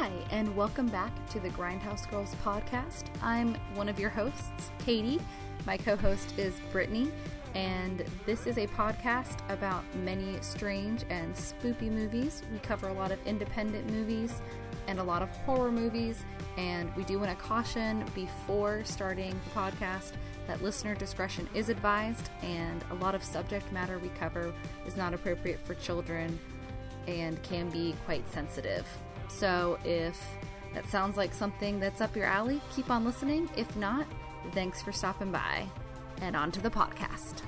Hi, and welcome back to the Grindhouse Girls podcast. I'm one of your hosts, Katie. My co host is Brittany, and this is a podcast about many strange and spoopy movies. We cover a lot of independent movies and a lot of horror movies, and we do want to caution before starting the podcast that listener discretion is advised, and a lot of subject matter we cover is not appropriate for children and can be quite sensitive. So if that sounds like something that's up your alley, keep on listening. If not, thanks for stopping by. And on to the podcast.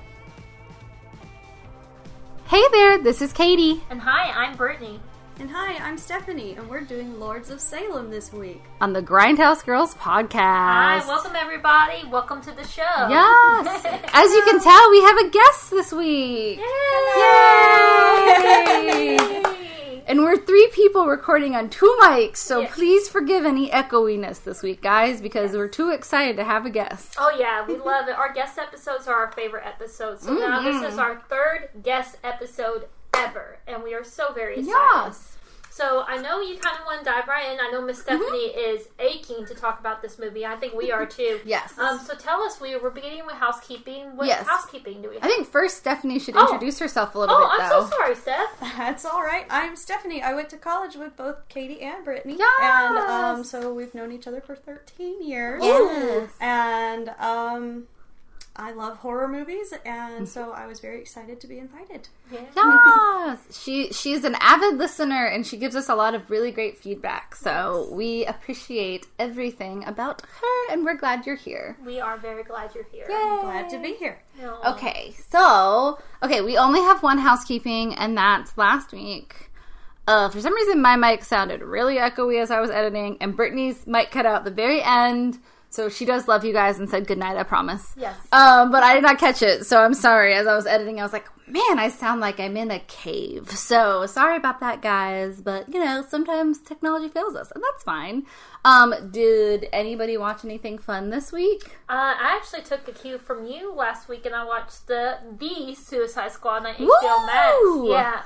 Hey there, this is Katie And hi, I'm Brittany. And hi, I'm Stephanie, and we're doing Lords of Salem this week. on the Grindhouse Girls podcast. Hi, welcome everybody. Welcome to the show. Yes. As you can tell, we have a guest this week. Yay! And we're three people recording on two mics, so Yes. please forgive any echoiness this week, guys, because we're too excited to have a guest. Oh yeah, we love it. Our guest episodes are our favorite episodes. So now Mm-hmm. this is our third guest episode ever, and we are so very excited. Yes. So I know you kind of want to dive right in. I know Miss Mm-hmm. Stephanie is aching to talk about this movie. I think we are too. Yes. Um. So tell us, we were beginning with housekeeping. What Yes. housekeeping do we have? I think first Stephanie should Oh. introduce herself a little oh, bit, Oh, I'm though. so sorry, Steph. That's all right. I'm Stephanie. I went to college with both Katie and Brittany. Yes. And um, so we've known each other for 13 years. Yes. And um, I love horror movies, and so I was very excited to be invited. Yeah. Yes, she she's an avid listener and she gives us a lot of really great feedback. So we appreciate everything about her, and we're glad you're here. We are very glad you're here. Glad to be here. Aw. Okay, so okay, we only have one housekeeping, and that's last week. Uh, for some reason, my mic sounded really echoey as I was editing, and Brittany's mic cut out the very end. So she does love you guys and said goodnight. I promise. Yes. Um, but I did not catch it, so I'm sorry. As I was editing, I was like, "Man, I sound like I'm in a cave." So sorry about that, guys. But you know, sometimes technology fails us, and that's fine. Um, did anybody watch anything fun this week? Uh, I actually took a cue from you last week, and I watched the the Suicide Squad on HBO! Max. Yeah,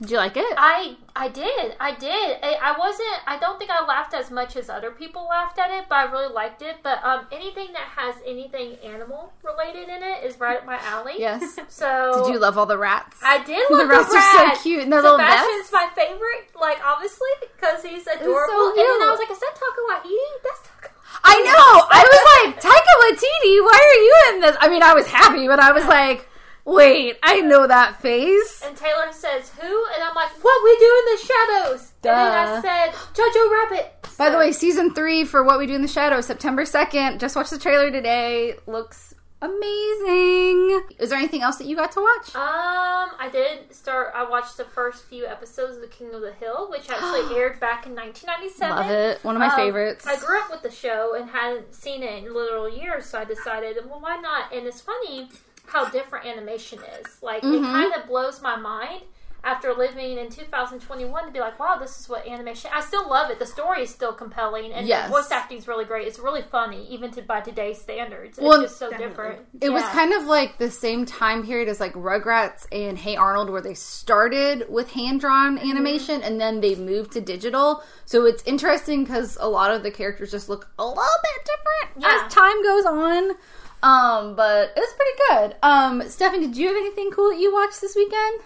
Did you like it? I I did, I did. I, I wasn't. I don't think I laughed as much as other people laughed at it, but I really liked it. But um, anything that has anything animal related in it is right up my alley. yes. So Did you love all the rats? I did The love rats the are so cute in their little vests. my favorite, like obviously because he's adorable. so and then I was like, "Is that Taika Waititi? That's Taika." I know. I was like, Taika Waititi, why are you in this? I mean, I was happy, but I was like, wait, I know that face. And Taylor says, "Who?" And I'm like, "What we do in the shadows?" And then I said, "Jojo Rabbit." By the way, season three for What We Do in the Shadows, September 2nd. Just watched the trailer today. Looks amazing. Is there anything else that you got to watch? um, I did start. I watched the first few episodes of The King of the Hill, which actually aired back in 1997. Love it. One of my Um, favorites. I grew up with the show and hadn't seen it in literal years, so I decided, well, why not? And it's funny how different animation is. Like, Mm-hmm. it kind of blows my mind after living in 2021 to be like, wow, this is what animation. I still love it. The story is still compelling, and Yes. the voice acting is really great. It's really funny, even to by today's standards. It's Well, just so definitely. different. It was kind of like the same time period as like Rugrats and Hey Arnold, where they started with hand drawn Mm-hmm. animation and then they moved to digital. So it's interesting because a lot of the characters just look a little bit different Yeah. as time goes on. Um, but it was pretty good. Um, Stephanie, did you have anything cool that you watched this weekend?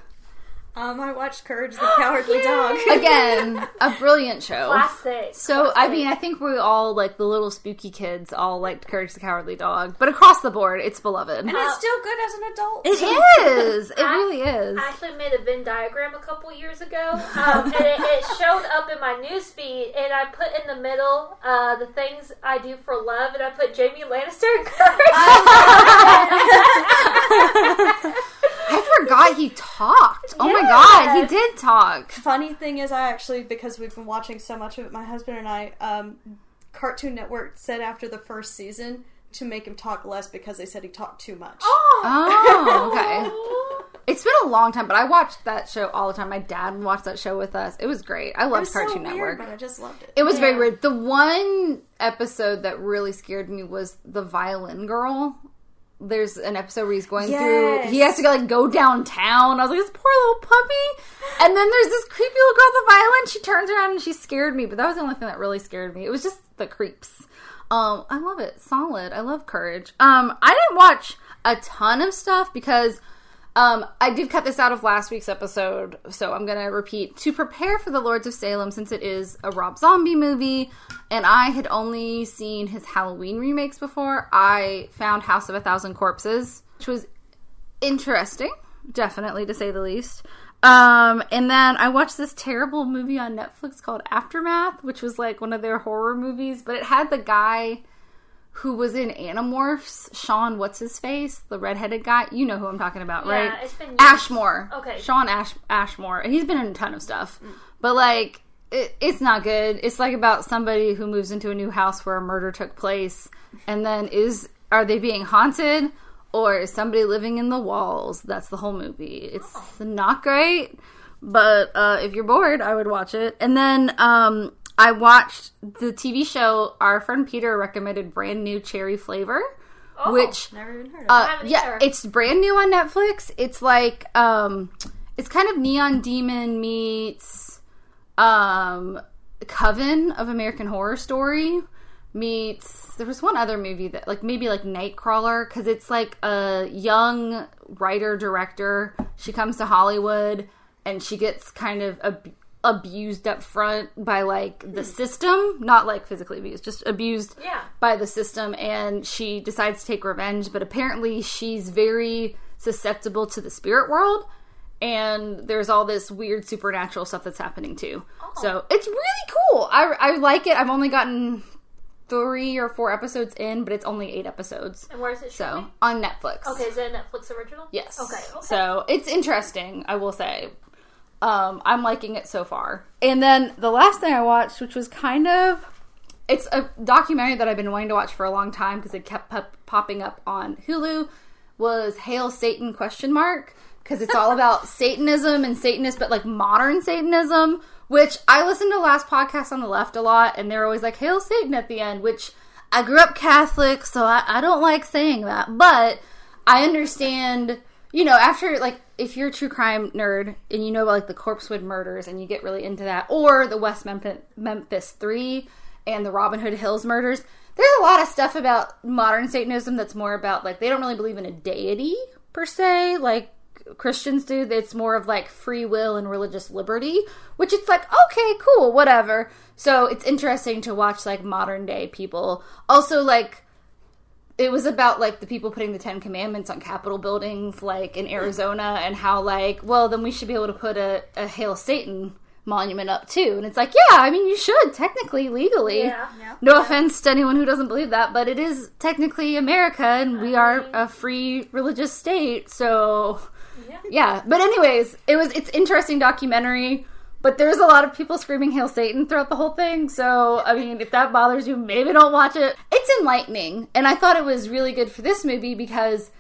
Um, I watched Courage the Cowardly Yay! Dog. Again, a brilliant show. Classic. So I mean, I think we all like the little spooky kids all liked Courage the Cowardly Dog, but across the board, it's beloved. And it's still good as an adult. It is. It I- really is. I actually made a Venn diagram a couple years ago, um, and it, it showed up in my news feed. And I put in the middle uh, the things I do for love, and I put Jaime Lannister and Courage. I forgot he talked. Oh my god, he did talk. Funny thing is, I actually, because we've been watching so much of it, my husband and I, um, Cartoon Network said after the first season to make him talk less because they said he talked too much. Oh, okay. It's been a long time, but I watched that show all the time. My dad watched that show with us. It was great. I it love was so Cartoon weird, Network. but I just loved it. It was very weird. The one episode that really scared me was the violin girl. There's an episode where he's going through. He has to go like go downtown. I was like, this poor little puppy. And then there's this creepy little girl with a violin. She turns around and she scared me. But that was the only thing that really scared me. It was just the creeps. Um, I love it. Solid. I love Courage. Um, I didn't watch a ton of stuff because um, I did cut this out of last week's episode, so I'm gonna repeat to prepare for the Lords of Salem since it is a Rob Zombie movie, and I had only seen his Halloween remakes before. I found House of a Thousand Corpses, which was interesting, definitely to say the least. Um, and then I watched this terrible movie on Netflix called Aftermath, which was like one of their horror movies, but it had the guy who was in Animorphs, Shawn, what's his face, the redheaded guy. You know who I'm talking about, Yeah, right? it's been years. Ashmore. Okay. Shawn Ash Ashmore. He's been in a ton of stuff, but like. It, it's not good. It's like about somebody who moves into a new house where a murder took place, and then is are they being haunted or is somebody living in the walls? That's the whole movie. It's not great, but uh, if you're bored, I would watch it. And then um, I watched the TV show. Our friend Peter recommended brand new cherry flavor, Oh. which Never even heard of uh, yeah, either. it's brand new on Netflix. It's like um, it's kind of Neon Demon meets um, Coven of American Horror Story meets. There was one other movie that like maybe like Nightcrawler because it's like a young writer director. She comes to Hollywood and she gets kind of ab- abused up front by like the system, not like physically abused, just abused Yeah. by the system and she decides to take revenge but apparently she's very susceptible to the spirit world and there's all this weird supernatural stuff that's happening too oh. so it's really cool I, I like it i've only gotten three or four episodes in but it's only eight episodes And where is it so on netflix Okay, is it a Netflix original? Yes. Okay. okay. So it's interesting, I will say. Um, I'm liking it so far. And then the last thing I watched, which was kind of, it's a documentary that I've been wanting to watch for a long time because it kept pop- popping up on Hulu, was "Hail Satan?" question mark because it's all about Satanism and Satanists, but like modern Satanism. Which I listened to last podcast on the left a lot, and they're always like "Hail Satan" at the end, which I grew up Catholic, so I, I don't like saying that, but I understand, you know, after like if you're a true crime nerd and you know about like the Corpsewood murders and you get really into that, or the West Memphis, Memphis Three and the Robin Hood Hills murders, there's a lot of stuff about modern Satanism that's more about like they don't really believe in a deity per se, like Christians do. It's more of like free will and religious liberty, which it's like okay, cool, whatever. So it's interesting to watch like modern day people. Also, like it was about like the people putting the Ten Commandments on Capitol buildings, like in Arizona, and how like, well, then we should be able to put a, a Hail Satan monument up too. And it's like, yeah, I mean, you should technically legally. Yeah. Yeah. No offense to anyone who doesn't believe that, but it is technically America, and we are a free religious state. So, Yeah. yeah. But anyways, it was it's interesting documentary. But there's a lot of people screaming "Hail Satan" throughout the whole thing. So, I mean, if that bothers you, maybe don't watch it. It's enlightening, and I thought it was really good for this movie because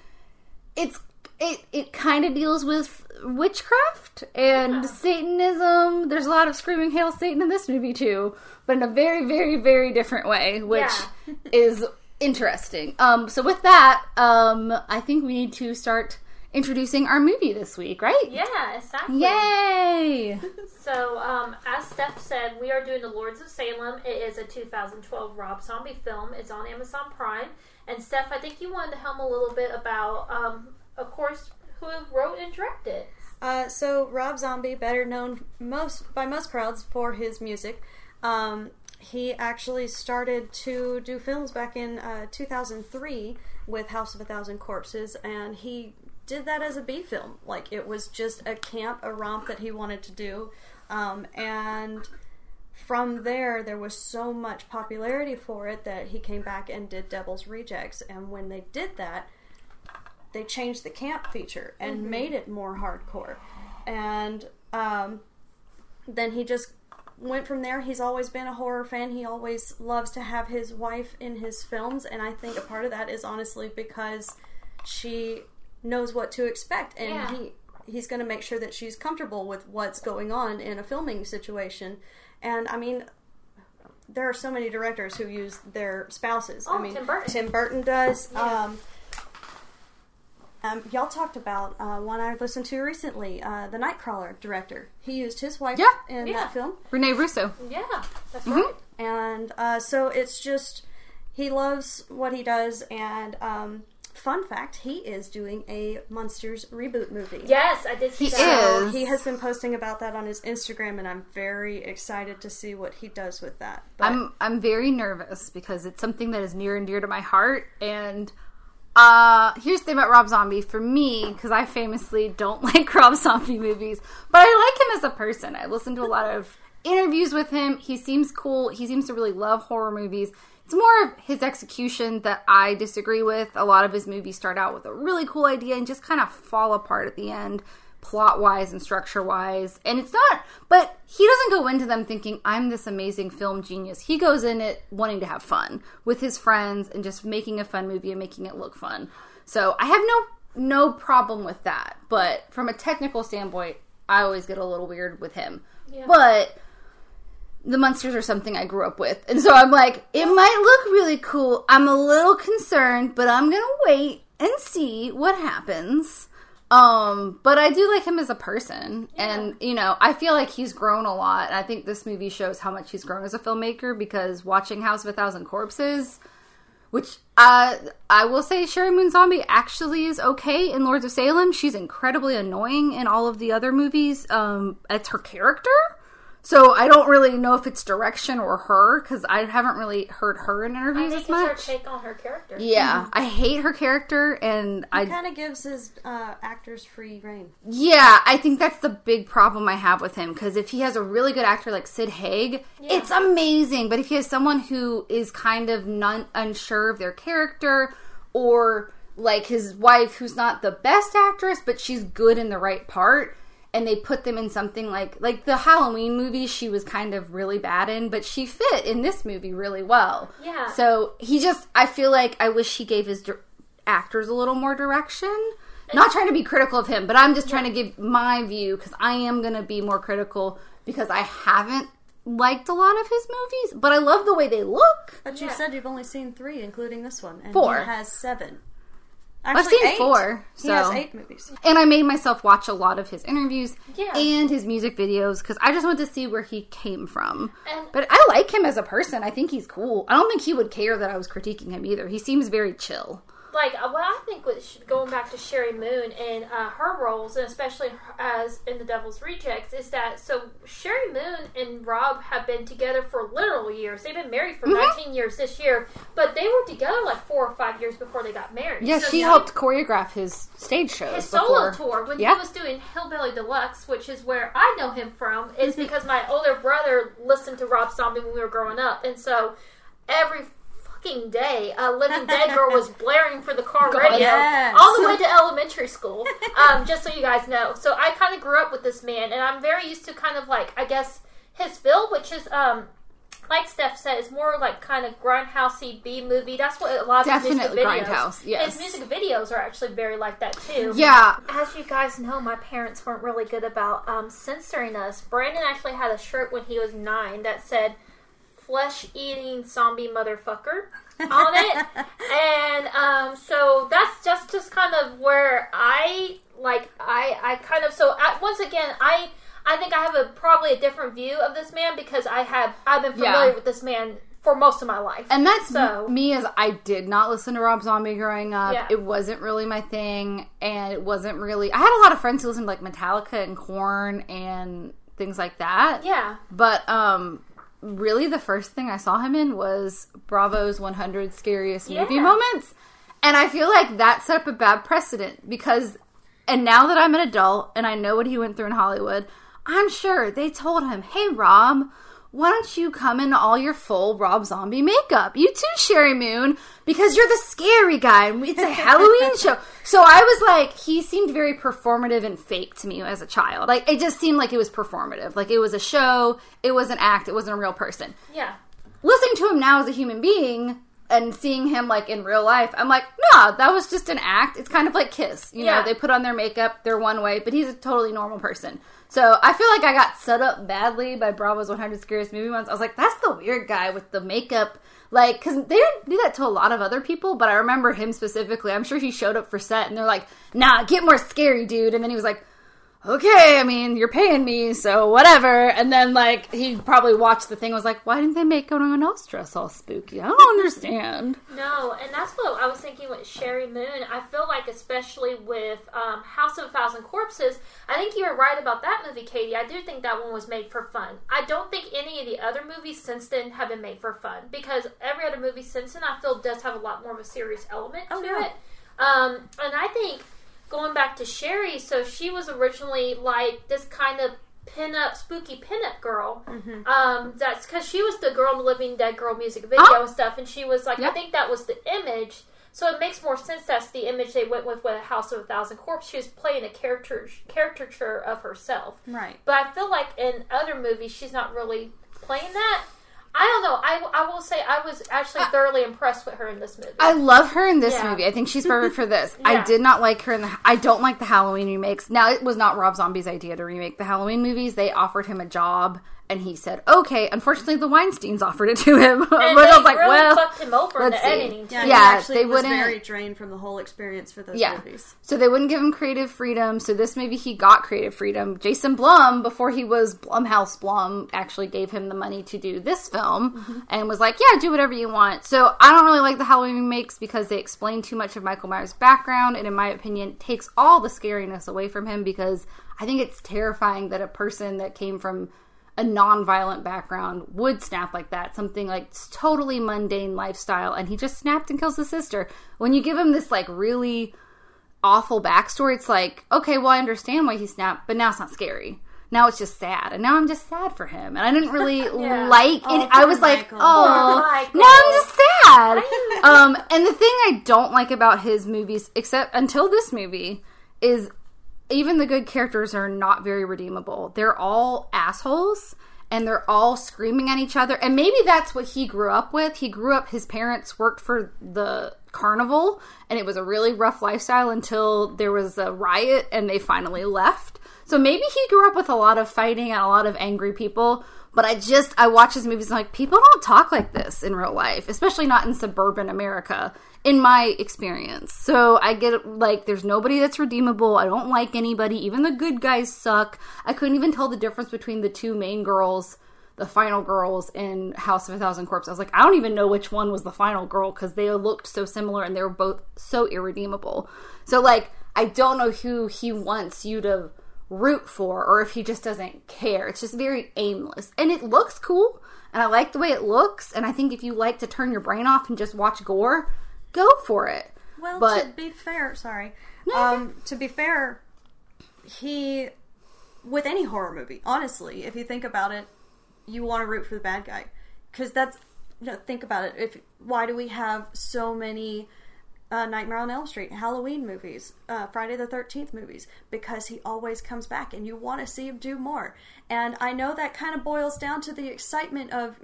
it's it it kind of deals with witchcraft and Satanism. There's a lot of screaming "Hail Satan" in this movie too, but in a very, very, very different way, which Yeah. is interesting. Um, so with that, um, I think we need to start introducing our movie this week, right? Yeah, exactly. Yay! So, um, as Steph said, we are doing The Lords of Salem. It is a 2012 Rob Zombie film. It's on Amazon Prime. And Steph, I think you wanted to helm a little bit about, um, of course, who wrote and directed. Uh, so Rob Zombie, better known most by most crowds for his music, um, he actually started to do films back in uh, 2003 with House of a Thousand Corpses, and he did that as a B film. Like it was just a camp, a romp that he wanted to do, um, and from there there was so much popularity for it that he came back and did Devil's Rejects, and when they did that they changed the camp feature and made it more hardcore. And um, then he just went from there. He's always been a horror fan. He always loves to have his wife in his films, and I think a part of that is honestly because she knows what to expect, and Yeah. he he's going to make sure that she's comfortable with what's going on in a filming situation. And I mean, there are so many directors who use their spouses. Oh, I mean, Tim Burton. Tim Burton does. Yeah. Um, Um, y'all talked about uh, one I listened to recently, uh, the Nightcrawler director. He used his wife Yeah. in Yeah. that film, Rene Russo. Yeah, that's Mhm. right. and uh, so it's just he loves what he does. And um, fun fact, he is doing a Monsters reboot movie. Yes, I did see He that. So is. he has been posting about that on his Instagram, and I'm very excited to see what he does with that. But I'm I'm very nervous because it's something that is near and dear to my heart. And uh here's the thing about Rob Zombie for me because I famously don't like Rob Zombie movies, but I like him as a person. I listen to a lot of interviews with him. He seems cool. He seems to really love horror movies. It's more of his execution that I disagree with. A lot of his movies start out with a really cool idea and just kind of fall apart at the end plot wise and structure wise. And it's not, but he doesn't go into them thinking, I'm this amazing film genius. He goes in it wanting to have fun with his friends and just making a fun movie and making it look fun. So I have no no problem with that. But from a technical standpoint, I always get a little weird with him. Yeah. But the monsters are something I grew up with. And so I'm like, it might look really cool. I'm a little concerned, but I'm going to wait and see what happens. Um, but I do like him as a person. And, you know, I feel like he's grown a lot. And I think this movie shows how much he's grown as a filmmaker because watching House of a Thousand Corpses, which uh, I will say Sheri Moon Zombie actually is okay in Lords of Salem. She's incredibly annoying in all of the other movies. Um, it's her character. So I don't really know if it's direction or her because I haven't really heard her in I interviews think as it's her much. take on her character. Yeah, I hate her character, and I kind of gives his uh, actors free reign. yeah, I think that's the big problem I have with him because if he has a really good actor like Sid Haig, Yeah. it's amazing. But if he has someone who is kind of non- unsure of their character or like his wife who's not the best actress but she's good in the right part and they put them in something like like the Halloween movie she was kind of really bad in but she fit in this movie really well. Yeah. So he just I feel like I wish he gave his dir- actors a little more direction. Not trying to be critical of him, but I'm just trying to give my view cuz I am going to be more critical because I haven't liked a lot of his movies, but I love the way they look. But you Yeah. said you've only seen three, including this one. And Four. He has seven. I've seen eight. four, He has so- eight movies. And I made myself watch a lot of his interviews Yeah. and his music videos because I just wanted to see where he came from. And- but I like him as a person. I think he's cool. I don't think he would care that I was critiquing him either. He seems very chill. Like uh, what I think with going back to Sheri Moon and uh, her roles, and especially as in The Devil's Rejects, is that so Sheri Moon and Rob have been together for literal years. They've been married for Mm-hmm. 19 years this year, but they were together like four or five years before they got married. Yeah, So she helped choreograph his stage shows. his solo tour when Yeah. he was doing Hillbilly Deluxe, which is where I know him from, is Mm-hmm. because my older brother listened to Rob Zombie when we were growing up, and so every fucking day, uh, Living Dead Girl was blaring for the car God, radio yes. all the way to elementary school. Um, just so you guys know, so I kind of grew up with this man, and I'm very used to kind of like I guess his feel, which is um. Like Steph said, it's more like kind of grindhousey B movie. That's what a lot of his music Definitely videos. grindhouse, yes. His music videos are actually very like that too. Yeah, As you guys know, my parents weren't really good about um, censoring us. Brandon actually had a shirt when he was nine that said "flesh eating zombie motherfucker" on it, and um, so that's just just kind of where I like I I kind of so I, once again I. I think I have a probably a different view of this man because I have I've been familiar Yeah. with this man for most of my life. and that's So- me as I did not listen to Rob Zombie growing up. Yeah. It wasn't really my thing, and it wasn't really. I had a lot of friends who listened to like Metallica and Korn and things like that. yeah, But um really the first thing I saw him in was Bravo's 100 scariest movie moments. And I feel like that set up a bad precedent because and now that I'm an adult and I know what he went through in Hollywood, I'm sure they told him, "Hey Rob, why don't you come in all your full Rob Zombie makeup? You too, Sheri Moon, because you're the scary guy. It's a Halloween show." So I was like, he seemed very performative and fake to me as a child. Like it just seemed like it was performative. Like it was a show, it was an act, it wasn't a real person. yeah. Listening to him now as a human being, and seeing him like in real life, I'm like, nah, that was just an act. It's kind of like Kiss. You Yeah. know, they put on their makeup, they're one way, but he's a totally normal person. So I feel like I got set up badly by Bravo's 100 Scariest Movie Moments. I was like, that's the weird guy with the makeup. Like, because they do that to a lot of other people, but I remember him specifically. I'm sure he showed up for set and they're like, nah, get more scary, dude. And then he was like, okay, I mean, you're paying me, so whatever. And then, like, he probably watched the thing and was like, why didn't they make anyone else dress all spooky? I don't understand. No, and that's what I was thinking with Sheri Moon. I feel like, especially with um, House of a Thousand Corpses, I think you were right about that movie, Katie. I do think that one was made for fun. I don't think any of the other movies since then have been made for fun because every other movie since then I feel does have a lot more of a serious element Oh, to yeah. it. Um, and I think going back to Sheri, so she was originally like this kind of pin-up, spooky pin-up girl. Mm-hmm. Um, that's because she was the girl in the Living Dead Girl music video Oh. and stuff, and she was like, I think that was the image. So it makes more sense that's the image they went with with a House of a Thousand Corpses. She was playing a character caricature of herself. Right. But I feel like in other movies, she's not really playing that. I don't know. I, I will say I was actually thoroughly impressed with her in this movie. I love her in this Yeah. movie. I think she's perfect for this. I did not like her in the. I don't like the Halloween remakes. Now it was not Rob Zombie's idea to remake the Halloween movies. They offered him a job, and he said, "Okay." Unfortunately, the Weinstein's offered it to him. but and I was like, really "Well." fucked him over in the see. editing. Yeah, Yeah, he actually they was wouldn't- very drained from the whole experience for those Yeah. movies. So they wouldn't give him creative freedom. So this movie he got creative freedom. Jason Blum, before he was Blumhouse Blum, actually gave him the money to do this film mm-hmm. and was like, "Yeah, do whatever you want." So I don't really like the Halloween remakes because they explain too much of Michael Myers' background, and in my opinion, takes all the scariness away from him because I think it's terrifying that a person that came from a non-violent background would snap like that something like totally mundane lifestyle and he just snapped and kills his sister when you give him this like really awful backstory, it's like, okay, well, I understand why he snapped, but now it's not scary. Now it's just sad, and now I'm just sad for him, and I didn't really Yeah. like. Oh, it. I was like, Michael. oh, Poor now I'm just sad. um, and the thing I don't like about his movies, except until this movie, is even the good characters are not very redeemable. They're all assholes and they're all screaming at each other. And maybe that's what he grew up with. He grew up, his parents worked for the carnival and it was a really rough lifestyle until there was a riot and they finally left. So maybe he grew up with a lot of fighting and a lot of angry people. But I just I watch his movies and like people don't talk like this in real life, especially not in suburban America. In my experience, so I get like there's nobody that's redeemable. I don't like anybody. Even the good guys suck. I couldn't even tell the difference between the two main girls, the final girls in House of a Thousand Corpses. I was like, I don't even know which one was the final girl because they looked so similar and they were both so irredeemable. So like I don't know who he wants you to root for or if he just doesn't care. It's just very aimless. And it looks cool and I like the way it looks and I think if you like to turn your brain off and just watch gore, go for it. Well, But- to be fair, sorry. No, Um, to be fair, he with any horror movie, honestly, if you think about it, you want to root for the bad guy because that's you know, think about it. If why do we have so many uh, Nightmare on Elm Street, Halloween movies, uh, Friday the Thirteenth movies? Because he always comes back, and you want to see him do more. And I know that kind of boils down to the excitement of.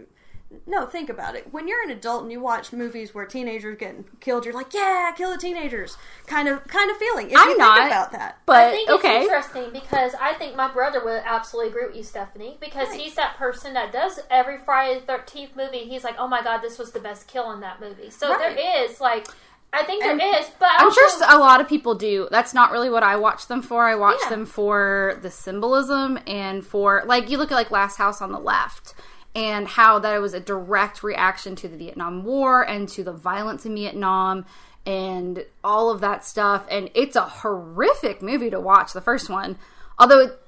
No, think about it. When you're an adult and you watch movies where teenagers get killed, you're like, "Yeah, kill the teenagers," kind of, kind of feeling. If I'm you not. think about that, But I think okay. it's interesting because I think my brother would absolutely agree with you, Stephanie, because Right. he's that person that does every Friday the Thirteenth movie. He's like, "Oh my god, this was the best kill in that movie." So Right. there is like, I think And there is, but I'm also, sure a lot of people do. That's not really what I watch them for. I watch Yeah. them for the symbolism and for like you look at like Last House on the Left and how that was a direct reaction to the Vietnam War and to the violence in Vietnam and all of that stuff. And it's a horrific movie to watch. The first one, although it,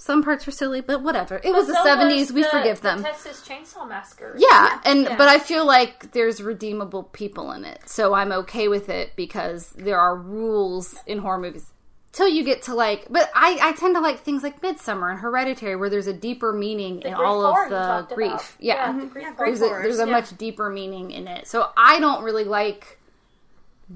some parts were silly, but whatever. It was the '70s. We the- forgive the them. Texas Chainsaw Massacre. Yeah, and Yeah. but I feel like there's redeemable people in it, so I'm okay with it because there are rules in horror movies. Till you get to like, but I I tend to like things like Midsommar and Hereditary, where there's a deeper meaning in grief all of the grief. about. Yeah, Yeah, the mm-hmm. grief Yeah, there's a, there's a yeah. much deeper meaning in it. So I don't really like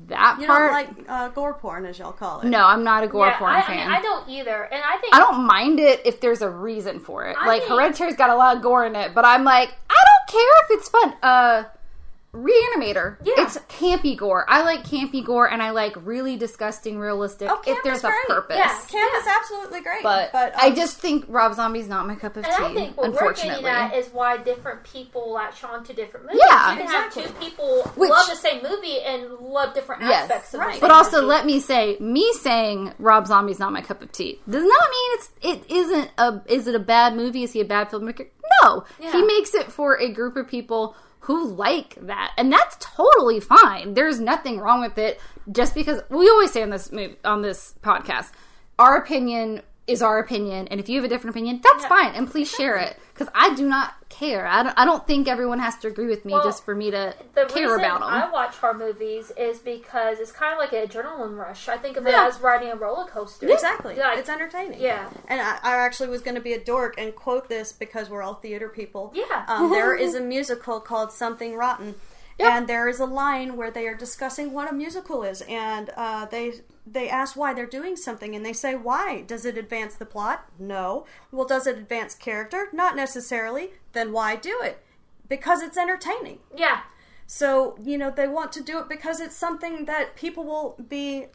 that you part. don't like uh, gore porn, as y'all call it. no, I'm not a gore Yeah, porn I, I fan. mean, I don't either, and I think I don't mind it if there's a reason for it. I like think- Hereditary's got a lot of gore in it, but I'm like, I don't care if it's fun. Uh Reanimator. Yeah. It's campy gore. I like campy gore, and I like really disgusting, realistic. Oh, if there's a great. purpose. Yeah. Camp is absolutely great, But, but I um, just think Rob Zombie's not my cup of tea. And I think what we're unfortunately, getting at is why different people latch on to different movies. Yeah. you can have two people Which- love the same movie and love different Yes. aspects of Right. But also, movie. let me say, me saying Rob Zombie's not my cup of tea does not mean it's it isn't a is it a bad movie? Is he a bad filmmaker? No, Yeah. he makes it for a group of people who like that, and that's totally fine. There's nothing wrong with it. Just because we always say on this on this podcast, our opinion is our opinion, and if you have a different opinion, that's Yeah. fine, and please share it because I do not care. I don't, I don't think everyone has to agree with me Well, just for me to the care reason about them. I watch horror movies is because it's kind of like an adrenaline rush. I think of it as riding a roller coaster. exactly, Like, it's entertaining. yeah. and I, I actually was going to be a dork and quote this because we're all theater people. Yeah. um, there is a musical called Something Rotten, Yep. and there is a line where they are discussing what a musical is, and uh, they they ask why they're doing something, and they say why. Does it advance the plot? No. Well, does it advance character? Not necessarily. Then why do it? Because it's entertaining. Yeah. So, you know, they want to do it because it's something that people will be,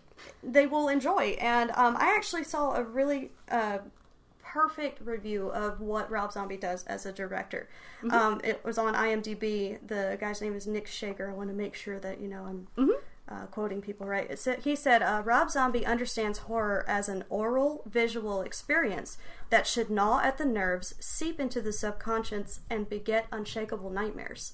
they will enjoy. And um, I actually saw a really uh, perfect review of what Rob Zombie does as a director. Um, it was on IMDb. The guy's name is Nick shaker I want to make sure that, you know, I'm. Uh, quoting people right, he said, uh, Rob Zombie understands horror as an aural visual experience that should gnaw at the nerves, seep into the subconscious, and beget unshakable nightmares.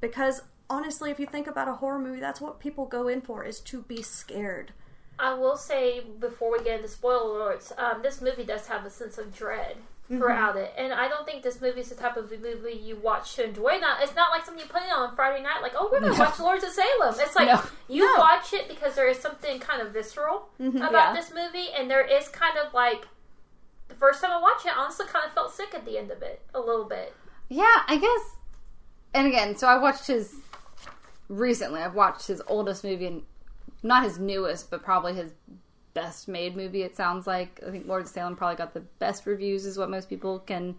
Because honestly if you think about a horror movie that's what people go in for is to be scared. I will say before we get into spoiler alerts, um, this movie does have a sense of dread Mm-hmm. throughout it, and I don't think this movie is the type of movie you watch to enjoy. Now, it's not like something you put on Friday night, like oh we're gonna watch Lords of Salem. It's like No. you No. watch it because there is something kind of visceral about Mm-hmm. Yeah. this movie, and there is kind of like the first time I watched it, I honestly kind of felt sick at the end of it a little bit. Yeah, I guess. And again, so I watched his recently. I've watched his oldest movie, and not his newest, but probably his best made movie. It sounds like I think Lord of Salem probably got the best reviews, is what most people can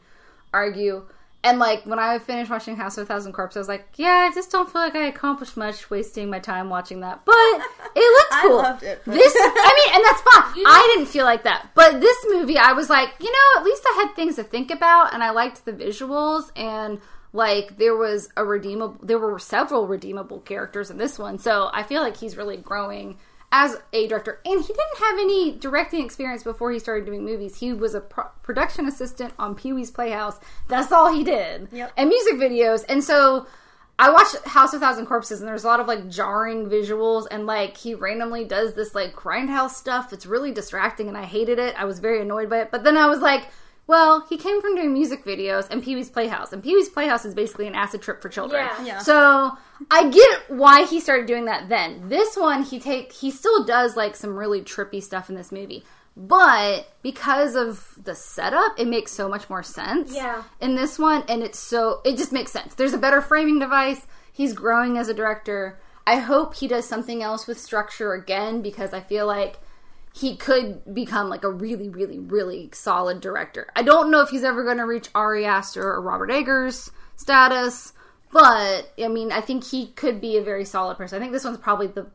argue. And like when I finished watching House of a Thousand Corpses, I was like, yeah, I just don't feel like I accomplished much wasting my time watching that. But it looked cool. I cool. loved it, This, I mean, and that's fine. I didn't feel like that. But this movie, I was like, you know, at least I had things to think about, and I liked the visuals, and like there was a redeemable, there were several redeemable characters in this one. So I feel like he's really growing as a director, and he didn't have any directing experience before he started doing movies. He was a pro- production assistant on Pee Wee's Playhouse. That's all he did, Yep. and music videos. And so I watched House of Thousand Corpses, and there's a lot of like jarring visuals, and like he randomly does this like grindhouse stuff. It's really distracting, and I hated it. I was very annoyed by it. But then I was like, well, he came from doing music videos and Pee Wee's Playhouse, and Pee Wee's Playhouse is basically an acid trip for children. Yeah. Yeah. So I get why he started doing that then. This one, he take he still does like some really trippy stuff in this movie. But because of the setup, it makes so much more sense Yeah. in this one, and it's so it just makes sense. There's a better framing device. He's growing as a director. I hope he does something else with structure again because I feel like he could become like a really, really, really solid director. I don't know if he's ever going to reach Ari Aster or Robert Eggers status, but I mean, I think he could be a very solid person. I think this one's probably the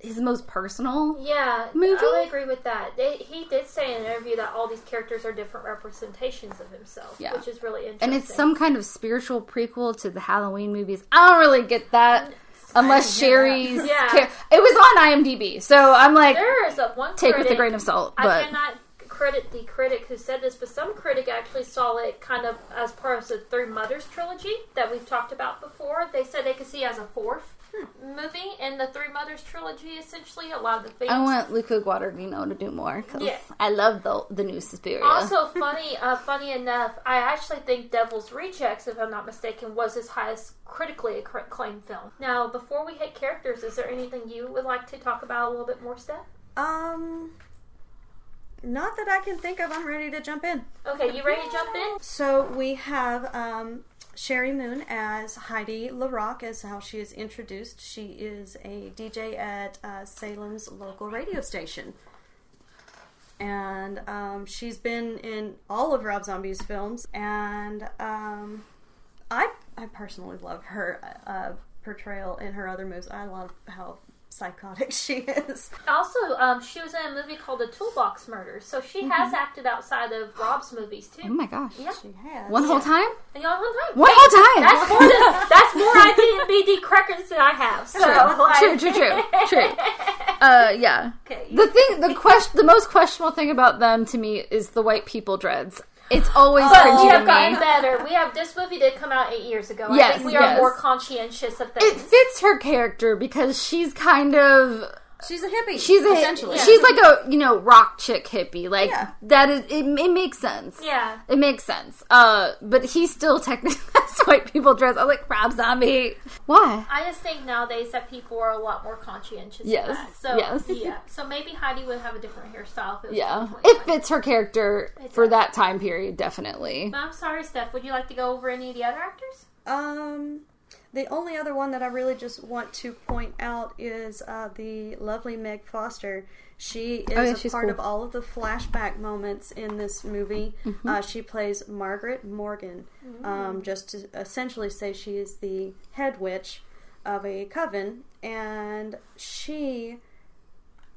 his most personal. Yeah, Movie? I agree with that. They, he did say in an interview that all these characters are different representations of himself, Yeah. which is really interesting. And it's some kind of spiritual prequel to the Halloween movies. I don't really get that. Unless didn't hear that. Sheri's, Yeah. it was on IMDb, so I'm like, there is a one take with a grain of salt. I cannot credit the critic who said this, but some critic actually saw it kind of as part of the Three Mothers trilogy that we've talked about before. They said they could see it as a fourth movie in the Three Mothers trilogy. Essentially, a lot of the themes. I want Luca Guadagnino to do more because Yeah. I love the the new Suspiria. Also, funny, uh, funny enough, I actually think Devil's Rejects, if I'm not mistaken, was his highest critically acclaimed film. Now, before we hit characters, is there anything you would like to talk about a little bit more, Steph? um not that i can think of i'm ready to jump in Okay, you ready to jump in? so we have um, Sheri Moon as heidi LaRoc as how she is introduced. She is a dj at uh, salem's local radio station. And um, she's been in all of rob zombie's films. And um, I, I personally love her uh, portrayal in her other movies. I love how psychotic she is. Also, um, she was in a movie called The Toolbox Murders, so she has acted outside of Rob's movies too. Oh my gosh. Yeah. She has. One whole time? And y'all one time. One whole time. That's more than, that's more IMDb crackers than I have. So, like- True, true, true, true. Uh, yeah. Okay. The thing, the question, the most questionable thing about them to me is the white people dreads. It's always But we have gotten me. better. We have this movie did come out eight years ago. I Yes, think we are more conscientious of the It fits her character because she's kind of She's a hippie. she's a essentially. she's like a you know rock chick hippie like Yeah. that is it, it makes sense yeah. it makes sense uh but he still technically has white people dress I was like Rob Zombie why I just think nowadays that people are a lot more conscientious. Yes, Of that. So yes. yeah. So maybe Heidi would have a different hairstyle. If it was yeah it fits her character It for that time period definitely But I'm sorry, Steph. Would you like to go over any of the other actors? Um, the only other one that I really just want to point out is uh, the lovely Meg Foster. She is Oh, yeah, a she's part cool. of all of the flashback moments in this movie. Mm-hmm. Uh, she plays Margaret Morgan. Um, just to essentially say she is the head witch of a coven, and she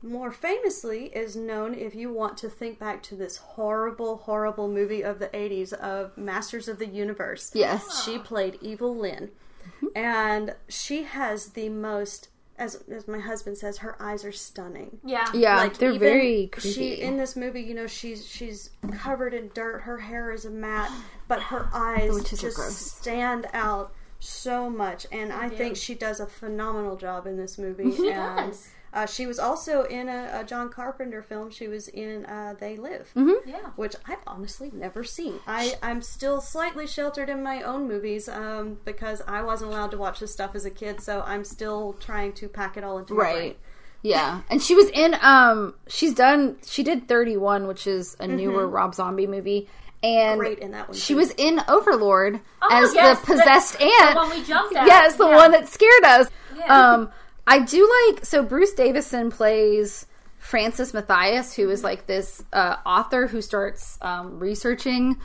more famously is known if you want to think back to this horrible horrible movie of the 80s of masters of the universe yes she played Evil-Lyn Mm-hmm. and she has the most as, as my husband says her eyes are stunning. Yeah. yeah like they're even very she in this movie you know she's she's covered in dirt. Her hair is a mat but her eyes just stand out so much. And i do. think she does a phenomenal job in this movie. She and does. Uh, she was also in a, a John Carpenter film. She was in uh, They Live, Yeah. which I've honestly never seen. I, I'm still slightly sheltered in my own movies um, because I wasn't allowed to watch this stuff as a kid, so I'm still trying to pack it all into my brain. right yeah and she was in um she's done she did 31 which is a newer Rob Zombie movie and Great in that one. she too. was in Overlord Oh, as yes, the possessed the, aunt The one we jumped at. Yes, the Yeah. one that scared us. Yeah. Um, I do like so Bruce Davison plays Francis Matthias, who is like this uh, author who starts um, researching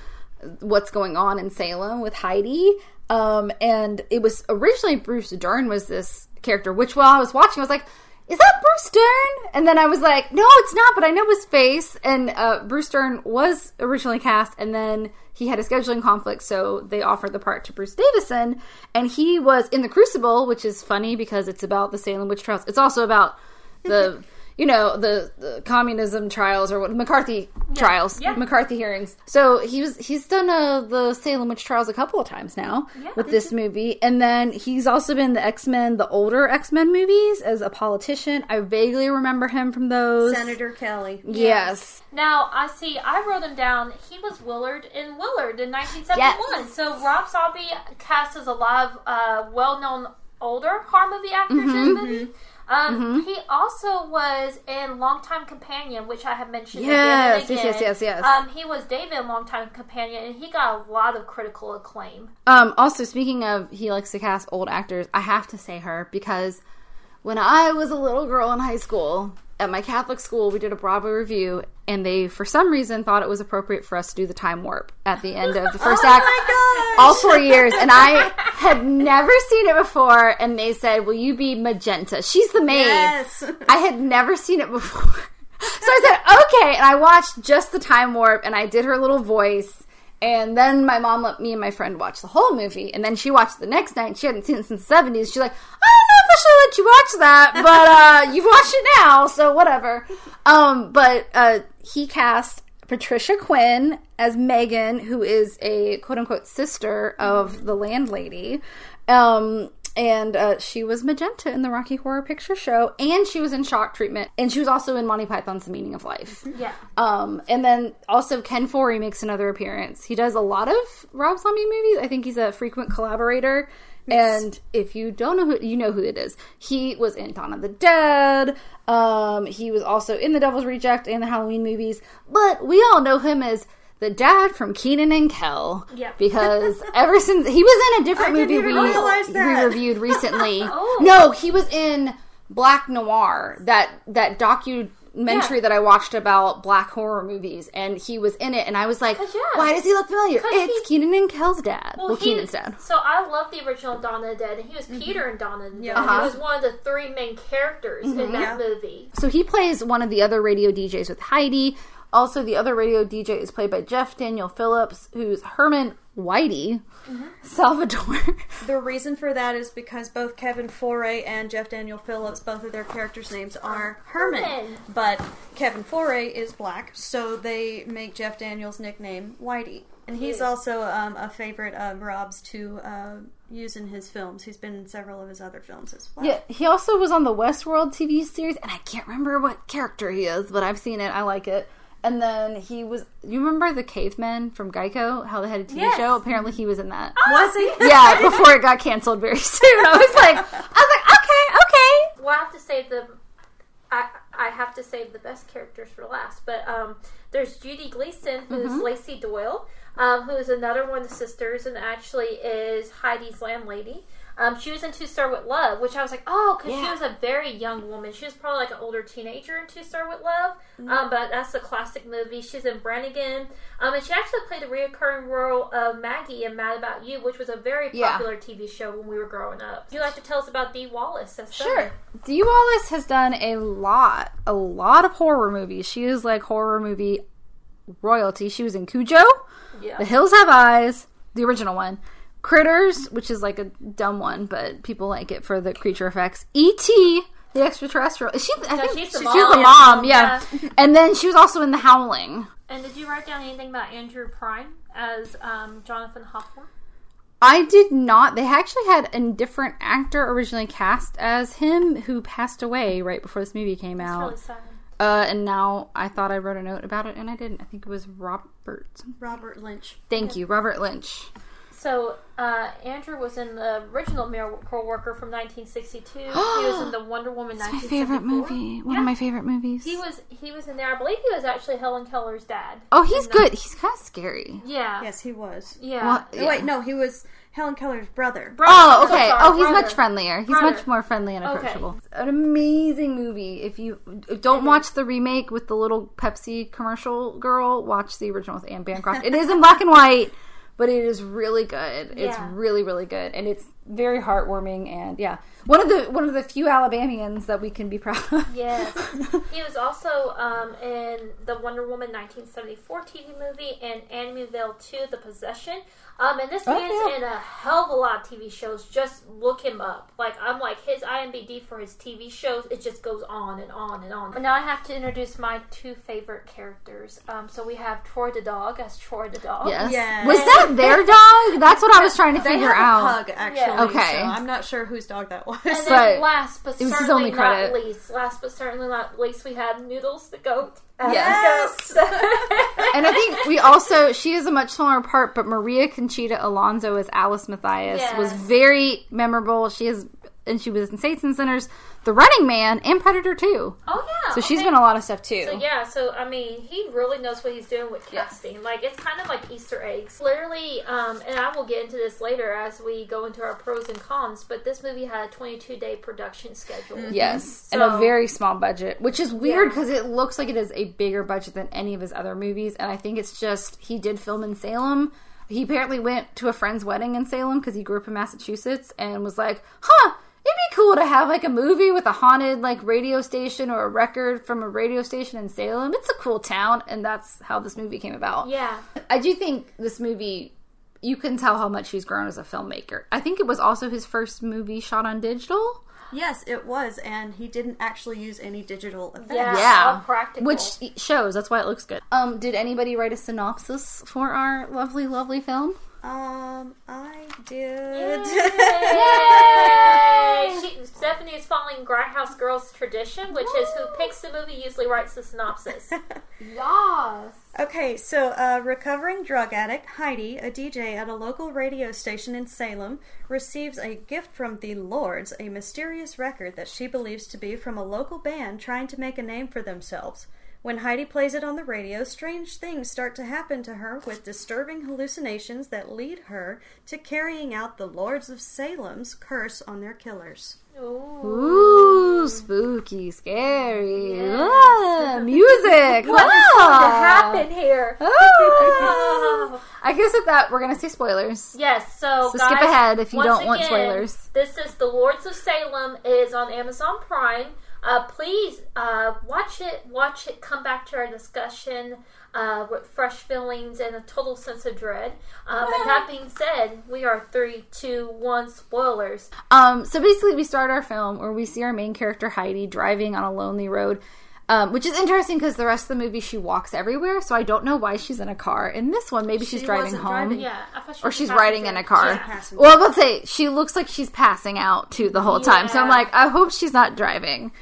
what's going on in Salem with Heidi. Um, and it was originally Bruce Dern was this character, which while I was watching, I was like, is that Bruce Dern? And then I was like, no, it's not, but I know his face. And uh, Bruce Dern was originally cast, and then he had a scheduling conflict, so they offered the part to Bruce Davison. And he was in The Crucible, which is funny because it's about the Salem witch trials. It's also about the. You know the, the communism trials or what McCarthy trials, yeah. McCarthy hearings. So he was he's done uh, the Salem witch trials a couple of times now Yeah. with this movie, and then he's also been the X Men, the older X Men movies as a politician. I vaguely remember him from those. Senator Kelly. Yes, Now I see. I wrote him down. He was Willard in Willard in 1971. Yes. So Rob Zombie casts as a lot of uh, well-known older horror movie actors in Mm-hmm. the movie. Um, He also was in Longtime Companion, which I have mentioned. Yes, again yes, again. yes, yes, yes. Um, he was David in Longtime Companion, and he got a lot of critical acclaim. Um, also, speaking of, he likes to cast old actors. I have to say her because when I was a little girl in high school at my Catholic school, we did a Broadway review, and they, for some reason, thought it was appropriate for us to do the time warp at the end of the first oh act. All four years, and I had never seen it before. And they said, "Will you be Magenta? She's the maid." Yes. I had never seen it before. So I said, okay. And I watched just the time warp and I did her little voice. And then my mom let me and my friend watch the whole movie. And then she watched the next night. She hadn't seen it since the 70s. She's like, I don't know if I should let you watch that, but uh, you've watched it now, so whatever. Um, but uh, he cast Patricia Quinn as Megan, who is a quote unquote sister of the landlady. Um, and uh, she was Magenta in the Rocky Horror Picture Show, and she was in Shock Treatment, and she was also in Monty Python's The Meaning of Life. Yeah. Um, and then also Ken Foree makes another appearance. He does a lot of Rob Zombie movies. I think he's a frequent collaborator. And if you don't know who, you know who it is. He was in Dawn of the Dead. Um, he was also in The Devil's Reject and the Halloween movies. But we all know him as the dad from Kenan and Kel. Yeah. Because ever since he was in a different movie we, we reviewed recently. Oh. No, he was in Black Noir, that that docu documentary Yeah. that I watched about black horror movies, and he was in it, and I was like, yeah. "Why does he look familiar?" It's he- Kenan and Kel's dad. Well, he- Kenan's dad. So I love the original Dawn of the Dead, and he was Peter in Dawn of the Dead. Uh-huh. He was one of the three main characters in that Yeah. movie. So he plays one of the other radio DJs with Heidi. Also, the other radio DJ is played by Jeff Daniel Phillips, who's Herman Whitey Salvador. The reason for that is because both Kevin Foree and Jeff Daniel Phillips, both of their characters' names are Herman. Herman. But Kevin Foree is black, so they make Jeff Daniels' nickname Whitey. And he's also um, a favorite of Rob's to uh, use in his films. He's been in several of his other films as well. yeah, he also was on the Westworld TV series, and I can't remember what character he is, but I've seen it. I like it. And then he was. You remember the Cavemen from Geico? How they had a TV Yes. show. Apparently, he was in that. Was he? yeah, before it got canceled very soon. I was like, I was like, okay, okay. Well, I have to save the. I I have to save the best characters for last, but um, there's Judy Geeson, who's Mm-hmm. Lacey Doyle, um, who is another one of the sisters, and actually is Heidi's landlady. Um, she was in To Sir with Love, which I was like, oh, because she was a very young woman. She was probably like an older teenager in To Sir with Love, Mm-hmm. um, but that's a classic movie. She's in Brannigan, um, and she actually played the reoccurring role of Maggie in Mad About You, which was a very Yeah. popular TV show when we were growing up. Would you like to tell us about Dee Wallace? as Sure. Dee Wallace has done a lot, a lot of horror movies. She is like horror movie royalty. She was in Cujo, Yeah. The Hills Have Eyes, the original one, Critters, which is like a dumb one, but people like it for the creature effects. E.T., the extraterrestrial. Is she? I No, think she's the she's, mom. the Yeah. mom. Yeah. and then she was also in The Howling. And did you write down anything about Andrew Prine as um, Jonathan Hawthorne? I did not. They actually had a different actor originally cast as him who passed away right before this movie came It's out. really sad. Uh, and now I thought I wrote a note about it, and I didn't. I think it was Robert. Robert Lynch. Thank you, Robert Lynch. So uh, Andrew was in the original Miracle Worker from 1962. he was in the Wonder Woman My favorite movie. One Yeah. of my favorite movies. He was he was in there. I believe he was actually Helen Keller's dad. oh, he's in the- good. He's kind of scary. Yeah. Yes, he was. Yeah. Well, Oh, wait, no, he was Helen Keller's brother. Brother- Oh, I'm so okay. Oh, he's brother. much friendlier. He's Brother. much more friendly and Okay. approachable. An amazing movie. If you don't watch the remake with the little Pepsi commercial girl, watch the original with Anne Bancroft. it is in black and white, but it is really good. It's really, really good, and it's very heartwarming. And yeah, one of the one of the few Alabamians that we can be proud of. Yes. he was also um, in the Wonder Woman 1974 TV movie and Amityville 2: The Possession. Um, and this Oh, man's yeah. in a hell of a lot of TV shows. Just look him up. Like I'm like his IMDb for his TV shows. It just goes on and on and on. Now I have to introduce my two favorite characters. Um, so we have Troy the dog as Troy the dog. Yes. Yes. Was that their dog? That's what I was trying to They figure have out. a pug, actually. Yeah. Okay. So I'm not sure whose dog that was. And then But last but it was certainly only not least, last but certainly not least, we had Noodles the goat. as Yes. the goat. And I think we also she is a much smaller part, but Maria Conchita Alonso as Alice Matthias was very memorable. She is and she was in Saints and Sinners, The Running Man, and Predator 2. Oh yeah. So she's okay. been a lot of stuff too. So yeah, so I mean, he really knows what he's doing with casting. Like it's kind of like Easter eggs. Literally, um, and I will get into this later as we go into our pros and cons. But this movie had a 22 day production schedule. Yes, and a very small budget, which is weird Yeah. because it looks like it is a bigger budget than any of his other movies. And I think it's just he did film in Salem. He apparently went to a friend's wedding in Salem because he grew up in Massachusetts and was like, "Huh, it'd be cool to have like a movie with a haunted like radio station or a record from a radio station in Salem. It's a cool town." And that's how this movie came about. Yeah. I do think this movie. You can tell how much he's grown as a filmmaker. I think it was also his first movie shot on digital. yes, it was, and he didn't actually use any digital effects. Yeah. Yeah, practical. which shows. That's why it looks good. Um, did anybody write a synopsis for our lovely, lovely film? Um, I did. Yay! She, Stephanie is following Grindhouse Girls tradition, which is who picks the movie usually writes the synopsis. Yes. Okay, so a recovering drug addict, Heidi, a DJ at a local radio station in Salem, receives a gift from the Lords, a mysterious record that she believes to be from a local band trying to make a name for themselves. When Heidi plays it on the radio, strange things start to happen to her with disturbing hallucinations that lead her to carrying out the Lords of Salem's curse on their killers. Ooh. Ooh, spooky, scary. Yes. Ah, music. What is going to Ah. happen here? Ah. I guess at that we're gonna say spoilers. Yes, so, So guys, skip ahead if you don't want spoilers. This is The Lords of Salem It is on Amazon Prime. Uh, please uh, watch it. Watch it. Come back to our discussion uh, with fresh feelings and a total sense of dread. Um, and that being said, we are three, two, one spoilers. Um, so basically, we start our film where we see our main character Heidi driving on a lonely road, um, which is interesting because the rest of the movie she walks everywhere. So I don't know why she's in a car. In this one, maybe she's driving wasn't home. driving. Yeah, I thought she Or was she's riding in a car. She's. Well, let's say she looks like she's passing out too the whole time. So I'm like, I hope she's not driving.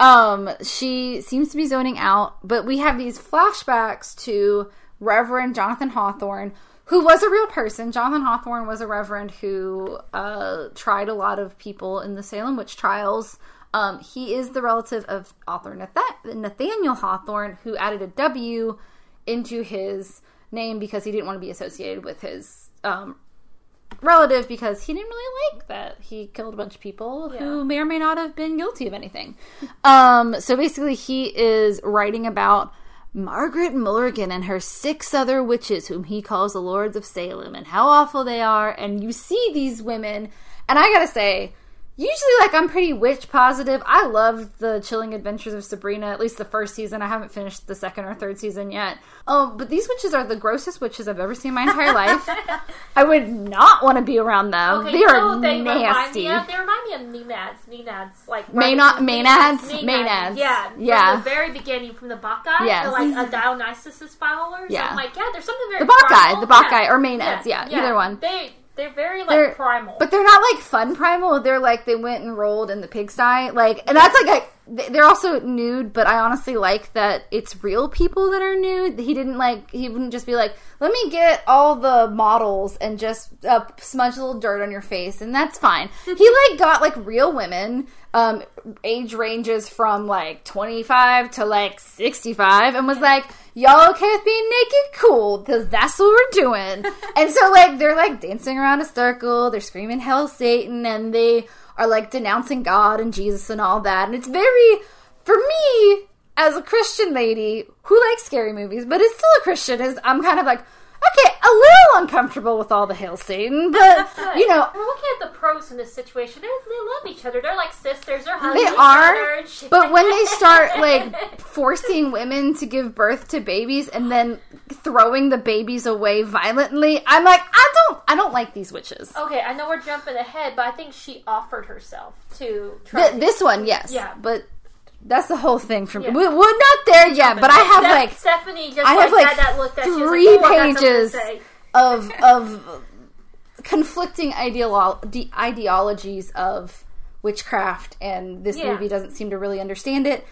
Um, she seems to be zoning out, but we have these flashbacks to Reverend Jonathan Hawthorne, who was a real person. Jonathan Hawthorne was a reverend who uh, tried a lot of people in the Salem witch trials. Um, he is the relative of author Nathaniel Hawthorne, who added a W into his name because he didn't want to be associated with his um, relative because he didn't really like that he killed a bunch of people who may or may not have been guilty of anything. um, so basically, he is writing about Margaret Morgan and her six other witches, whom he calls the Lords of Salem, and how awful they are. And you see these women, and I gotta say, usually like I'm pretty witch positive. I love the Chilling Adventures of Sabrina, at least the first season. I haven't finished the second or third season yet. Um, but these witches are the grossest witches I've ever seen in my entire life. I would not want to be around them. Okay, they you are know what they remind nasty. me of? They remind me of Maenads. Maenads, like Maena- right- Maenads? Maenads. Yeah, Yeah. From the very beginning, from the Bacchae, Yes. the, like a Dionysus followers. Yeah. I'm like, yeah, there's something very The Bacchae, primal. the Bacchae, or Maenads, yeah, yeah, either one. They they're very like They're- primal. But they're not like fun primal. They're like they went and rolled in the pigsty. Like, and that's like a, they're also nude. But I honestly like that it's real people that are nude. He didn't like he wouldn't just be like, let me get all the models and just uh, smudge a little dirt on your face, and that's fine. he like got like real women. Um, age ranges from like 25 to like 65 and was like y'all okay with being naked cool because that's what we're doing and so like they're like dancing around a circle they're screaming hell satan and they are like denouncing god and jesus and all that and it's very for me as a christian lady who likes scary movies but is still a christian is i'm kind of like okay a little uncomfortable with all the hail satan but you know we're looking at the pros in this situation. They, they love each other. They're like sisters. They're hugging They each are, other. But when they start like forcing women to give birth to babies and then throwing the babies away violently, I'm like, I don't, I don't like these witches. okay, I know we're jumping ahead, but I think she offered herself to try. Th- to- this one, yes, Yeah. but that's the whole thing for me. Yeah. We, we're not there yet, but I have Steph- like Stephanie just I have, like, had that look that was like, three "Oh, I got something to pages of of conflicting ideolo- de- ideologies of witchcraft, and this Yeah. movie doesn't seem to really understand it.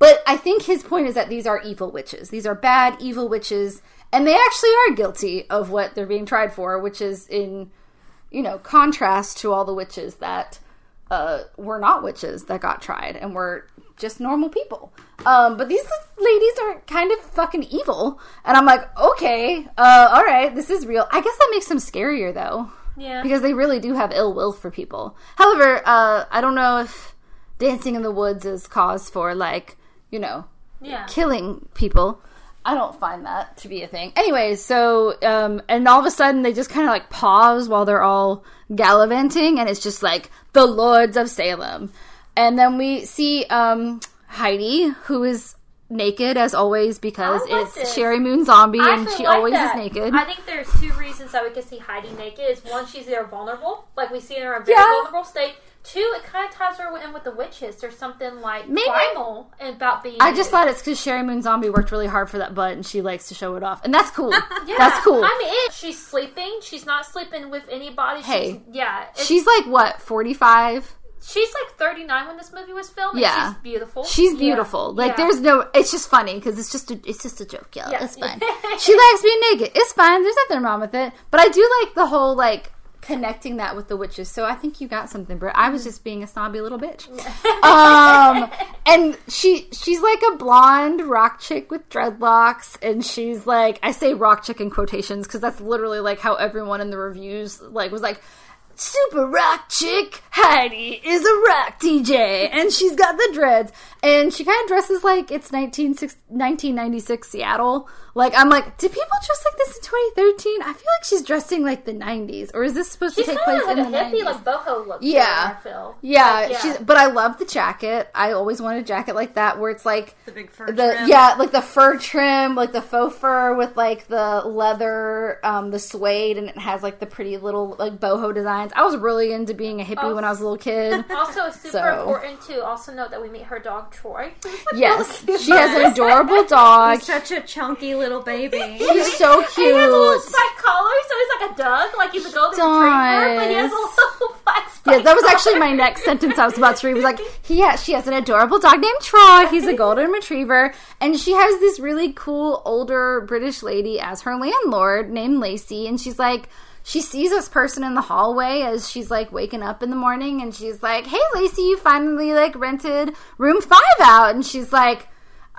But I think his point is that these are evil witches. These are bad, evil witches, and they actually are guilty of what they're being tried for, which is in, you know, contrast to all the witches that uh, were not witches that got tried and were just normal people. Um, but these ladies are kind of fucking evil, and I'm like, okay, uh, all right, this is real. I guess that makes them scarier though Yeah. because they really do have ill will for people. However, uh, I don't know if dancing in the woods is cause for like you know yeah. killing people. I don't find that to be a thing. Anyways, so um, and all of a sudden they just kind of like pause while they're all gallivanting, and it's just like the Lords of Salem, and then we see um, Heidi who is naked as always because like it's this. Sheri Moon Zombie I and she like always that. is naked. I think there's two reasons that we can see Heidi naked. Is one, she's there vulnerable, like we see her in a very Yeah. vulnerable state. Two, it kind of ties her in with the witches. There's something like Maybe- primal about being. I just thought it's because Sheri Moon Zombie worked really hard for that butt and she likes to show it off. And that's cool. Yeah. That's cool. I mean, it, she's sleeping. She's not sleeping with anybody. Hey. she's, yeah, She's like, what, 45? she's like 39 when this movie was filmed. Yeah. she's beautiful. She's Yeah. beautiful. Like, Yeah. there's no, it's just funny because it's just a, it's just a joke, y'all. Yeah. It's fine. she likes being naked. It's fine. There's nothing wrong with it. But I do like the whole, like, connecting that with the witches. So I think you got something, Britt. I was just being a snobby little bitch. um, and she she's like a blonde rock chick with dreadlocks, and she's like I say rock chick in quotations because that's literally like how everyone in the reviews like was like. Super rock chick Heidi is a rock DJ, and she's got the dreads, and she kind of dresses like it's 19, 1996 Seattle. Like I'm like, did people dress like this in 2013? I feel like she's dressing like the 90s, or is this supposed She's to take place like in a the hippie, 90s? like boho look. Yeah. I feel. yeah, Like, she's. But I love the jacket. I always wanted a jacket like that, where it's like The big fur the trim. yeah, like the fur trim, like the faux fur with like the leather, um, the suede, and it has like the pretty little like boho designs. I was really into being a hippie Oh. when I was a little kid. Also, super So- important to also note that we meet her dog Troy. yes, she has an adorable dog. He's such a chunky little baby. He's so cute. He has a little spike collar, so he's like a dog, like he's a golden retriever, but he has a little black spike Yeah, that was actually my next sentence I was about to read. Was like, he has, she has an adorable dog named Troy. He's a golden retriever, and she has this really cool older British lady as her landlord named Lacey, and she's like. She sees this person in the hallway as she's like waking up in the morning, and she's like, "Hey, Lacey, you finally like rented room five out?" And she's like,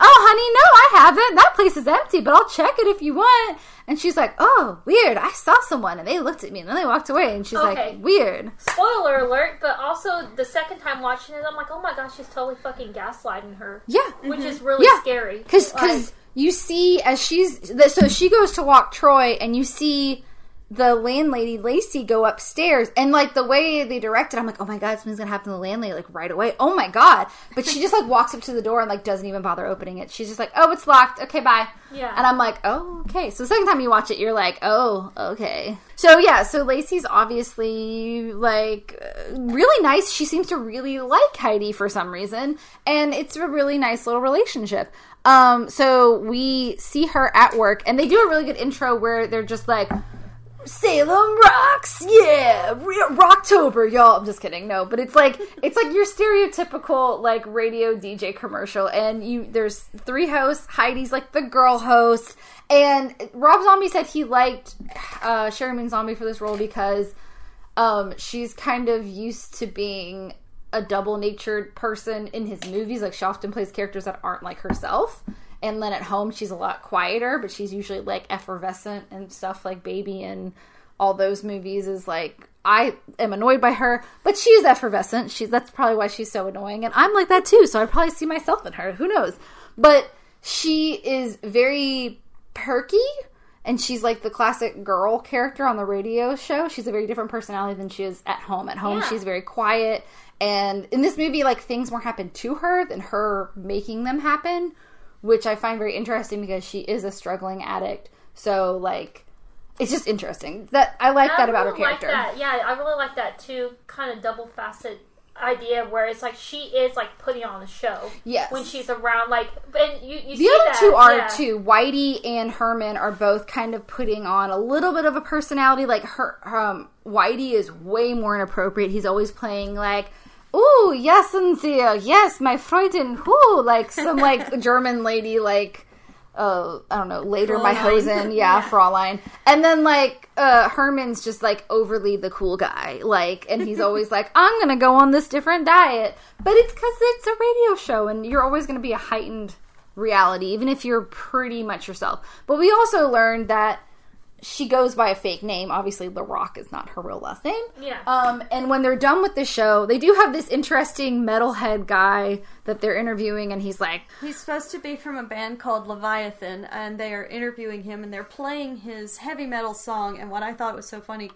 "Oh, honey, no, I haven't. That place is empty, but I'll check it if you want." And she's like, "Oh, weird. I saw someone, and they looked at me, and then they walked away." And she's Okay. like, "Weird." Spoiler alert, but also the second time watching it, I'm like, oh my gosh, she's totally fucking gaslighting her. Yeah, Which is mm-hmm. really Yeah. scary. because Like, you see as she's th- so she goes to walk Troy, and you see the landlady Lacey go upstairs, and like the way they direct it, I'm like, oh my god, something's gonna happen to the landlady like right away. Oh my god! But she just like walks up to the door and like doesn't even bother opening it. She's just like, oh, it's locked. Okay, bye. Yeah. And I'm like, oh, okay. So the second time you watch it, you're like, oh, okay. So yeah, so Lacey's obviously like uh, really nice. She seems to really like Heidi for some reason, and it's a really nice little relationship. Um, so we see her at work, and they do a really good intro where they're just like. Salem rocks, yeah, Rocktober, y'all. I'm just kidding, no, but it's like it's like your stereotypical like radio DJ commercial, and you there's three hosts. Heidi's like the girl host, and Rob Zombie said he liked uh, Sheri Moon Zombie for this role because um, she's kind of used to being a double natured person in his movies. Like she often plays characters that aren't like herself. And then at home, she's a lot quieter, but she's usually like effervescent and stuff like Baby and all those movies is like I am annoyed by her, but she is effervescent. She's that's probably why she's so annoying, and I'm like that too. So I probably see myself in her. Who knows? But she is very perky, and she's like the classic girl character on the radio show. She's a very different personality than she is at home. At home, Yeah. she's very quiet, and in this movie, like things more happen to her than her making them happen, which I find very interesting because she is a struggling addict. So like. It's just interesting that I like that I about her really like character. that. Yeah, I really like that too. Kind of double facet idea where it's like she is like putting on a show. Yes. When she's around, like, and you you The see other that, two are yeah. too. Whitey and Herman are both kind of putting on a little bit of a personality. Like her, um, Whitey is way more inappropriate. He's always playing like, "Ooh, yes, and yes, my Freuden, who like some like German lady, like. Uh, I don't know. Later, my hosen, yeah, Fraulein, and then like uh, Herman's just like overly the cool guy, like, and he's always like, "I'm gonna go on this different diet," but it's because it's a radio show, and you're always gonna be a heightened reality, even if you're pretty much yourself. But we also learned that she goes by a fake name. Obviously, The Rock is not her real last name. Yeah. Um, and when they're done with the show, they do have this interesting metalhead guy that they're interviewing, and he's like, He's supposed to be from a band called Leviathan, and they are interviewing him, and they're playing his heavy metal song. And what I thought was so funny,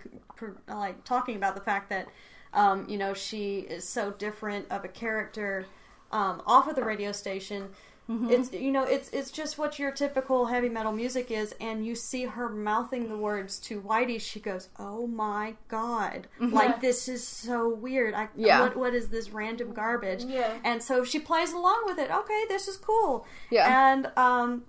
like talking about the fact that, um, you know, she is so different of a character um, off of the radio station. It's you know it's it's just what your typical heavy metal music is, and you see her mouthing the words to Whitey. She goes, "Oh my god! Like this is so weird. I Yeah. what what is this random garbage?" Yeah. And so she plays along with it. Okay, this is cool. Yeah. And um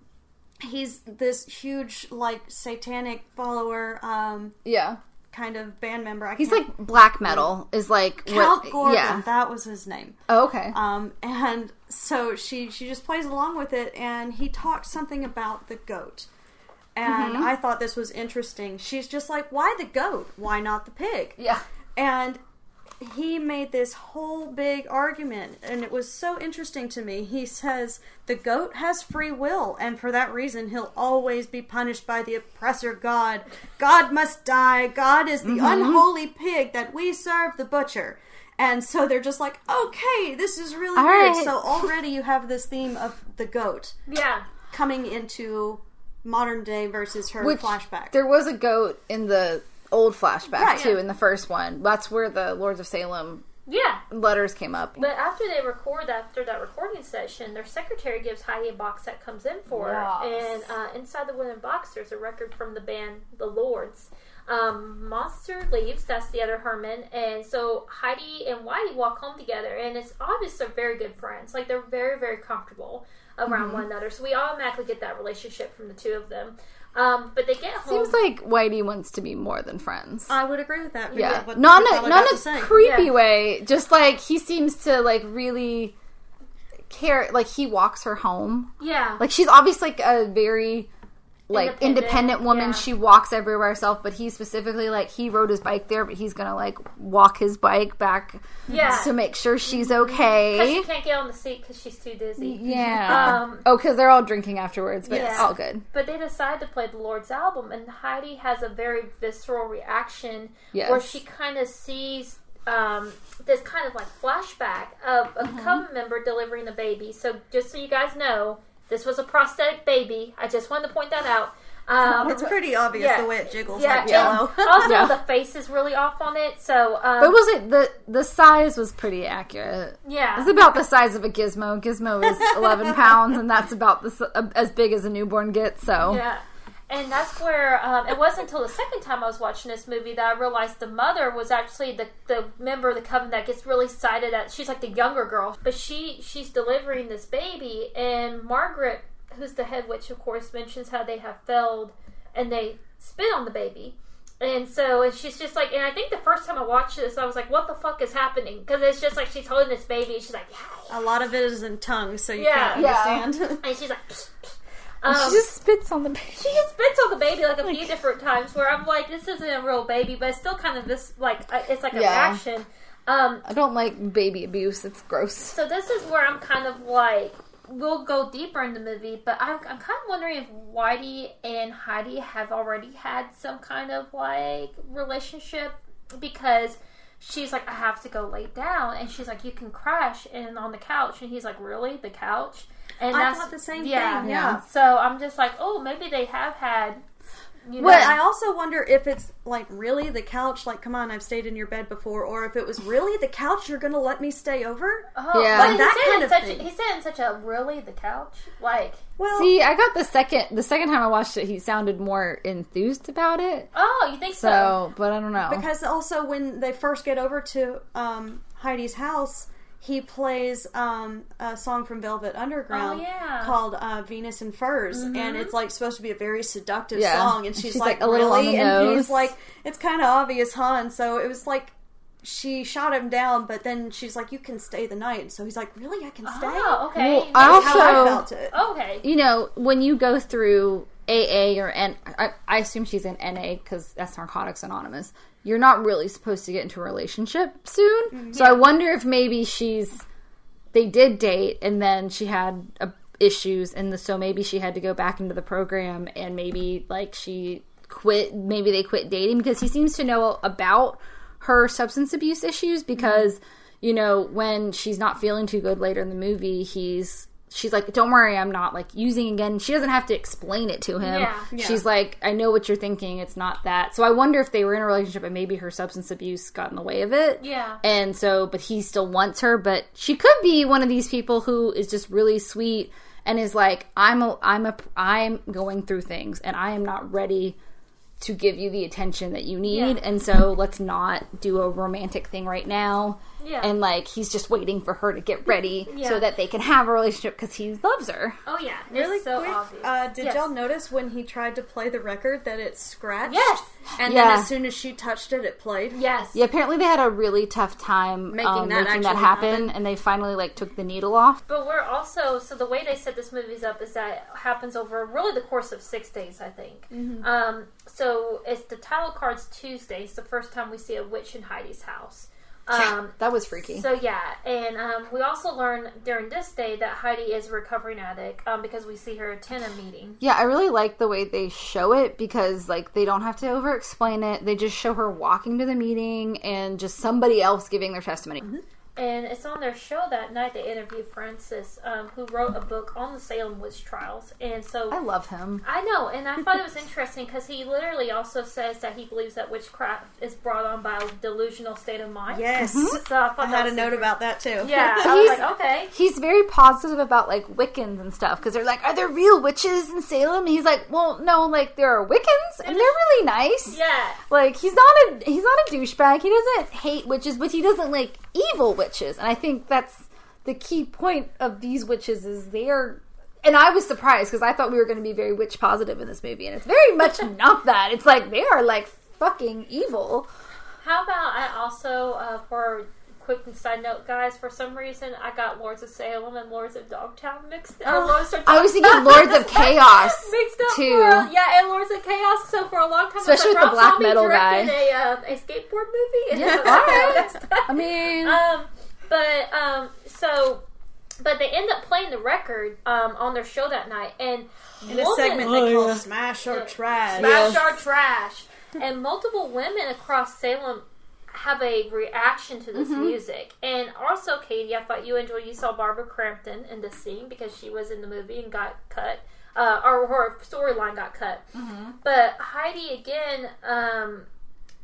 he's this huge like satanic follower um "Yeah." Kind of band member. I He's can't- like black metal is like Count what? Gordon. Yeah. That was his name. Oh, okay. Um and so she she just plays along with it and he talks something about the goat. and I thought this was interesting. She's just like, "Why the goat? Why not the pig?" Yeah. And he made this whole big argument, and it was so interesting to me. He says the goat has free will, and for that reason, he'll always be punished by the oppressor God. God must die. God is the mm-hmm. unholy pig that we serve, the butcher. And so they're just like, okay, this is really All weird. right. So already you have this theme of the goat Yeah. coming into modern day versus her Which flashback. There was a goat in the old flashback Right. too, in the first one. That's where the Lords of Salem Yeah. letters came up. But after they record, after that recording session, their secretary gives Heidi a box that comes in for her. And uh, inside the wooden box, there's a record from the band The Lords. Um, Munster leaves, that's the other Herman. And so Heidi and Whitey walk home together. And it's obvious they're very good friends. Like, they're very, very comfortable around one another. So we automatically get that relationship from the two of them. Um, but they get home. Seems like Whitey wants to be more than friends. I would agree with that. yeah, what not in a, not in a creepy Yeah. way. Just like he seems to like really care. Like he walks her home. yeah. Like she's obviously like a very like Independent, independent, woman. yeah. She walks everywhere herself, but he specifically like he rode his bike there, but he's gonna like walk his bike back Yeah. to make sure she's Because okay. she can't get on the seat because she's too dizzy. Yeah. Um, oh, because they're all drinking afterwards, but Yeah. it's all good. But they decide to play the Lord's album, and Heidi has a very visceral reaction Yes. where she kind of sees um, this kind of like flashback of a Mm-hmm. coven member delivering the baby. So just so you guys know, this was a prosthetic baby. I just wanted to point that out. Um, It's pretty obvious Yeah. the way it jiggles yeah, like jello. and also Yeah. the face is really off on it. So, um, But was it the the size was pretty accurate? yeah, It's about the size of a gizmo. Gizmo is 11 pounds, and that's about the, uh, as big as a newborn gets. So Yeah. And that's where um, it wasn't until the second time I was watching this movie that I realized the mother was actually the, the member of the coven that gets really excited at. She's like the younger girl, but she she's delivering this baby, and Margaret, who's the head witch, of course, mentions how they have failed and they spit on the baby. And so and she's just like, and I think the first time I watched this, I was like, "What the fuck is happening?" Because it's just like she's holding this baby, and she's like, A lot of it is in tongue, so you Yeah. can't Yeah. understand. and she's like, psst, psst. Um, she just spits on the baby. she just spits on the baby like a few different times where I'm like, this isn't a real baby, but it's still kind of this like uh, it's like a Yeah. reaction. Um, I don't like baby abuse. It's gross. so this is where I'm kind of like, we'll go deeper in the movie, but I'm, I'm kind of wondering if Whitey and Heidi have already had some kind of like relationship because she's like, I have to go lay down, and she's like, you can crash and on the couch, and he's like, really, the couch? And I that's thought the same yeah, thing, yeah. So I'm just like, oh, maybe they have had. You know, But I also wonder if it's like really the couch. Like, come on, I've stayed in your bed before, or if it was really the couch. You're gonna let me stay over? Oh, Yeah. Like he that kind in of such thing. he said in such a really the couch like Well, See, I got the second the second time I watched it, he sounded more enthused about it. oh you think so, So, but I don't know. because also when they first get over to um, Heidi's house, he plays um, a song from Velvet Underground Oh, yeah. called uh, "Venus and Furs," and it's like supposed to be a very seductive Yeah. song. And she's, She's, like, like, a little "Really?" and he's like, "It's kind of obvious, huh?" And so it was like. She shot him down, but then she's like, "You can stay the night." So he's like, "Really? I can stay?" oh okay Well, I That's how I also- felt it. okay you know, when you go through AA or N, I, I assume she's in NA because that's Narcotics Anonymous. You're not really supposed to get into a relationship soon. So I wonder if maybe she's they did date and then she had uh, issues and the, so maybe she had to go back into the program and maybe like she quit. Maybe they quit dating because he seems to know about her substance abuse issues because you know when she's not feeling too good later in the movie he's she's like don't worry i'm not like using again she doesn't have to explain it to him Yeah. Yeah. she's like i know what you're thinking it's not that so i wonder if they were in a relationship and maybe her substance abuse got in the way of it Yeah. and so but he still wants her but she could be one of these people who is just really sweet and is like i'm a i'm a i'm going through things and i am not ready to give you the attention that you need Yeah. and so let's not do a romantic thing right now Yeah. and like he's just waiting for her to get ready Yeah. so that they can have a relationship because he loves her oh yeah Really so quick, obvious uh, did Yes. y'all notice when he tried to play the record that it scratched? yes And Yeah. then as soon as she touched it, it played. Yes. Yeah, apparently they had a really tough time Making um, that making that happen, happen. and they finally like took the needle off. But we're also so the way they set this movie's up is that it happens over really the course of six days, I think. Mm-hmm. Um, so it's the title card's Tuesday. It's the first time we see a witch in Heidi's house. Um, That was freaky. So yeah, and um, we also learn during this day that Heidi is a recovering addict um, because we see her attend a meeting. Yeah, I really like the way they show it because like they don't have to over explain it. They just show her walking to the meeting and just somebody else giving their testimony. And it's on their show that night they interview Francis, um, who wrote a book on the Salem witch trials. And so I love him. I know, and I thought it was interesting because he literally also says that he believes that witchcraft is brought on by a delusional state of mind. Yes. So I thought I had a note about that too. Yeah, I was He's- like, okay. He's very positive about like Wiccans and stuff because they're like, are there real witches in Salem? And he's like, well, no, like there are Wiccans and they're really nice. Yeah, Like he's not a he's not a douchebag. He doesn't hate witches, but he doesn't like evil witches. And I think that's the key point of these witches is they are. And I was surprised because I thought we were going to be very witch positive in this movie, and it's very much not that. It's like they are like fucking evil. How about I also, uh, for quick side note, guys, for some reason I got Lords of Salem and Lords of Dogtown mixed up. Oh, Lords of I was thinking Lords of Chaos mixed up too. For, yeah, and Lords of Chaos. So for a long time, Especially I was like, with the black Rob Zombie metal guy. A, um, a skateboard movie. And Yeah, I was like, alright. "Oh, I mean, um, but um, so, but they end up playing the record um on their show that night, and In a segment they call Smash or Trash. Smash Yes. our trash. and multiple women across Salem have a reaction to this music. And also, Katie, I thought you enjoyed. You saw Barbara Crampton in the scene because she was in the movie and got cut, uh, or her storyline got cut. But Heidi again. Um,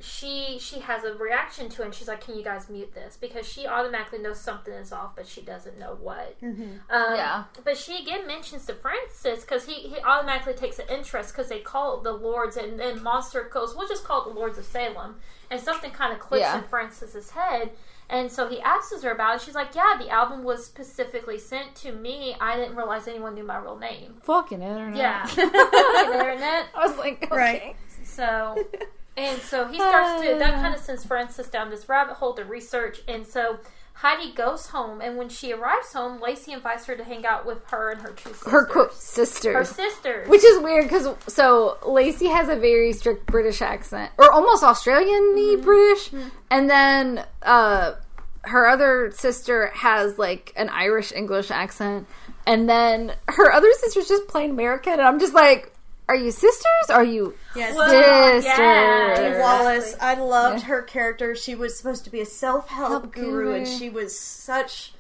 she she has a reaction to it and she's like can you guys mute this because she automatically knows something is off but she doesn't know what um, Yeah. but she again mentions to francis because he, he automatically takes an interest because they call it the lords and then munster goes we'll just call it the lords of salem and something kind of clicks Yeah. in francis's head and so he asks her about it she's like yeah the album was specifically sent to me i didn't realize anyone knew my real name fucking internet. yeah Fucking internet I was like, okay. Right. so, and so he starts to, that kind of ah. sends Francis down this rabbit hole to research. And so Heidi goes home, and when she arrives home, Lacey invites her to hang out with her and her two sisters. Her quote Her sisters. sisters. Which is weird because so Lacey has a very strict British accent, or almost Australian y mm-hmm. British, mm-hmm. and then uh, her other sister has like an Irish English accent, and then her other sister's just plain American, and I'm just like, are you sisters? Are you Yes. Well, sisters? yeah. Dee Wallace, I loved Yeah. her character. She was supposed to be a self help Help guru, and she was such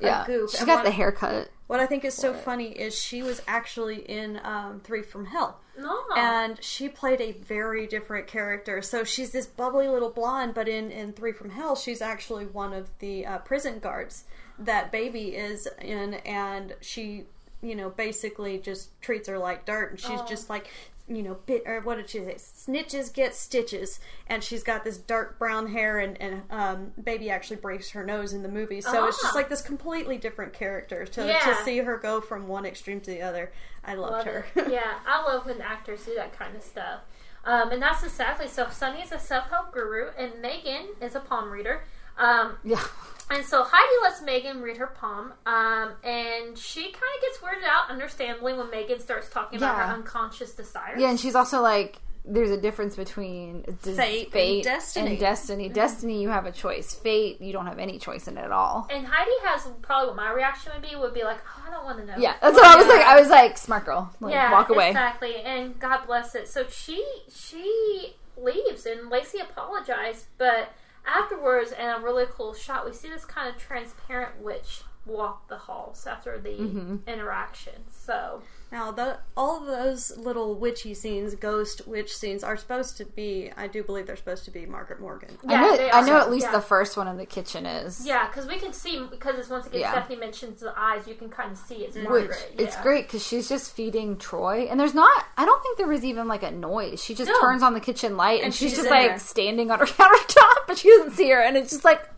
a Yeah, goof. she And got what, the haircut. What I think is so funny is she was actually in um, Three from Hell. no. and she played a very different character. So she's this bubbly little blonde, but in in Three from Hell, she's actually one of the uh, prison guards that Baby is in, and she, you know, basically just treats her like dirt, and she's just like. You know, bit or what did she say? Snitches get stitches, and she's got this dark brown hair, and and um, baby actually breaks her nose in the movie. So it's just Ah. like this completely different character to Yeah. to see her go from one extreme to the other. I loved Love her. yeah, I love when actors do that kind of stuff. Um, and that's exactly so. Sonny is a self help guru, and Megan is a palm reader. Um, Yeah, And so Heidi lets Megan read her palm, um, and she kind of gets weirded out, understandably, when Megan starts talking about Yeah. her unconscious desires. yeah, and she's also like. There's a difference between des- Fate and destiny. and destiny. Destiny, you have a choice. Fate, you don't have any choice in it at all. And Heidi has probably what my reaction would be would be like, oh, I don't want to know. Yeah, that's what I was like. I was like, smart girl, like, yeah, walk away. exactly. And God bless it. So she she leaves, and Lacey apologized, but afterwards, in a really cool shot, we see this kind of transparent witch walk the halls after the Mm-hmm. interaction. So Now, the, all of those little witchy scenes, ghost witch scenes, are supposed to be. I do believe they're supposed to be Margaret Morgan. I Yeah, know, they I know at least Yeah. the first one in the kitchen is. Yeah, because we can see because it's once again Yeah. Stephanie mentions the eyes, you can kind of see it's Which Margaret. it's great because she's just feeding Troy, and there's not. I don't think there was even like a noise. She just No. turns on the kitchen light, and, And she's, she's just like there. standing on her countertop, but she doesn't see her, and it's just like,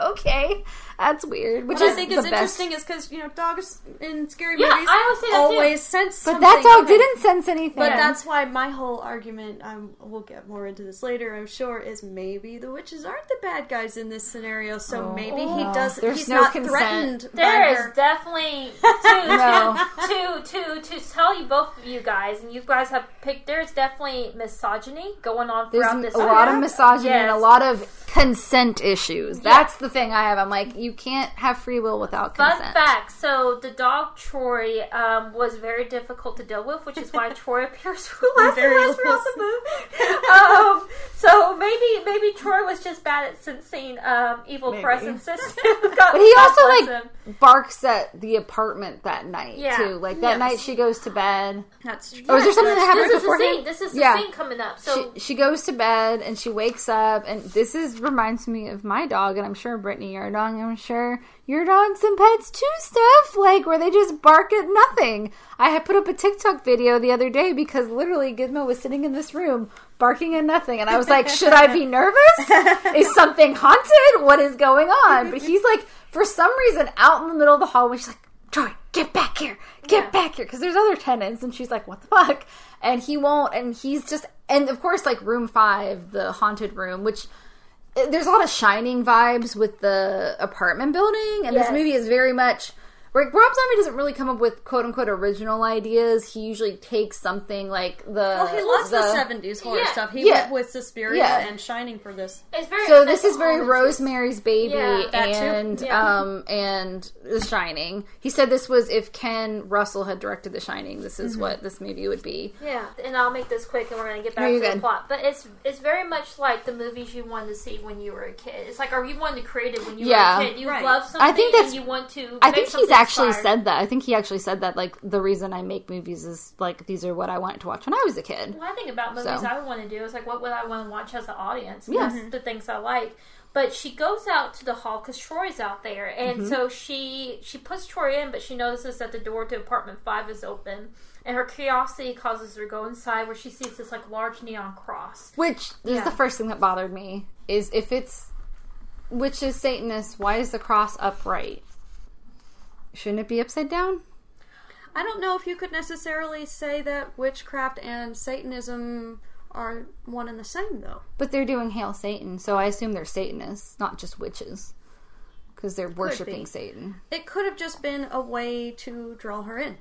okay, that's weird. Which What is I think the is best. interesting is because you know dogs in scary Yeah, movies I always say that too. always sense But something. that dog Okay. didn't sense anything. But that's why my whole argument, um, we'll get more into this later, I'm sure, is maybe the witches aren't the bad guys in this scenario. So Oh. maybe he Oh. does. There's he's no not consent. threatened by There her. definitely to, No. to to to tell you both of you guys, and you guys have picked. There's definitely misogyny going on There's throughout this. a lot of misogyny and a lot of consent issues. That's the thing I have. I'm like, you can't have free will without consent. Fun consent. fact: So the dog Troy um, was very difficult to deal with, which is why Troy appears for less and Very less throughout the movie. um, so maybe maybe Troy was just bad at sensing um, evil Maybe. presences. But he also like barks at the apartment that night Yeah. too. Like that Yes. night she goes to bed. That's true. Oh, is there something that happened This is the beforehand? scene. This is the Yeah. scene coming up. So she, she goes to bed and she wakes up and this is reminds me of my dog and I'm sure Brittany your dog I'm sure your dogs and pets too stuff like where they just bark at nothing. I had put up a TikTok video the other day because literally Gizmo was sitting in this room barking at nothing and I was like should I be nervous? is something haunted? What is going on? But he's like for some reason out in the middle of the hallway she's like Troy, get back here, get Yeah. back here, because there's other tenants, and she's like, "What the fuck?" And he won't, and he's just, and of course, like room five, the haunted room, which eh, there's a lot of Shining vibes with the apartment building, and Yes. this movie is very much. Like Rob Zombie doesn't really come up with quote unquote original ideas. He usually takes something like the. Well, he loves the, '70s horror Yeah. stuff. He Yeah. went with Suspiria Yeah. and Shining for this. it's very. So this is very all- Rosemary's Baby Yeah, and Yeah. um and The Shining. He said this was if Ken Russell had directed The Shining, this is what this movie would be. Yeah, and I'll make this quick, and we're gonna get back No, to you're the plot. But it's it's very much like the movies you wanted to see when you were a kid. It's like, are you wanted to create it when you Yeah. were a kid? You Right. love something, I think that's- and you want to. I make think he's something actually said that. I think he actually said that like the reason I make movies is like these are what I wanted to watch when I was a kid. One thing about movies So. I would want to do is like, what would I want to watch as an audience? Yeah. That's the things I like. But she goes out to the hall because Troy's out there, and Mm-hmm. so she she puts Troy in, but she notices that the door to apartment five is open, and her curiosity causes her to go inside where she sees this like large neon cross. Which is Yeah. the first thing that bothered me is if it's which is Satanist, why is the cross upright? Shouldn't it be upside down? I don't know if you could necessarily say that witchcraft and Satanism are one and the same, though. But they're doing Hail Satan, so I assume they're Satanists, not just witches. Because they're worshiping be. Satan. It could have just been a way to draw her in.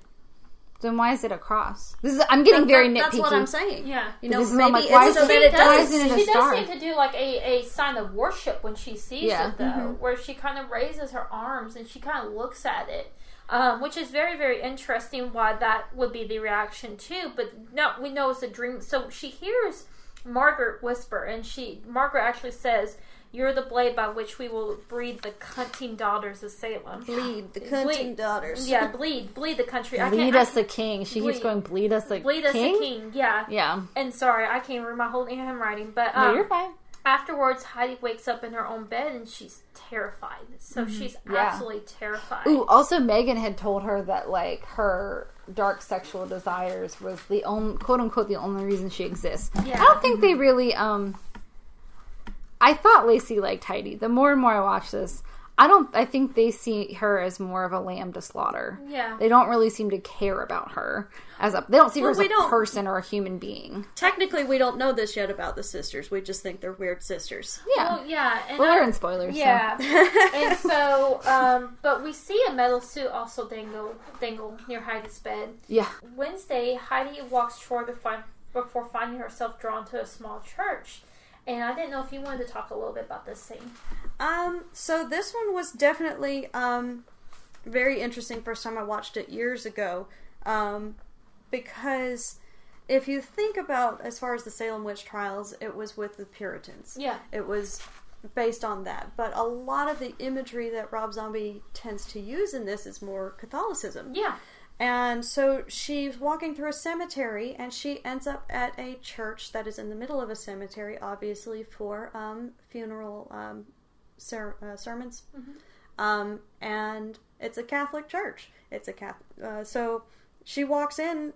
Then why is it a cross? This is I'm getting That- very that- nitpicky. That's what I'm saying. Yeah. You know, This is why I'm maybe like, why it's is so it- that it why does. isn't it a she star? does seem to do like a, a sign of worship when she sees Yeah. it, though, Mm-hmm. where she kind of raises her arms and she kind of looks at it, um, which is very, very interesting. Why that would be the reaction too, but no, we know it's a dream. So she hears Margaret whisper, and she Margaret actually says, "You're the blade by which we will breed the cunting daughters of Salem." Bleed the Bleed. daughters. Yeah, bleed, bleed the country. Bleed can't, us I, the king. She keeps going, bleed us the bleed us king. the king. Yeah. Yeah. And sorry, I can't read my whole handwriting, but No, um, you're fine. afterwards Heidi wakes up in her own bed and she's terrified. So she's Mm-hmm. Yeah. absolutely terrified. Ooh, also Megan had told her that like her dark sexual desires was the only quote unquote the only reason she exists. Yeah. I don't think they really um I thought Lacey liked Heidi. The more and more I watch this, I don't I think they see her as more of a lamb to slaughter. Yeah. They don't really seem to care about her as a they don't see her Well, as a don't- person or a human being. Technically, we don't know this yet about the sisters. We just think they're weird sisters. Yeah. Well, yeah. And well, I- we're in spoilers. so- yeah. and so, um, but we see a metal suit also dangle, dangle near Heidi's bed. Yeah. Wednesday, Heidi walks Troy to find, before finding herself drawn to a small church. And I didn't know if you wanted to talk a little bit about this scene. Um, so this one was definitely um, very interesting. First time I watched it years ago, um, because if you think about as far as the Salem witch trials, it was with the Puritans. Yeah. it was based on that. But a lot of the imagery that Rob Zombie tends to use in this is more Catholicism. Yeah. And so she's walking through a cemetery and she ends up at a church that is in the middle of a cemetery, obviously for um, funeral um, ser- uh, sermons. Um, and it's a Catholic church. It's a Catholic. Uh, so she walks in,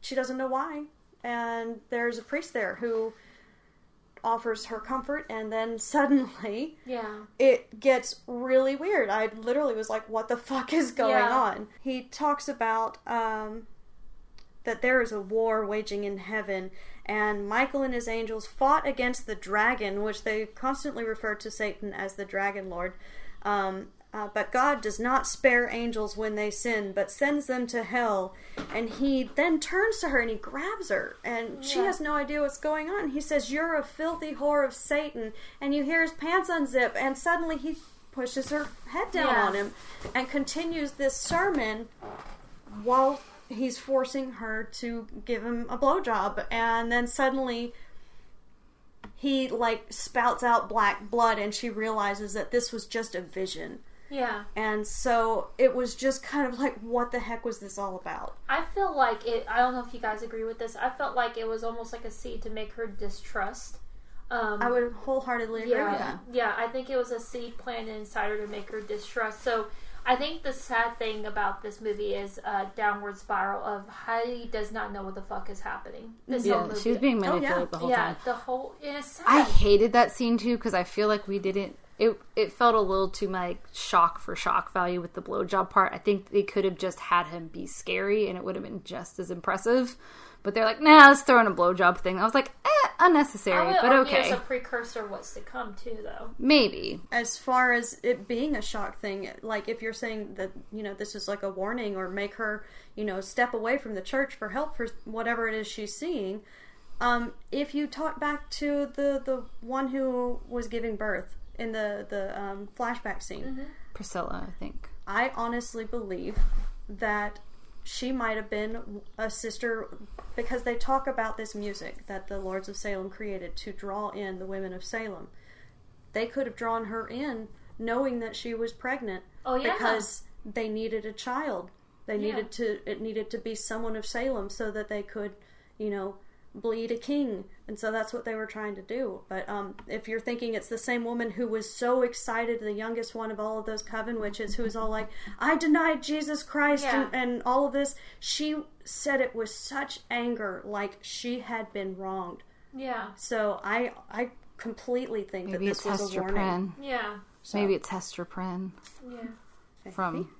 she doesn't know why. And there's a priest there who offers her comfort, and then suddenly Yeah. it gets really weird. I literally was like, "What the fuck is going Yeah. on?" He talks about um, that there is a war waging in heaven, and Michael and his angels fought against the dragon, which they constantly refer to Satan as the Dragon Lord. Um, uh, but God does not spare angels when they sin, but sends them to hell. And he then turns to her and he grabs her, and she has no idea what's going on. He says, You're a filthy whore of Satan. And you hear his pants unzip, and suddenly he pushes her head down Yeah. on him and continues this sermon while he's forcing her to give him a blowjob. And then suddenly he like spouts out black blood and she realizes that this was just a vision. Yeah. And so it was just kind of like, what the heck was this all about? I feel like it. I don't know if you guys agree with this. I felt like it was almost like a seed to make her distrust. Um, I would wholeheartedly agree with yeah, that. yeah. I think it was a seed planted inside her to make her distrust. So I think the sad thing about this movie is a downward spiral of Heidi does not know what the fuck is happening. This whole Yeah, movie. she was being Oh, yeah. manipulated the whole yeah, time. the whole. It's sad. I hated that scene too because I feel like we didn't. It it felt a little too like shock for shock value with the blowjob part. I think they could have just had him be scary and it would have been just as impressive. But they're like, nah, let's throw in a blowjob thing. I was like, eh, I unnecessary, would but okay, It's a precursor of what's to come too, though. maybe. As far as it being a shock thing, like if you're saying that, you know, this is like a warning or make her, you know, step away from the church for help for whatever it is she's seeing, um, if you talk back to the, the one who was giving birth in the, the um, flashback scene, Priscilla, I think. I honestly believe that she might have been a sister because they talk about this music that the Lords of Salem created to draw in the women of Salem. They could have drawn her in knowing that she was pregnant Oh yeah, because they needed a child. They Yeah. needed to it needed to be someone of Salem so that they could, you know, bleed a king. And so that's what they were trying to do. But um, if you're thinking it's the same woman who was so excited, the youngest one of all of those coven witches, who was all like, I denied Jesus Christ Yeah. and, and all of this, she said it with such anger, like she had been wronged. yeah, So I I completely think Maybe that it's this was a warning. Prynne. yeah, So- Maybe it's Hester Prynne yeah, from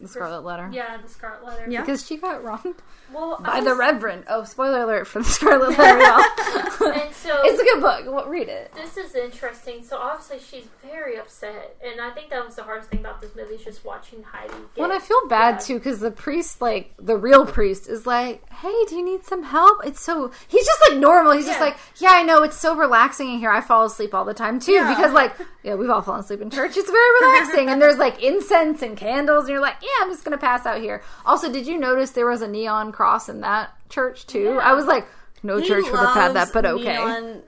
the Scarlet Letter. yeah. The Scarlet Letter. Yeah. Because she got wronged Well, by I the Reverend. Oh, spoiler alert for the Scarlet Letter, y'all. And so it's a good book. Well, read it. this is interesting. So obviously she's very upset, and I think that was the hardest thing about this movie is just watching Heidi. Get, Well, and I feel bad yeah. too because the priest, like the real priest, is like, "Hey, do you need some help?" It's so he's just like normal. He's just like, "Yeah, I know. It's so relaxing in here. I fall asleep all the time too Yeah. because, like, yeah, we've all fallen asleep in church. It's very relaxing, and there's like incense and candles, and you're like, "Yeah, I'm just gonna pass out here." Also, did you notice there was a neon cross in that church too? Yeah. I was like, "No He church would have had that, but okay." neon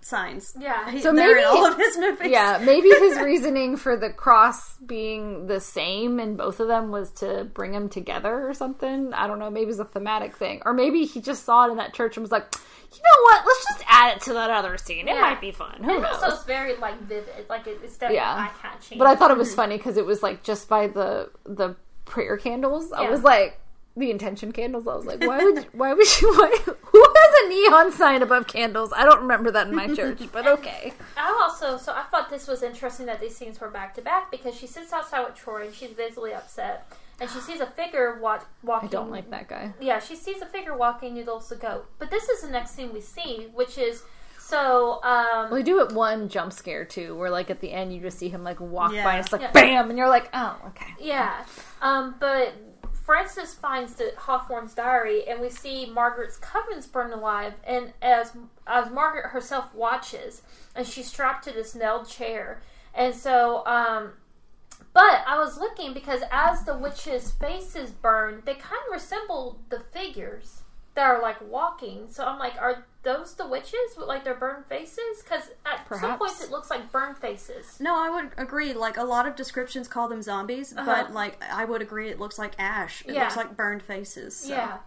signs. Yeah. He- So maybe- in all of his movies. Yeah, maybe his reasoning for the cross being the same in both of them was to bring them together or something. I don't know. Maybe it's a thematic thing. Or maybe he just saw it in that church and was like, you know what? Let's just add it to that other scene. It Yeah. might be fun. Who And knows? also, it's very like vivid. Like it, it's definitely Yeah. eye catching. But I thought it was mm. funny because it was like just by the the prayer candles. I was like the intention candles. I was like, why would why would you? Why, who has a neon sign above candles? I don't remember that in my church, but okay. I also, so I thought this was interesting that these scenes were back to back because she sits outside with Troy and she's visibly upset, and she sees a figure walk, walking. I don't like that guy. Yeah, she sees a figure walking Noodles the goat. But this is the next scene we see, which is so. um they do it one jump scare too, where like at the end you just see him like walk Yeah. by and it's like Yeah. bam, and you're like, oh, okay. Yeah, um, but Francis finds the Hawthorne's diary, and we see Margaret's covens burned alive. And as as Margaret herself watches, and she's strapped to this nailed chair, and so. Um, but I was looking because as the witches' faces burn, they kind of resemble the figures that are like walking. So I'm like, are those the witches with like their burned faces? Because at some points it looks like burned faces. No, I would agree. Like a lot of descriptions call them zombies, Uh-huh. but like I would agree, it looks like ash. It Yeah. looks like burned faces. so. Yeah.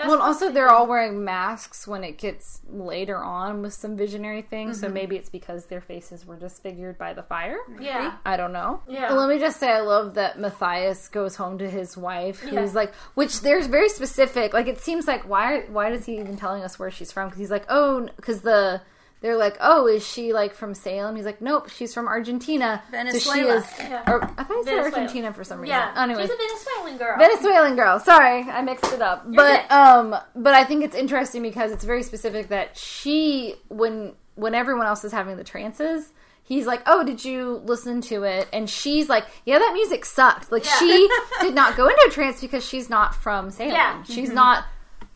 That's well, what I was also they're all wearing masks when it gets later on with some visionary things. So mm-hmm. maybe it's because their faces were disfigured by the fire. Yeah. I don't know. Yeah. But let me just say, I love that Matthias goes home to his wife, Yeah. who's like, which there's very specific. Like, it seems like why why does he even telling us where she's from? Because he's like, oh, because the they're like, "Oh, is she like from Salem?" He's like, "Nope, she's from Argentina." So Venezuela. she is. Yeah. Or, I thought he said. Argentina for some reason. Yeah, Anyways, she's a Venezuelan girl. Venezuelan girl. Sorry, I mixed it up. but good. um, but I think it's interesting because it's very specific that she when when everyone else is having the trances. He's like, "Oh, did you listen to it?" And she's like, "Yeah, that music sucked." Like Yeah. she did not go into a trance because she's not from Salem. Yeah. She's not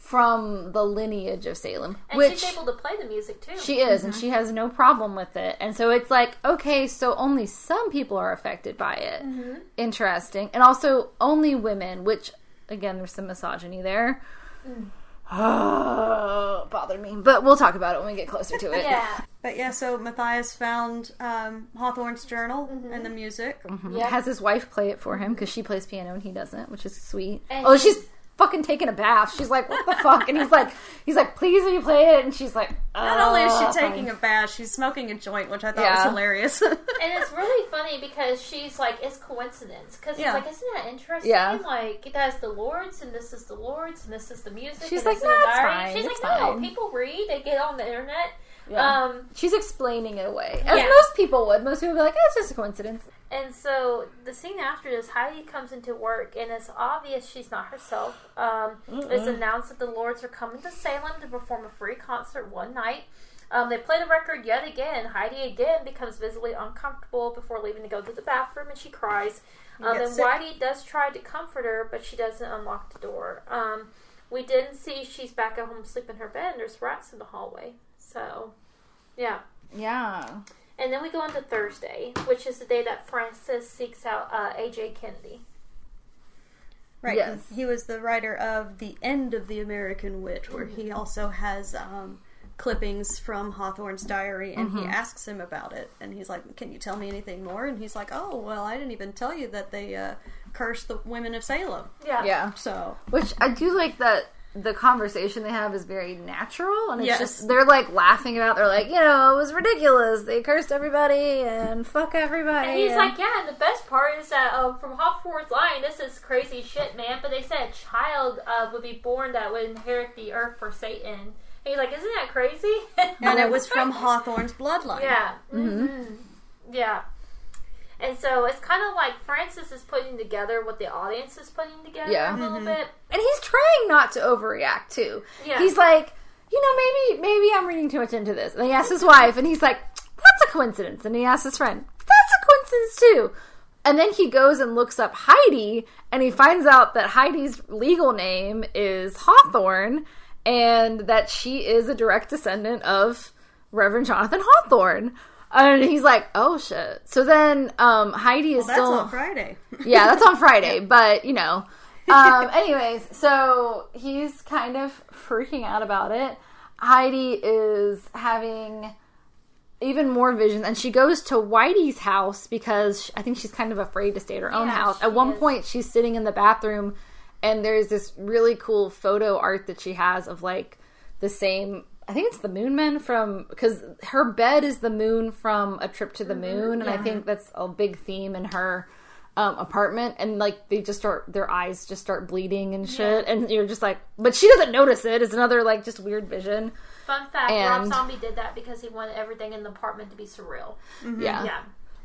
from the lineage of Salem, and which she's able to play the music too. she is, and she has no problem with it. And so it's like, okay, so only some people are affected by it. Interesting. And also only women, which, again, there's some misogyny there. Oh, bothered me. But we'll talk about it when we get closer to it. yeah, But yeah, so Matthias found um, Hawthorne's journal Mm-hmm. and the music. yeah. Has his wife play it for him because she plays piano and he doesn't, which is sweet. And oh, she's fucking taking a bath. She's like, what the fuck? And he's like, he's like, please will you play it? And she's like, Not only is "Uh, she taking fine." a bath, she's smoking a joint, which I thought Yeah. was hilarious. And it's really funny because she's like, it's coincidence. Because Yeah. it's like, isn't that interesting? Yeah. Like, it has the Lords, and this is the Lords, and this is the music. She's and like, "No, it's fine, She's it's like, no, people read, they get on the internet. Yeah. Um, She's explaining it away, as Yeah. most people would. Most people would be like, "Oh, "It's just a coincidence." And so the scene after this, Heidi comes into work, and it's obvious she's not herself. Um, it's announced that the Lords are coming to Salem to perform a free concert one night. Um, they play the record yet again. Heidi again becomes visibly uncomfortable before leaving to go to the bathroom, and she cries. Um, and sick. Whitey does try to comfort her, but she doesn't unlock the door. Um, we didn't see she's back at home sleeping in her bed, and there's rats in the hallway. So, yeah. Yeah. And then we go on to Thursday, which is the day that Francis seeks out uh, AJ Kennedy. right. Yes. He was the writer of The End of the American Witch, where he also has um, clippings from Hawthorne's diary, and he asks him about it. And he's like, Can you tell me anything more? And he's like, Oh, well, I didn't even tell you that they uh, cursed the women of Salem. Yeah. Yeah. So, Which I do like that the conversation they have is very natural, and it's Yes. just they're like laughing about. They're like, you know, it was ridiculous. They cursed everybody and fuck everybody. And he's and- like, yeah, and the best part is that um, from Hawthorne's line, this is crazy shit, man. But they said a child uh, would be born that would inherit the earth for Satan. And he's like, isn't that crazy? and it was from Hawthorne's bloodline. Yeah. hmm Yeah. And so it's kind of like Francis is putting together what the audience is putting together Yeah. a little mm-hmm. bit. and he's trying not to overreact too. Yeah. He's like, you know, maybe maybe I'm reading too much into this. And he asks his wife, and he's like, that's a coincidence. And he asks his friend, that's a coincidence too. And then he goes and looks up Heidi, and he finds out that Heidi's legal name is Hawthorne, and that she is a direct descendant of Reverend Jonathan Hawthorne. And he's like, "Oh shit!" So then, um, Heidi is Well, that's still on Friday. yeah, that's on Friday, but you know. Um, anyways, so he's kind of freaking out about it. Heidi is having even more visions, and she goes to Whitey's house because I think she's kind of afraid to stay at her own Yeah, house. At one is. point, she's sitting in the bathroom, and there's this really cool photo art that she has of like the same. I think it's the Moon Men from because her bed is the moon from a trip to the moon, and I think that's a big theme in her um, apartment. And like they just start, their eyes just start bleeding and shit, and you're just like, but she doesn't notice it. It's another like just weird vision. Fun fact: Rob Zombie did that because he wanted everything in the apartment to be surreal. Yeah. Yeah.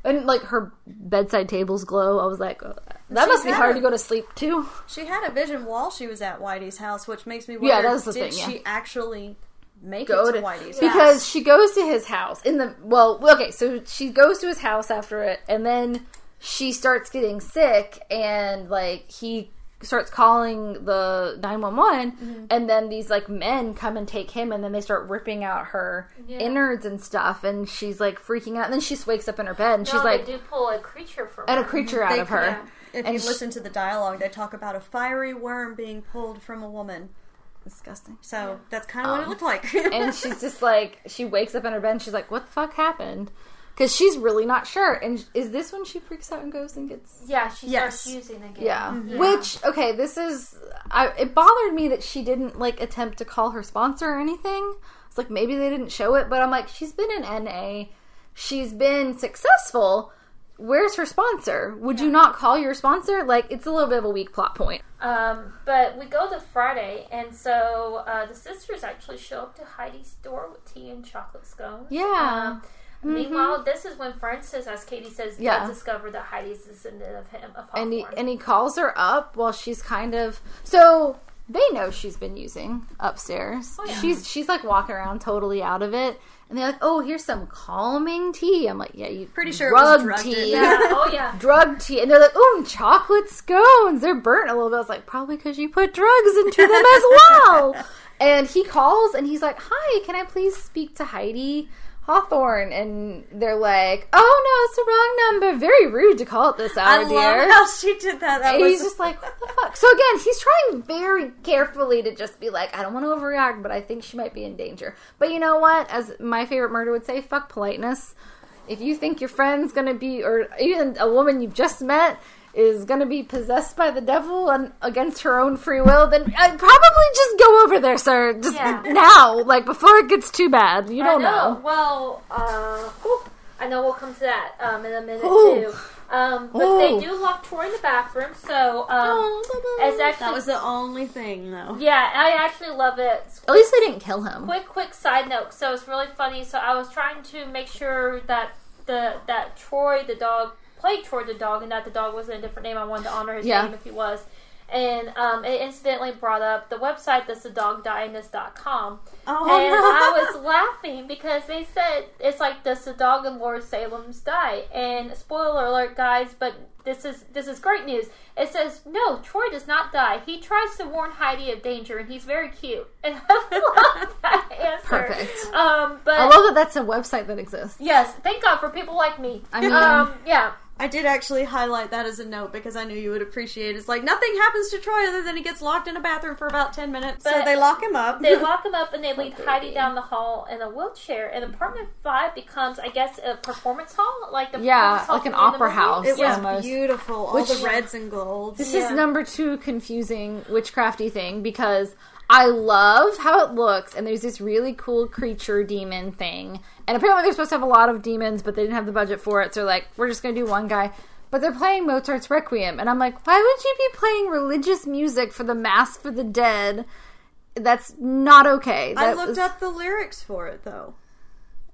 and like her bedside tables glow. I was like, oh, that She must be hard a- to go to sleep too. She had a vision while she was at Whitey's house, which makes me wonder: Yeah, that's the did thing, yeah. she actually make go it to to Whitey's? Yeah. because she goes to his house in the well okay so she goes to his house after it and then she starts getting sick and like he starts calling the 911 Mm-hmm. and then these like men come and take him and then they start ripping out her Yeah. innards and stuff and she's like freaking out and then she just wakes up in her bed and No, she's like they do pull a creature from and a creature out They- of her yeah. If And you she- listen to the dialogue, they talk about a fiery worm being pulled from a woman. Disgusting So that's kind of what it Um, looked like. and she's just like she wakes up in her bed and she's like what the fuck happened because she's really not sure and is this when she freaks out and goes and gets Yeah, she Yes. starts using again. Yeah. Mm-hmm. Which okay, this is I it bothered me that she didn't like attempt to call her sponsor or anything. It's like maybe they didn't show it, but I'm like she's been in NA. She's been successful. Where's her sponsor? Would you not call your sponsor? Like, it's a little bit of a weak plot point. Um, but we go to Friday, and so uh, the sisters actually show up to Heidi's door with tea and chocolate scones. Yeah. Um, Meanwhile, this is when Francis, as Katie says, Yeah. does discover that Heidi's descendant of him, of and he, and he calls her up while she's kind of so they know she's been using upstairs. Oh, yeah. She's she's like walking around totally out of it, and they're like, "Oh, here's some calming tea." I'm like, "Yeah, you Pretty sure it was drug tea." yeah, oh yeah. Drug tea, and they're like, "Oh, chocolate scones. They're burnt a little bit." I was like, "Probably because you put drugs into them as well." And he calls, and he's like, "Hi, can I please speak to Heidi Hawthorne?" And they're like, "Oh no, it's the wrong number. Very rude to call it this hour, I dear." love how she did that. That And was he's just like, what the fuck? So again, he's trying very carefully to just be like, I don't want to overreact, but I think she might be in danger. But you know what? As my favorite murder would say, fuck politeness. If you think your friend's gonna be, or even a woman you've just met is gonna be possessed by the devil and against her own free will, then I'd probably just go over there, sir. Just Yeah. now, like before it gets too bad. You don't I know. know. Well, uh, whew, I know we'll come to that um, in a minute Ooh. too. Um, but Ooh. they do lock Troy in the bathroom, so um, it's actually that was the only thing though. yeah. I actually love it. At least they didn't kill him. Quick, quick side note. So it's really funny. So I was trying to make sure that the that Troy the dog played Troy the dog, and that the dog wasn't a different name. I wanted to honor his Yeah. name if he was. And um, it incidentally brought up the website that's the dogdinus.com. Oh and no! I was laughing because they said it's like does the dog in Lord Salem's die? And spoiler alert, guys, but this is this is great news. It says no, Troy does not die. He tries to warn Heidi of danger, and he's very cute. And I love that answer. Perfect. Um, but I love that that's a website that exists. yes, thank God for people like me. I mean, um, yeah. I did actually highlight that as a note because I knew you would appreciate. it. It's like nothing happens to Troy other than he gets locked in a bathroom for about ten minutes. so they lock him up. They lock him up and they lead Heidi down the hall in a wheelchair. And apartment five becomes, I guess, a performance hall, like the Yeah, hall like an opera house. it was Yeah. almost. beautiful. All Which- the reds and golds. This Yeah. is number two confusing witchcrafty thing because I love how it looks, and there's this really cool creature demon thing. And apparently, they're supposed to have a lot of demons, but they didn't have the budget for it, so like, we're just gonna do one guy. But they're playing Mozart's Requiem, and I'm like, why would you be playing religious music for the Mass for the Dead? That's not okay. I looked was- up the lyrics for it though.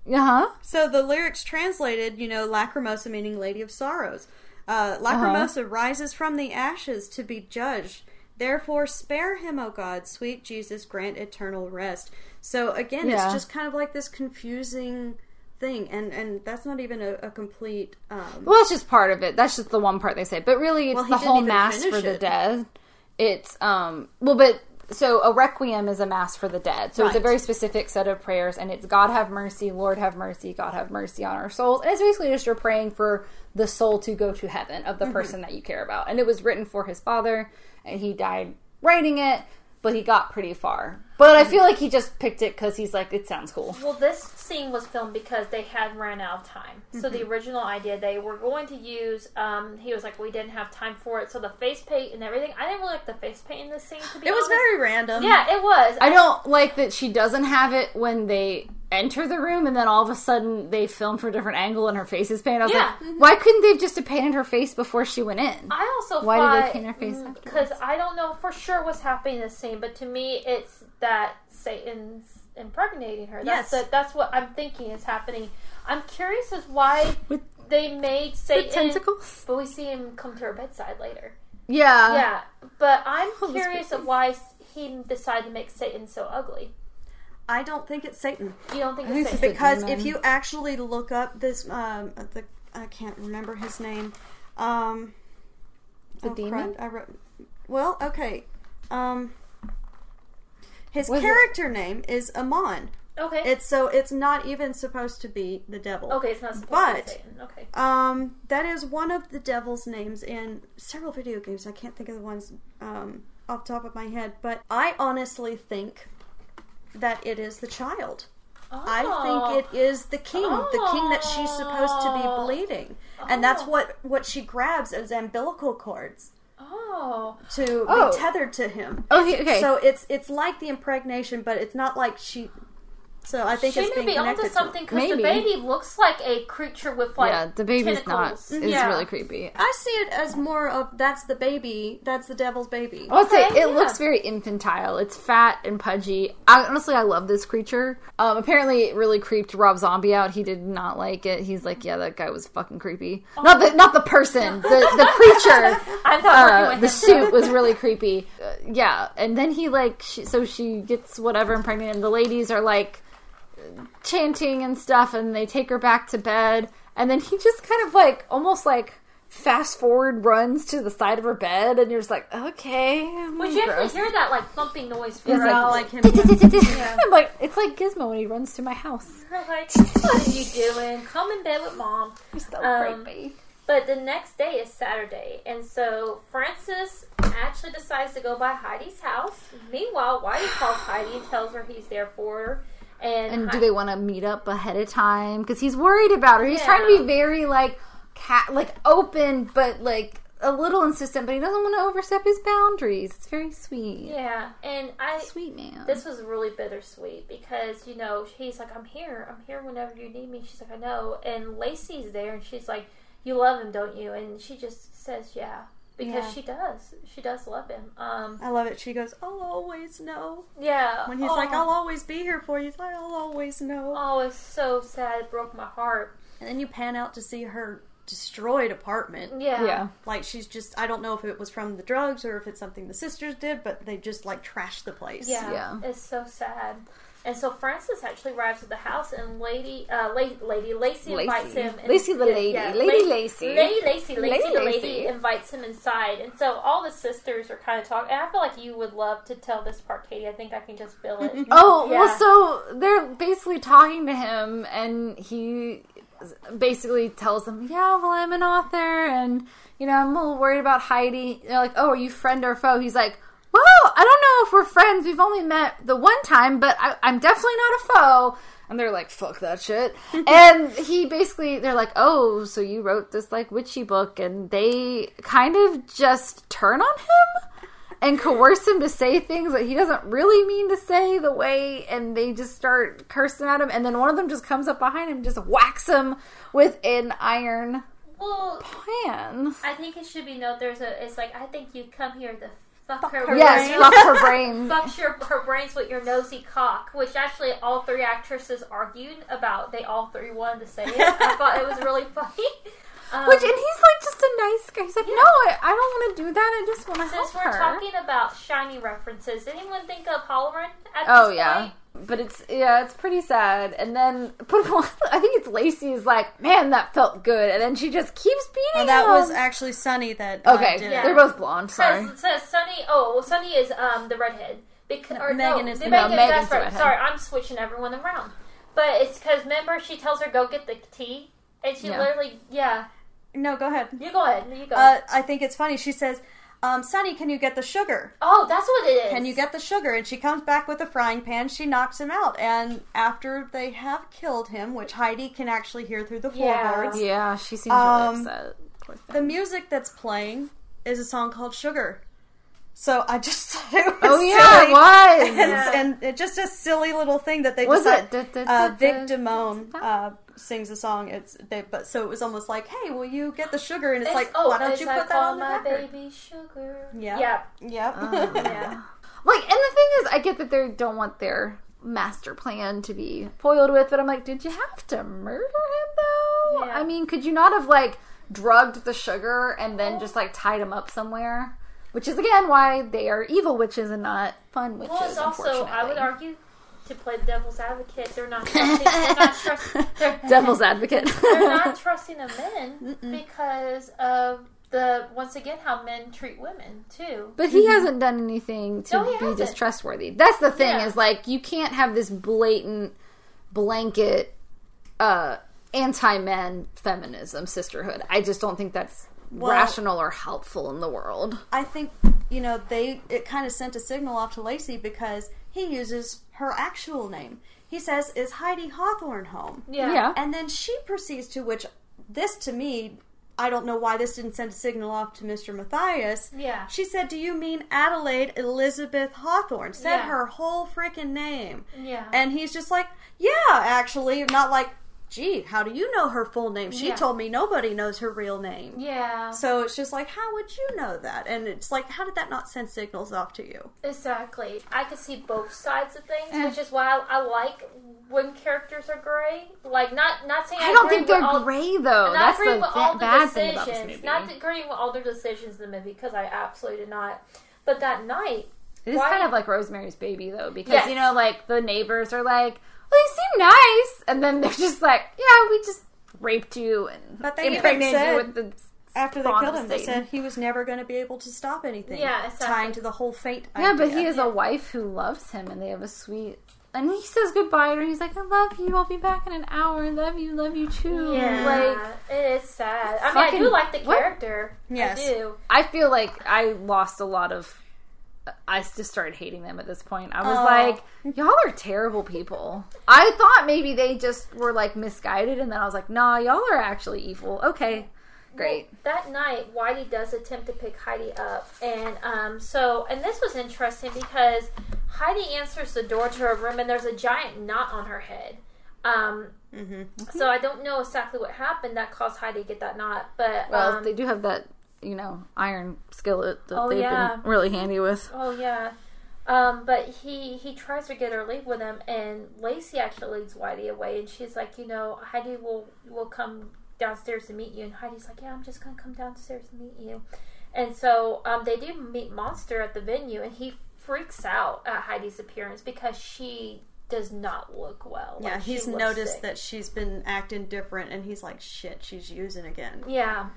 Uh-huh. So the lyrics translated, you know, Lacrimosa meaning Lady of Sorrows. Uh, Lacrimosa rises from the ashes to be judged. Therefore, spare him, O God, sweet Jesus, grant eternal rest. So again, Yeah. it's just kind of like this confusing thing, and and that's not even a, a complete. Um, Well, that's just part of it. That's just the one part they say. But really, it's Well, the whole mass for the dead. It's um well, but so a requiem is a mass for the dead. So it's a very specific set of prayers, and it's God have mercy, Lord have mercy, God have mercy on our souls. And it's basically just you're praying for the soul to go to heaven of Mm-hmm. the person that you care about. And it was written for his father, and he died writing it, but he got pretty far. But I feel like he just picked it because he's like, it sounds cool. Well, this scene was filmed because they had ran out of time. So the original idea they were going to use, um, he was like, we didn't have time for it. So the face paint and everything, I didn't really like the face paint in this scene. To be it was very random. yeah, it was. I don't like that she doesn't have it when they enter the room and then all of a sudden they film from a different angle and her face is painted. I was Yeah. like, why couldn't they have just have painted her face before she went in? I also Why did they paint her face Because? I don't know for sure what's happening in this scene, but to me, it's that Satan's impregnating her. That's Yes. the, that's what I'm thinking is happening. I'm curious as why With- they made Satan, With tentacles? but we see him come to her bedside later. Yeah. yeah, but I'm curious of why he decided to make Satan so ugly. I don't think it's Satan You don't think I it's think Satan? because demon. if you actually look up this, um, the I can't remember his name. Um, The oh, demon? crud, I wrote. Well, okay. Um, his Was it- character name is Amon. okay, It's so it's not even supposed to be the devil. okay, it's not supposed But- to be Satan. Okay, Um, that is one of the devil's names in several video games. I can't think of the ones um, off the top of my head, but I honestly think that it is the child. I Oh. think ah. it is the king, the king that she's supposed to be Oh. bleeding, and that's Oh. what what she grabs as umbilical cords Oh, to Oh. be tethered to him. Oh, okay, okay. So it's it's like the impregnation, but it's not like she. So I think She it's may being be onto connected something to. because the baby looks like a creature with like yeah, the baby's not. tentacles. Is Yeah. really creepy. I see it as more of that's the baby, that's the devil's baby. I would say it yeah. looks very infantile. It's fat and pudgy. I, honestly, I love this creature. Um, apparently, it really creeped Rob Zombie out. He did not like it. He's like, "Yeah, that guy was fucking creepy." Not the not the person, the the creature. I'm not Uh, working the him. suit was really creepy. Uh, yeah, and then he like, she, so she gets whatever and pregnant, and the ladies are like chanting and stuff, and they take her back to bed, and then he just kind of like almost like fast forward runs to the side of her bed, and you're just like, okay, But you gross. actually hear that like thumping noise from We're like- like him. I'm like, it's like Gizmo when he runs to my house. Like, what are you doing? Come in bed with mom. He's so Um, creepy. But the next day is Saturday, and so Francis actually decides to go by Heidi's house. Meanwhile, Whitey calls Heidi and tells her he's there for her. And, And do they want to meet up ahead of time? Because he's worried about her. He's trying to be very like cat, like open, but like a little insistent. But he doesn't want to overstep his boundaries. It's very sweet. Yeah, and I Sweet man. this was really bittersweet because you know he's like I'm here, I'm here whenever you need me. She's like I know, and Lacey's there, and she's like you love him, don't you? And she just says yeah because Yeah. she does. She does love him. Um, I love it. She goes, I'll always know. yeah. When he's oh, like, I'll always be here for you, he's like, I'll always know. Oh, it's so sad. It broke my heart. And then you pan out to see her destroyed apartment. Yeah. yeah. Like she's just, I don't know if it was from the drugs or if it's something the sisters did, but they just like trashed the place. Yeah, Yeah. it's so sad. And so Francis actually arrives at the house, and Lady, uh, La- Lady Lacey invites him. and- Lacey the lady. Lady La- Lacey. Lady Lacey. Lacey Lady the lady invites him inside, and so all the sisters are kind of talking. And I feel like you would love to tell this part, Katie. I think I can just feel it. Oh Yeah. well, so they're basically talking to him, and he basically tells them, "Yeah, well, I'm an author, and you know, I'm a little worried about Heidi." They're like, "Oh, are you friend or foe?" He's like, "Well, I don't know if we're friends. We've only met the one time, but I, I'm definitely not a foe." And they're like, "Fuck that shit." and he basically, they're like, "Oh, so you wrote this like witchy book?" And they kind of just turn on him and coerce him to say things that he doesn't really mean to say the way and they just start cursing at him and then one of them just comes up behind him just whacks him with an iron well, pan I think it should be noted. There's a. It's like I think you come here to fuck, Fuck her. her yes brains. fuck her brain fucks your her brains with your nosy cock, which actually all three actresses argued about. They all three wanted to say it. I thought it was really funny. Um, which and he's like just a nice guy he's like no I, I don't want to do that I just want to help since we're talking about shiny references, anyone think of Hallorann at oh yeah point? But it's yeah it's pretty sad and then but I think it's Lacey is like man that felt good and then she just keeps beating Well, that him was actually Sonny that uh, okay did Yeah. they're both blonde sorry Says, says Sonny. Oh, well, Sonny is um the redhead. Because or Megan no, is the the- Megan, No, Megan's that's the right. redhead. Sorry, I'm switching everyone around. But it's because remember she tells her go get the tea, and she Yeah. literally yeah. No, go ahead. You go ahead. You go. Uh, I think it's funny. She says, um, Sonny, can you get the sugar? oh, that's what it is. Can you get the sugar? And she comes back with a frying pan. She knocks him out. And after they have killed him, which Heidi can actually hear through the Yeah. floorboards, Yeah, she seems Um, really upset. The music that's playing is a song called Sugar. So I just thought it was oh yeah, silly. it was. And, Yeah. and it just a silly little thing that they Was decided. it? Da- da- da- Uh, Vic Damone uh, sings a song. It's they, but so it was almost like, hey, will you get the sugar? And it's, It's- like, oh, why don't you like, put that call on the my record? baby sugar? Yeah. Yeah. Yep. Oh, Yeah. Like, and the thing is, I get that they don't want their master plan to be foiled with, but I'm like, did you have to murder him though? Yeah. I mean, could you not have like drugged the sugar and then just like tied him up somewhere? Which is again why they are evil witches and not fun witches. Well, it's also I would argue to play the devil's advocate. They're not trusting. they're not trusting. They're, Devil's advocate. they're not trusting the men because of the once again how men treat women too. But he hasn't done anything to No, be hasn't. distrustworthy. That's the thing Yeah. is like you can't have this blatant blanket uh anti-men feminism sisterhood. I just don't think that's Well- rational or helpful in the world. I think you know they it kind of sent a signal off to Lacey because he uses her actual name. He says, "Is Heidi Hawthorne home?" Yeah. Yeah. And then she proceeds to which this to me I don't know why this didn't send a signal off to Mr. Matthias. Yeah. She said, Do you mean Adelaide Elizabeth Hawthorne? Said Yeah. her whole freaking name. Yeah. And he's just like, Yeah, actually. Not like, Gee, how do you know her full name? She Yeah. told me nobody knows her real name. yeah. So it's just like, How would you know that? And it's like, How did that not send signals off to you? Exactly. I can see both sides of things, Eh. which is why I, I like when characters are gray. Like, not not saying I, I don't think they're all, gray though. Not That's agreeing the with all ba- the bad thing about this decisions. movie. Not agreeing with all their decisions in the movie because I absolutely did not. But that night, It is Why- kind of like Rosemary's Baby, though, because Yes. you know, like the neighbors are like, "Well, you seem nice," and then they're just like, "Yeah, we just raped you and But they impregnated said- you with the After they killed him, they said he was never going to be able to stop anything. Yeah, exactly. Tying to the whole fate. Yeah, but he has a wife who loves him, and they have a sweet. And he says goodbye to her. He's like, "I love you. I'll be back in an hour. Love you. Love you too." yeah, Like, it is sad. I mean, I Fucking- do like the what? character. Yes. I do. I feel like I lost a lot of. I just started hating them at this point. I was Oh. like, y'all are terrible people. I thought maybe they just were like misguided, and then I was like, nah, y'all are actually evil. Okay, great. Well, that night, Whitey does attempt to pick Heidi up, and um, so and this was interesting because Heidi answers the door to her room, and there's a giant knot on her head. Um, Mhm. so I don't know exactly what happened that caused Heidi to get that knot, but Well, um, they do have that, you know, iron skillet that Oh, they've yeah. been really handy with. Oh yeah. Um, but he he tries to get her to leave with him, and Lacey actually leads Whitey away, and she's like, you know, Heidi will will come downstairs to meet you, and Heidi's like, yeah, I'm just gonna come downstairs to meet you, and so um, they do meet Munster at the venue, and he freaks out at Heidi's appearance because she does not look well. Yeah, Like, she he's noticed sick. that she's been acting different, and he's like, "Shit, she's using again." Yeah,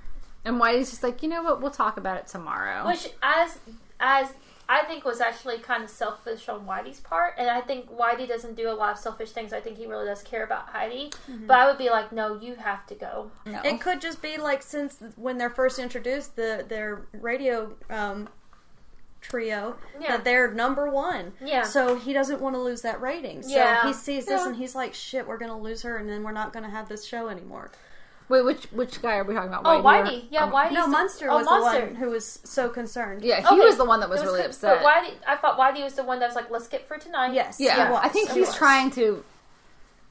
And Whitey's just like, you know what? We'll talk about it tomorrow. which as as I think was actually kind of selfish on Whitey's part, and I think Whitey doesn't do a lot of selfish things. I think he really does care about Heidi, but I would be like, no, you have to go. no. It could just be like since when they're first introduced the their radio um, trio Yeah. that they're number one. Yeah. So he doesn't want to lose that rating. So Yeah. he sees this Yeah. and he's like, "Shit, we're gonna lose her, and then we're not gonna have this show anymore." Wait, which which guy are we talking about? Oh, or- Whitey, yeah, um, Whitey. No, Munster oh, was Munster. the one who was so concerned. Yeah, he Okay. was the one that was It really upset. But Whitey, I thought Whitey was the one that was like, let's get for tonight. Yes. yeah, he was. I think He he's was. trying to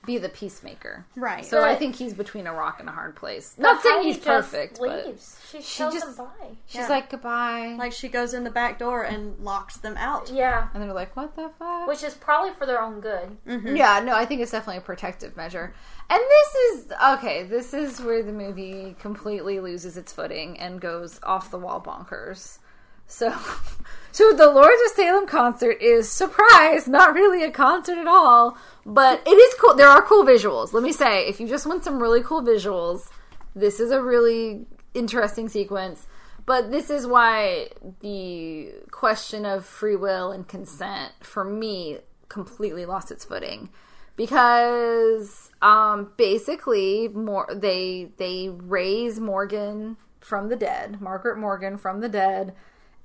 be the peacemaker. Right. So I think he's between a rock and a hard place. But Not saying Heidi he's just perfect, but Leaves. She, she tells just- him bye. she's Yeah. like goodbye. like she goes in the back door and locks them out. Yeah, and they're like, what the fuck? which is probably for their own good. Mm-hmm. Yeah, no, I think it's definitely a protective measure. And this is okay, this is where the movie completely loses its footing and goes off the wall bonkers. So so the Lords of Salem concert is surprise, not really a concert at all, but it is cool. There are cool visuals. Let me say, if you just want some really cool visuals, this is a really interesting sequence. But this is why the question of free will and consent for me completely lost its footing because um, basically more they they raise Morgan from the dead, Margaret Morgan from the dead,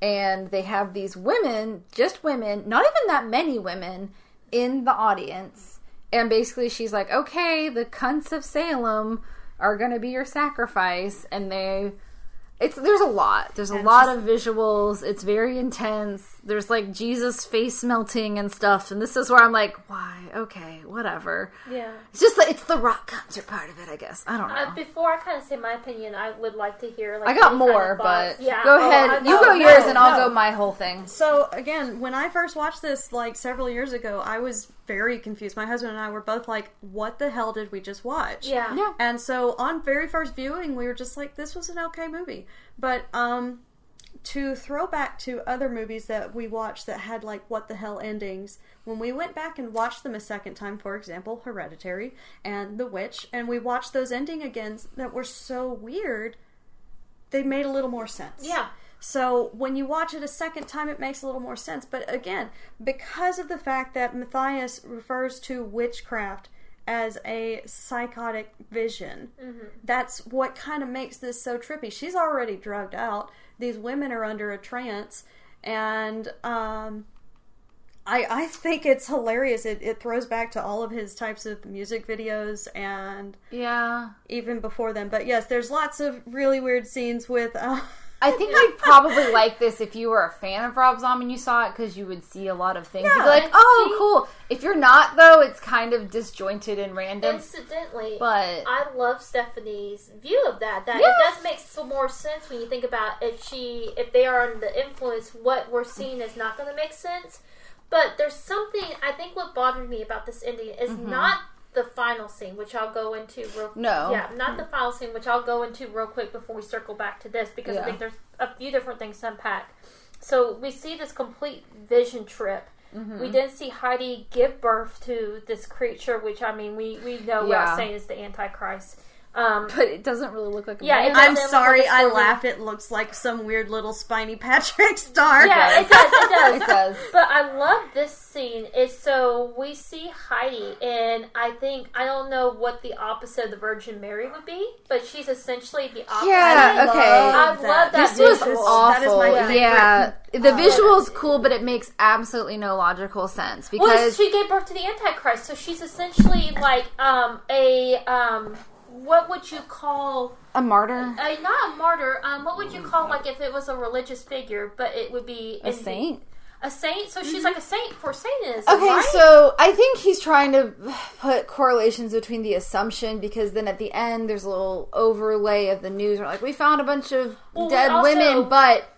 and they have these women, just women, not even that many women in the audience. And basically she's like, "Okay, the cunts of Salem are going to be your sacrifice." And they it's there's a lot. There's a And lot she's- of visuals. It's very intense. There's like Jesus face melting and stuff. And this is where I'm like, why? Okay, whatever. Yeah. It's just that it's the rock concert part of it, I guess. I don't know. Uh, before I kind of say my opinion, I would like to hear. Like, I got more, kind of but yeah. go Oh, ahead. I you know. go no, yours, and I'll no. go my whole thing. So again, when I first watched this like several years ago, I was very confused. My husband and I were both like, "What the hell did we just watch?" Yeah. Yeah. And so on very first viewing, we were just like, "This was an okay movie." But um, to throw back to other movies that we watched that had like what the hell endings, when we went back and watched them a second time, for example, Hereditary and The Witch, and we watched those ending again that were so weird, they made a little more sense. Yeah. So when you watch it a second time, it makes a little more sense. But again, because of the fact that Matthias refers to witchcraft as a psychotic vision, that's what kind of makes this so trippy. She's already drugged out. These women are under a trance, and um, I, I think it's hilarious. It, it throws back to all of his types of music videos and Yeah. even before them. But yes, there's lots of really weird scenes with. Uh, I think you'd probably like this if you were a fan of Rob Zombie and you saw it because you would see a lot of things. You'd be like, oh, cool. If you're not, though, it's kind of disjointed and random. Incidentally, But I love Stephanie's view of that. That Yeah. it does make some more sense when you think about if she, if they are under the influence, what we're seeing is not going to make sense. But there's something I think what bothered me about this ending is mm-hmm. not the final scene, which I'll go into real. No. yeah, not the final scene, which I'll go into real quick before we circle back to this because I Yeah. think there's a few different things to unpack. So we see this complete vision trip. Mm-hmm. We didn't see Heidi give birth to this creature, which I mean, we we know Yeah. I'm saying is the Antichrist. Um, but it doesn't really look like a Yeah, man. I'm sorry, like a I laughed. It looks like some weird little spiny Patrick star. yeah, it does, it does. It does. But I love this scene. Is so we see Heidi, and I think I don't know what the opposite of the Virgin Mary would be, but she's essentially the opposite. Yeah, okay. I love love that This was visual. That is awful. my favorite. yeah, the Uh, visual's cool, but it makes absolutely no logical sense Well, because she gave birth to the Antichrist, so she's essentially like um, a um, what would you call a martyr, uh, not a martyr? Um, what would you call like if it was a religious figure, but it would be a saint. A saint. So she's like a saint for Satanism. Okay, right? so I think he's trying to put correlations between the assumption because then at the end there's a little overlay of the news where like we found a bunch of Well, dead also- women, but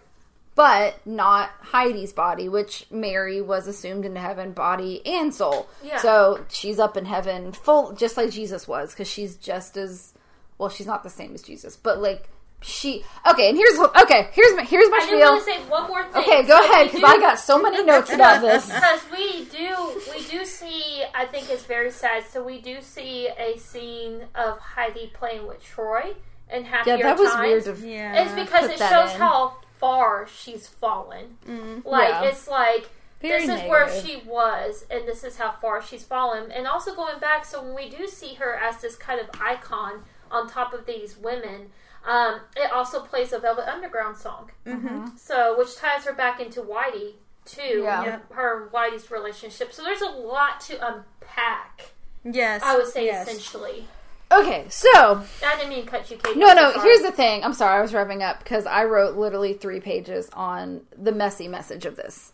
but not Heidi's body, which Mary was assumed into heaven, body and soul. Yeah. So she's up in heaven, full just like Jesus was, because she's just as well. She's not the same as Jesus, but like she. Okay, and here's okay. Here's my here's my I do spiel. want to say one more thing. Okay, go So ahead because I got so many notes about this. because we do we do see I think it's very sad. So we do see a scene of Heidi playing with Troy and happier Yeah, that was times. weird. To, Yeah. It's because it shows in. how far she's fallen. Like Yeah. it's like Very this is where she was, and this is how far she's fallen. And also going back, so when we do see her as this kind of icon on top of these women, um, it also plays a Velvet Underground song. Mm-hmm. So which ties her back into Whitey too, Yeah. her and Whitey's relationship. So there's a lot to unpack. Yes. I would say yes. essentially. Okay, so I didn't mean cut you, Kate. No, no. Here's the thing. I'm sorry, I was wrapping up because I wrote literally three pages on the messy message of this.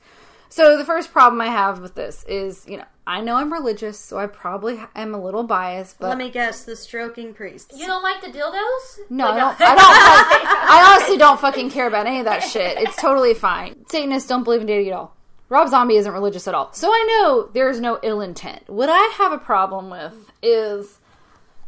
So the first problem I have with this is, you know, I know I'm religious, so I probably am a little biased, but Let me guess, the stroking priests. You don't like the dildos? no, I don't. I don't. I honestly don't fucking care about any of that shit. It's totally fine. Satanists don't believe in deity at all. Rob Zombie isn't religious at all, so I know there's no ill intent. What I have a problem with is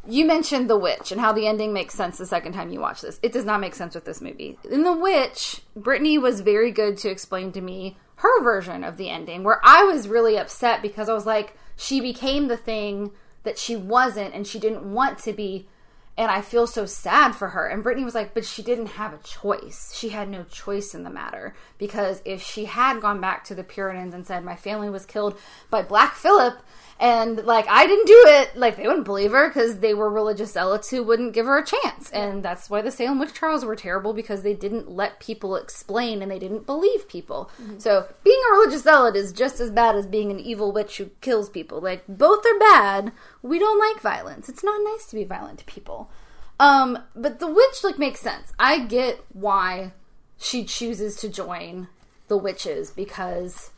you mentioned The Witch and how the ending makes sense the second time you watch this. It does not make sense with this movie. In The Witch, Brittany was very good to explain to me her version of the ending, where I was really upset because I was like, she became the thing that she wasn't and she didn't want to be. And I feel so sad for her. And Brittany was like, but she didn't have a choice. She had no choice in the matter. Because if she had gone back to the Puritans and said, my family was killed by Black Phillip, and like I didn't do it, like they wouldn't believe her because they were religious zealots who wouldn't give her a chance. And that's why the Salem witch trials were terrible because they didn't let people explain and they didn't believe people. So being a religious zealot is just as bad as being an evil witch who kills people. Like both are bad. We don't like violence. It's not nice to be violent to people. Um, but the witch like makes sense. I get why she chooses to join the witches because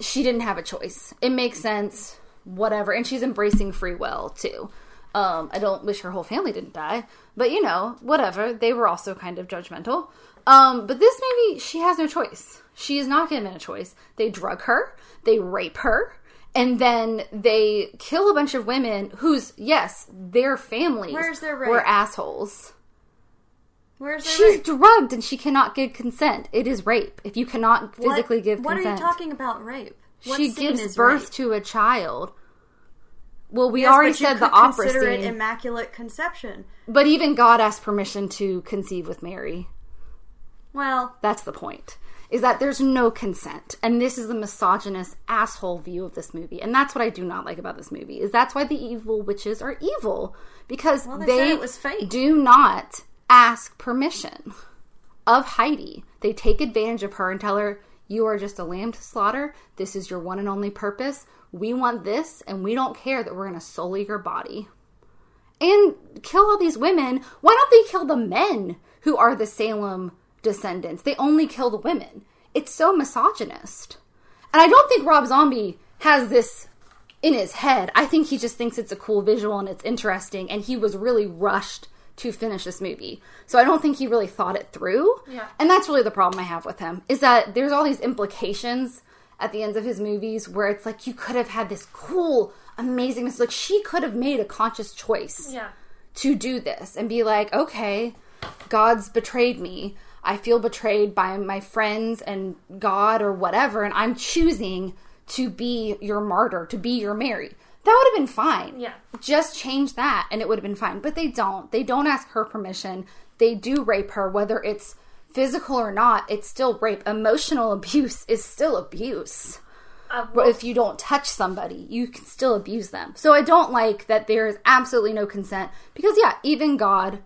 she didn't have a choice. It makes sense, whatever. And she's embracing free will too. Um, I don't wish her whole family didn't die, but you know, whatever. They were also kind of judgmental. Um, but this maybe she has no choice. She is not given a choice. They drug her, they rape her, and then they kill a bunch of women whose, yes, their families Where's their were assholes. Where's their She's rape? drugged and she cannot give consent. It is rape. If you cannot What- physically give What consent What are you talking about? Rape. What she gives birth rape? to a child. Well, we Yes, already said the opera consider scene, it immaculate conception. but even God asked permission to conceive with Mary. Well, That's the point. Is that there's no consent, and this is the misogynist asshole view of this movie, and that's what I do not like about this movie. Is that's why the evil witches are evil because Well, they they, it was fate. do not ask permission of Heidi. They take advantage of her and tell her, You are just a lamb to slaughter. This is your one and only purpose. We want this, and we don't care that we're going to sully your body. And kill all these women. Why don't they kill the men who are the Salem descendants? They only kill the women. It's so misogynist. And I don't think Rob Zombie has this in his head. I think he just thinks it's a cool visual and it's interesting, and he was really rushed to finish this movie. So I don't think he really thought it through. Yeah. And that's really the problem I have with him is that there's all these implications at the ends of his movies where it's like you could have had this cool, amazing. Like she could have made a conscious choice Yeah. to do this and be like, okay, God's betrayed me. I feel betrayed by my friends and God or whatever, and I'm choosing to be your martyr, to be your Mary. That would have been fine. Yeah. Just change that and it would have been fine. But they don't. They don't ask her permission. They do rape her, whether it's physical or not, it's still rape. Emotional abuse is still abuse. I But if you don't touch somebody, you can still abuse them. So I don't like that there is absolutely no consent because yeah, even God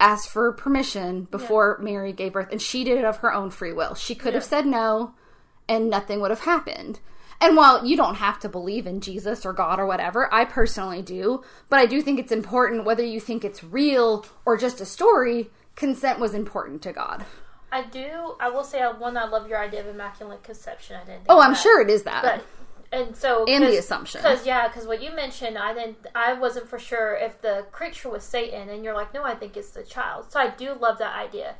asked for permission before Mary gave birth and she did it of her own free will. She could have said no and nothing would have happened. And while you don't have to believe in Jesus or God or whatever, I personally do, but I do think it's important whether you think it's real or just a story, consent was important to God. I do. I will say, I, one, I love your idea of immaculate conception. I didn't. Oh, I'm that. sure it is that. But and so And the assumption. because yeah, because what you mentioned, I didn't. I wasn't for sure if the creature was Satan, and you're like, no, I think it's the child. So I do love that idea.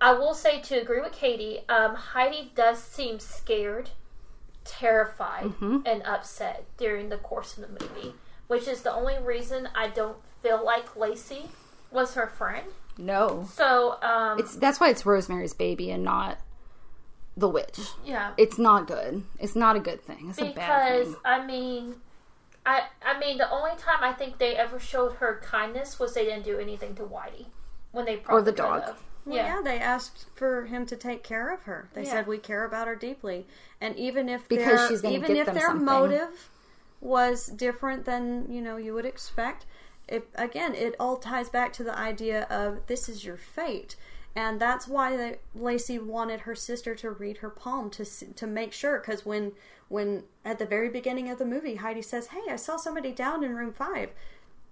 I will say to agree with Katie, um, Heidi does seem scared, terrified, Mm-hmm. and upset during the course of the movie, which is the only reason I don't feel like Lacey was her friend. no. So um, It's that's why it's Rosemary's baby and not the witch. yeah, It's not good. It's not a good thing. It's a bad because thing. I mean, I I mean the only time I think they ever showed her kindness was they didn't do anything to Whitey when they probably the dog. have. Well, yeah. yeah. they asked for him to take care of her. They Yeah. said we care about her deeply, and even if Because their, she's gonna even get if them their something. motive was different than you know you would expect, it again it all ties back to the idea of this is your fate, and that's why they, Lacey wanted her sister to read her palm to to make sure because when when at the very beginning of the movie Heidi says, "Hey, I saw somebody down in room five,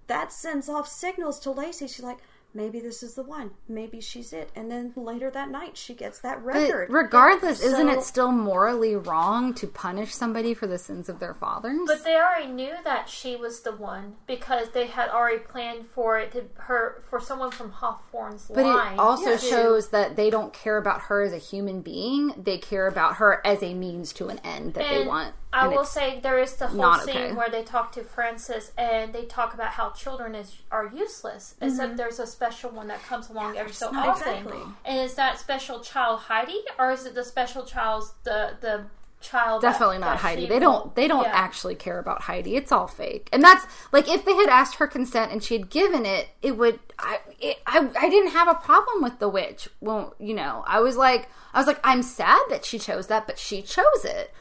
that sends off signals to Lacey. She's like, maybe this is the one. Maybe she's it. And then later that night, she gets that But record. regardless, isn't it still morally wrong to punish somebody for the sins of their fathers? But they already knew that she was the one because they had already planned for it to her for someone from Hawthorne's But line. it also Yeah. shows that they don't care about her as a human being. They care about her as a means to an end that they want. I And will say there is the whole scene okay. where they talk to Francis and they talk about how children is are useless. Except mm-hmm. there's a special one that comes along every so often. exactly. And is that special child Heidi or is it the special child's the the child that- definitely not that Heidi. They don't. They don't yeah. actually care about Heidi. It's all fake. And that's like if they had asked her consent and she had given it, it would. I. It, I. I didn't have a problem with the witch. Well, you know, I was like, I was like, I'm sad that she chose that, but she chose it.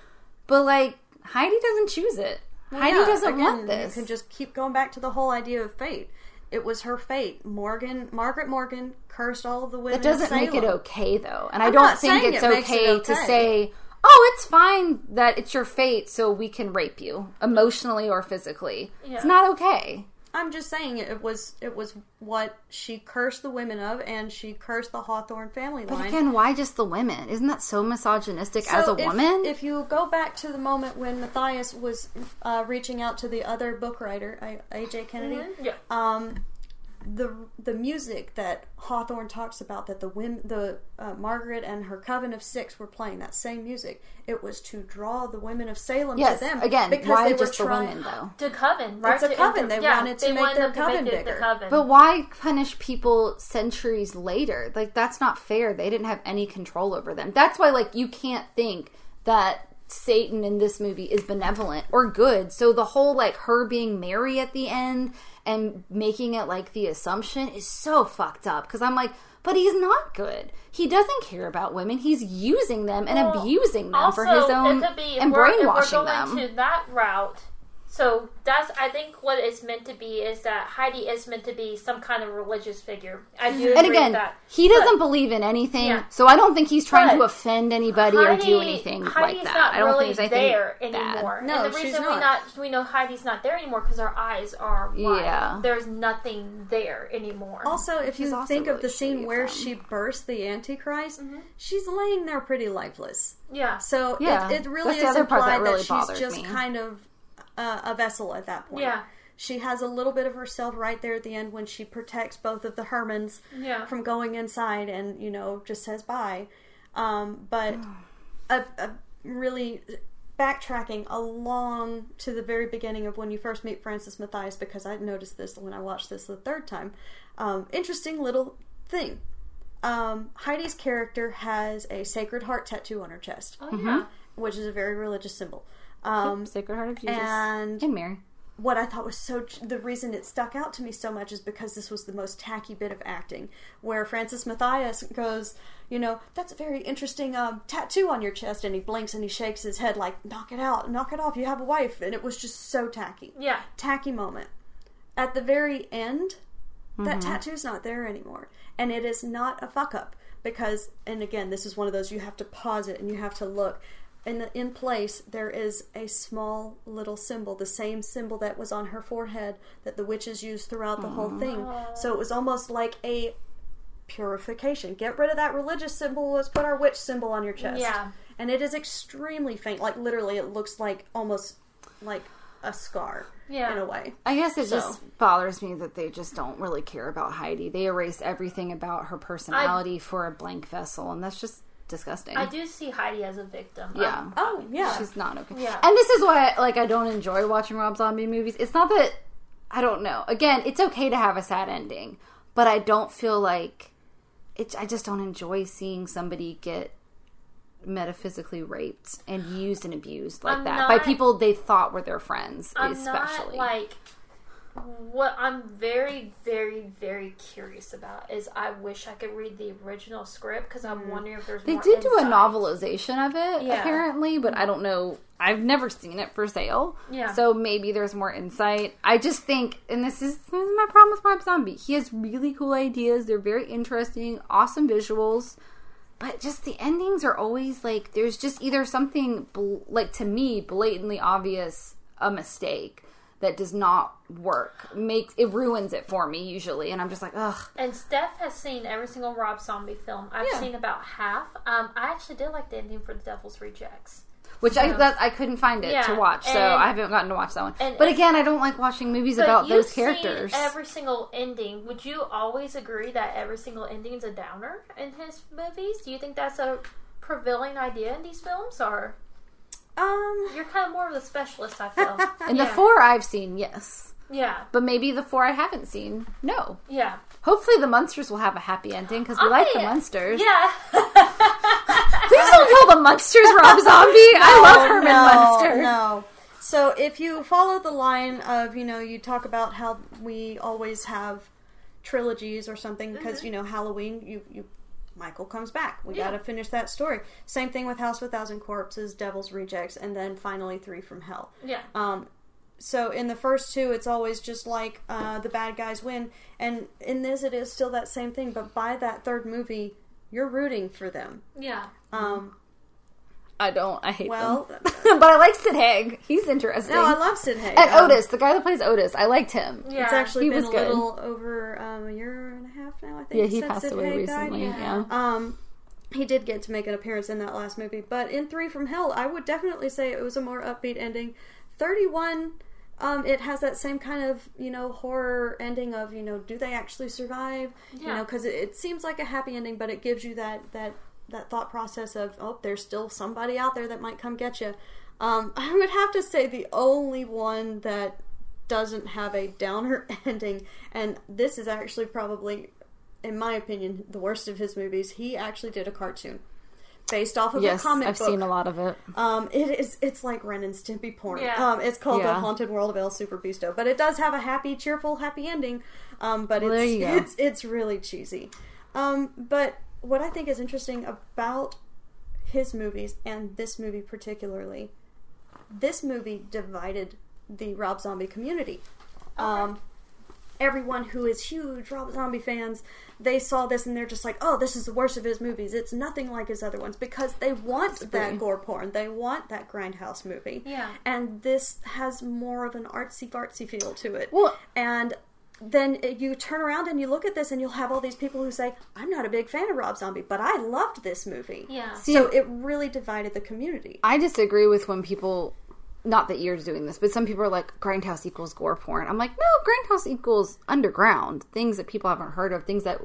But like Heidi doesn't choose it. Heidi Yeah, doesn't again, want this. You can just keep going back to the whole idea of fate. It was her fate. Morgan, Margaret Morgan, cursed all of the women. It doesn't make it okay though, and I I'm don't think it's it makes it okay, to say, "Oh, it's fine that it's your fate, so we can rape you emotionally or physically." Yeah. It's not okay. I'm just saying it was it was what she cursed the women of, and she cursed the Hawthorne family But line. again, why just the women? Isn't that so misogynistic So as a if- woman? If you go back to the moment when Matthias was uh, reaching out to the other book writer, I- A.J. Kennedy, Mm-hmm. Yeah. um, the the music that Hawthorne talks about that the women, the uh, Margaret and her coven of six were playing that same music. It was to draw the women of Salem yes, to them. again, because why they were just the trying- women though? The coven, right? It's a To coven. inter- They yeah, wanted to they make wanted their to coven make bigger. The coven. But why punish people centuries later? Like that's not fair. They didn't have any control over them. That's why like you can't think that Satan in this movie is benevolent or good. So the whole like her being Mary at the end and making it like the assumption is so fucked up because I'm like but he's not good. He doesn't care about women. He's using them and Well, abusing them also, for his own be and we're, if we're brainwashing going them. to that route. So that's I think what it's meant to be is that Heidi is meant to be some kind of religious figure. I do agree And again, with that. he doesn't But believe in anything, Yeah. so I don't think he's trying But to offend anybody or do anything Heidi's like that. not I don't really think there's anything there bad. anymore. No, and the she's reason not. we not we know Heidi's not there anymore because our eyes are wide. Yeah. There's nothing there anymore. Also, if you also think of really the scene where from- she burst the Antichrist, Mm-hmm. she's laying there pretty lifeless. yeah. So Yeah. it, it really That's the is other part that implied that, really she's just me. kind of uh, a vessel at that point. Yeah. She has a little bit of herself right there at the end when she protects both of the Hermans Yeah. from going inside and, you know, just says bye. Um, but a, a really backtracking along to the very beginning of when you first meet Francis Matthias, because I noticed this when I watched this the third time. Um, interesting little thing. Um, Heidi's character has a Sacred Heart tattoo on her chest, Oh yeah. which is a very religious symbol. Um, Sacred Heart of Jesus and and Mary. what I thought was so the reason it stuck out to me so much is because this was the most tacky bit of acting, where Francis Matthias goes, you know, that's a very interesting um, tattoo on your chest, and he blinks and he shakes his head like, knock it out, knock it off, you have a wife, and it was just so tacky, Yeah. tacky moment. At the very end, Mm-hmm. that tattoo's not there anymore, and it is not a fuck up because, and again, this is one of those you have to pause it and you have to look. In the, in place, there is a small little symbol, the same symbol that was on her forehead that the witches used throughout the whole thing. So it was almost like a purification. Get rid of that religious symbol. Let's put our witch symbol on your chest. Yeah. and it is extremely faint. Like literally, it looks like almost like a scar. Yeah. in a way. I guess it So- just bothers me that they just don't really care about Heidi. They erase everything about her personality for a blank vessel, and that's just disgusting. I do see Heidi as a victim. Yeah. Um, Oh yeah, She's not okay. Yeah. And this is why like I don't enjoy watching Rob Zombie movies. It's not that I don't know. Again, it's okay to have a sad ending, but I don't feel like it I just don't enjoy seeing somebody get metaphysically raped and used and abused like I'm that by people they thought were their friends, I'm especially. not like what I'm very, very, very curious about is I wish I could read the original script because I'm wondering if there's Mm. they did do a novelization of it Yeah. apparently, but I don't know. I've never seen it for sale. Yeah. So maybe there's more insight. I just think, and this is, this is my problem with Rob Zombie. He has really cool ideas. They're very interesting, awesome visuals. But just the endings are always like there's just either something bl- like to me blatantly obvious a mistake that does not work. Makes it ruins it for me usually, and I'm just like ugh. And Steph has seen every single Rob Zombie film. I've Yeah. seen about half. Um, I actually did like the ending for The Devil's Rejects. Which I that I couldn't find it Yeah, to watch, so and- I haven't gotten to watch that one. and- but again, I don't like watching movies about those characters. every single ending. Would you always agree that every single ending is a downer in his movies? Do you think that's a prevailing idea in these films, or um, you're kind of more of the specialist? I feel. and yeah. the four I've seen, yes, yeah, but maybe the four I haven't seen, no. yeah, Hopefully, the Munsters will have a happy ending because we like the I- Munsters. yeah. Please don't kill the Munsters, Rob Zombie. I love Herman no, Munster. No. So if you follow the line of, you know, you talk about how we always have trilogies or something because Mm-hmm. you know Halloween, you you Michael comes back. We Yeah. got to finish that story. Same thing with House of a Thousand Corpses, Devil's Rejects, and then finally Three from Hell. yeah. Um, so in the first two, it's always just like uh, the bad guys win, and in this, it is still that same thing. But by that third movie, you're rooting for them. Yeah. Um, I don't. I hate well, them. but I like Sid Haig. He's interesting. no, I love Sid Haig. and Um, Otis, the guy that plays Otis, I liked him. Yeah. It's actually He been was a good. little over um, a year and a half now. I think. Yeah, he passed away Haig died. recently. Yeah. Um, he did get to make an appearance in that last movie, but in Three from Hell, I would definitely say it was a more upbeat ending. Thirty-one, um, it has that same kind of you know horror ending of you know do they actually survive? You know, because it, it seems like a happy ending, but it gives you that that that thought process of oh, there's still somebody out there that might come get you. Um, I would have to say the only one that doesn't have a downer ending, and this is actually probably, in my opinion, the worst of his movies. He actually did a cartoon based off of Yes, a comic I've book. seen a lot of it. Um, it is it's like Ren and Stimpy porn. Yeah. Um, it's called Yeah. The Haunted World of El Super Beasto, but it does have a happy, cheerful, happy ending. Um, but Well, it's there you go. it's it's really cheesy. Um, but what I think is interesting about his movies and this movie particularly, this movie divided the Rob Zombie community. Um, everyone who is huge Rob Zombie fans, they saw this and they're just like, "Oh, this is the worst of his movies. It's nothing like his other ones." Because they want that gore porn, they want that grindhouse movie, Yeah. And this has more of an artsy fartsy feel to it. Well- and then you turn around and you look at this and you'll have all these people who say, "I'm not a big fan of Rob Zombie, but I loved this movie." Yeah. so it really divided the community. I disagree with when people, not that you're doing this, but some people are like, grindhouse equals gore porn. I'm like, no, grindhouse equals underground, things that people haven't heard of, things that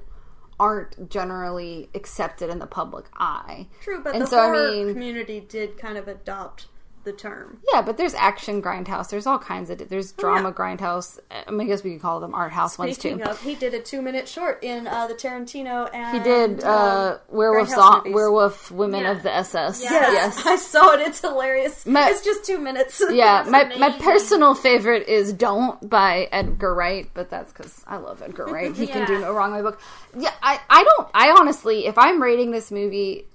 aren't generally accepted in the public eye. True, but And the so, I horror mean- community did kind of adopt the term. Yeah, but there's action grindhouse. There's all kinds of. There's drama yeah. grindhouse. I, mean, I guess we could call them art house ones too. Of, he did a two-minute short in uh, the Tarantino and He did uh, um, werewolf song, werewolf women Yeah. of the SS. Yes. Yes, I saw it. It's hilarious. My- it's just two minutes. Yeah, my my personal favorite is "Don't" by Edgar Wright, but that's because I love Edgar Wright. He can do no wrong in my book. Yeah, I I don't. I honestly, if I'm rating this movie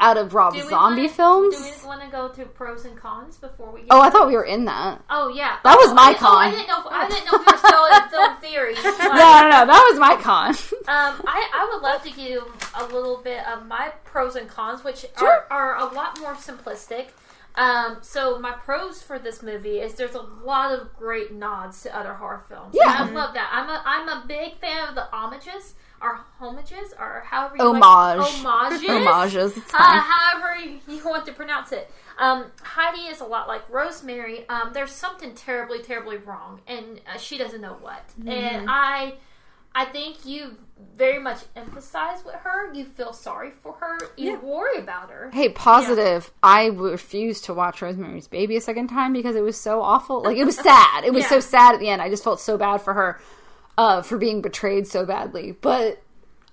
out of Rob Do Zombie wanna, films, Do we want to go through pros and cons before we? Get oh, I thought we were in that. Oh yeah, That was Oh, my I, oh, I con. didn't know. I didn't know if we were still in film theory. Like, No, no, no, that was my con. Um, I, I would love to give you a little bit of my pros and cons, which Sure. are, are a lot more simplistic. Um, so my pros for this movie is there's a lot of great nods to other horror films. Yeah. I love that. I'm a I'm a big fan of the homages or homages or however you Homage. like homages. Homages, it's Uh, however you want to pronounce it. Um, Heidi is a lot like Rosemary. Um, there's something terribly, terribly wrong, and uh, she doesn't know what. Mm-hmm. And I, I think you very much empathize with her. You feel sorry for her. You Yeah. worry about her. Hey, positive. I refused to watch Rosemary's Baby a second time because it was so awful. Like it was sad. It was Yeah. so sad at the end. I just felt so bad for her uh, for being betrayed so badly. But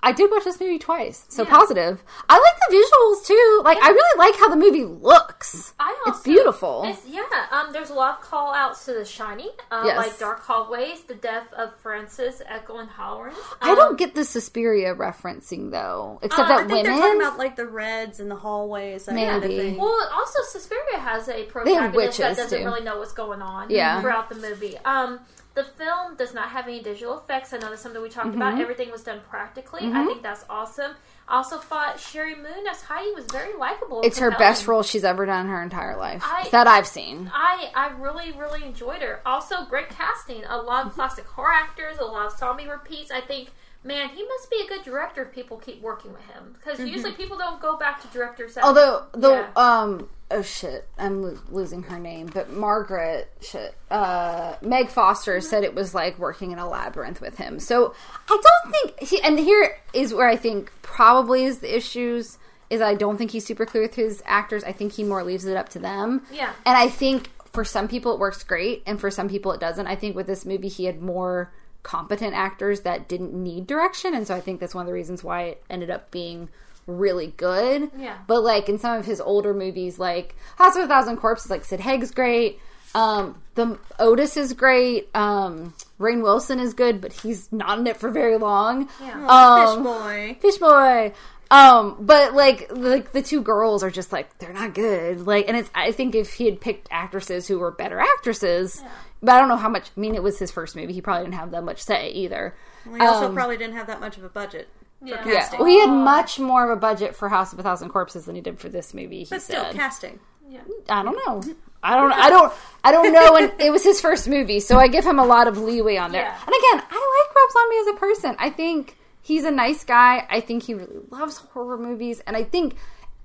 I did watch this movie twice, so Yeah. positive. I like the visuals too. Like I really like how the movie looks. I also, it's beautiful. It's, yeah, um, there's a lot of call outs to The Shining, uh, Yes. like Dark Hallways, the death of Francis Eklund Hallorann. I don't get the Suspiria referencing though, except Uh, I I that think they're women. talking about like the reds and the hallways, that kind of Maybe. thing. Well, also Suspiria has a They have protagonist that doesn't too. really know what's going on Yeah. throughout the movie. Um, the film does not have any digital effects. I know that's something we talked Mm-hmm. about. Everything was done practically. I think that's awesome. Also thought Sheri Moon as Heidi was very likable. it's her best role she's ever done in her entire life I- that I've seen. I, I really, really enjoyed her. Also, great casting. A lot of classic horror actors, a lot of zombie repeats. I think, man, he must be a good director if people keep working with him. Because usually people don't go back to directors. That, Although the Yeah. um oh shit, I'm lo- losing her name, but Margaret shit. Uh, Meg Foster said it was like working in a labyrinth with him. So I don't think he. And here is where I think probably is the issues. Is I don't think he's super clear with his actors. I think he more leaves it up to them. Yeah. And I think for some people it works great, and for some people it doesn't. I think with this movie he had more competent actors that didn't need direction, and so I think that's one of the reasons why it ended up being really good. Yeah. But like in some of his older movies, like House of a Thousand Corpses, like Sid Haig's great. Um, the Otis is great. Um, Rainn Wilson is good, but he's not in it for very long. Yeah. Um, Fish boy. Fish boy. Um, but like like the two girls are just like they're not good. Like, and it's I think if he had picked actresses who were better actresses, but I don't know how much. I mean, it was his first movie. He probably didn't have that much say either. He also Um, probably didn't have that much of a budget for Yeah. Yeah, well, he had much more of a budget for House of a Thousand Corpses than he did for this movie. He but still, said. casting. Yeah, I don't know. I don't. I don't. I don't know. And it was his first movie, so I give him a lot of leeway on there. Yeah. And again, I like Rob Zombie as a person. I think he's a nice guy. I think he really loves horror movies, and I think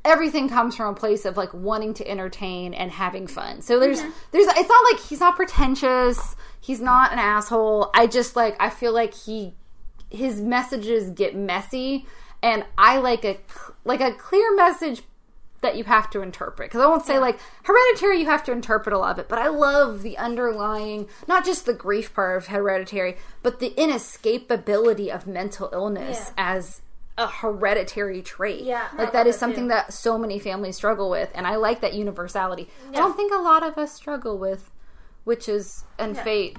everything comes from a place of like wanting to entertain and having fun. So there's mm-hmm. there's it's not like he's not pretentious. He's not an asshole. I just like I feel like he his messages get messy and I like a like a clear message that you have to interpret because I won't say like hereditary you have to interpret a lot of it but I love the underlying not just the grief part of hereditary but the inescapability of mental illness Yeah. as a hereditary trait Yeah, like that is something too. that so many families struggle with and I like that universality I don't think a lot of us struggle with witches and fate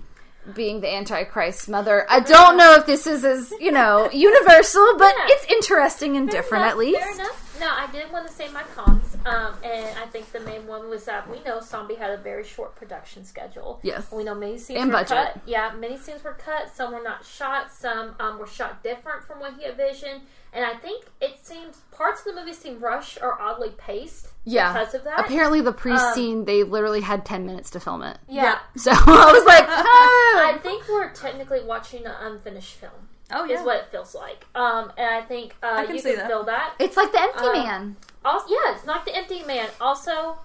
being the antichrist's mother i don't know if this is as you know universal but Yeah. it's interesting and Fair different enough, at least Fair enough. No, I did want to say my cons. Um, and I think the main one was that we know Zombie had a very short production schedule. Yes. We know many scenes And were budget. cut. Yeah, many scenes were cut. Some were not shot. Some um, were shot different from what he envisioned. And I think it seems parts of the movie seem rushed or oddly paced Yeah. because of that. Apparently, the pre Um, scene they literally had ten minutes to film it. yeah. So I was like, ah. I think we're technically watching an unfinished film. Oh yeah, Is what it feels like. Um, and I think uh, I can you see can that. feel that. it's like the Empty Uh, Man. Also, yeah, it's not the empty man. Also,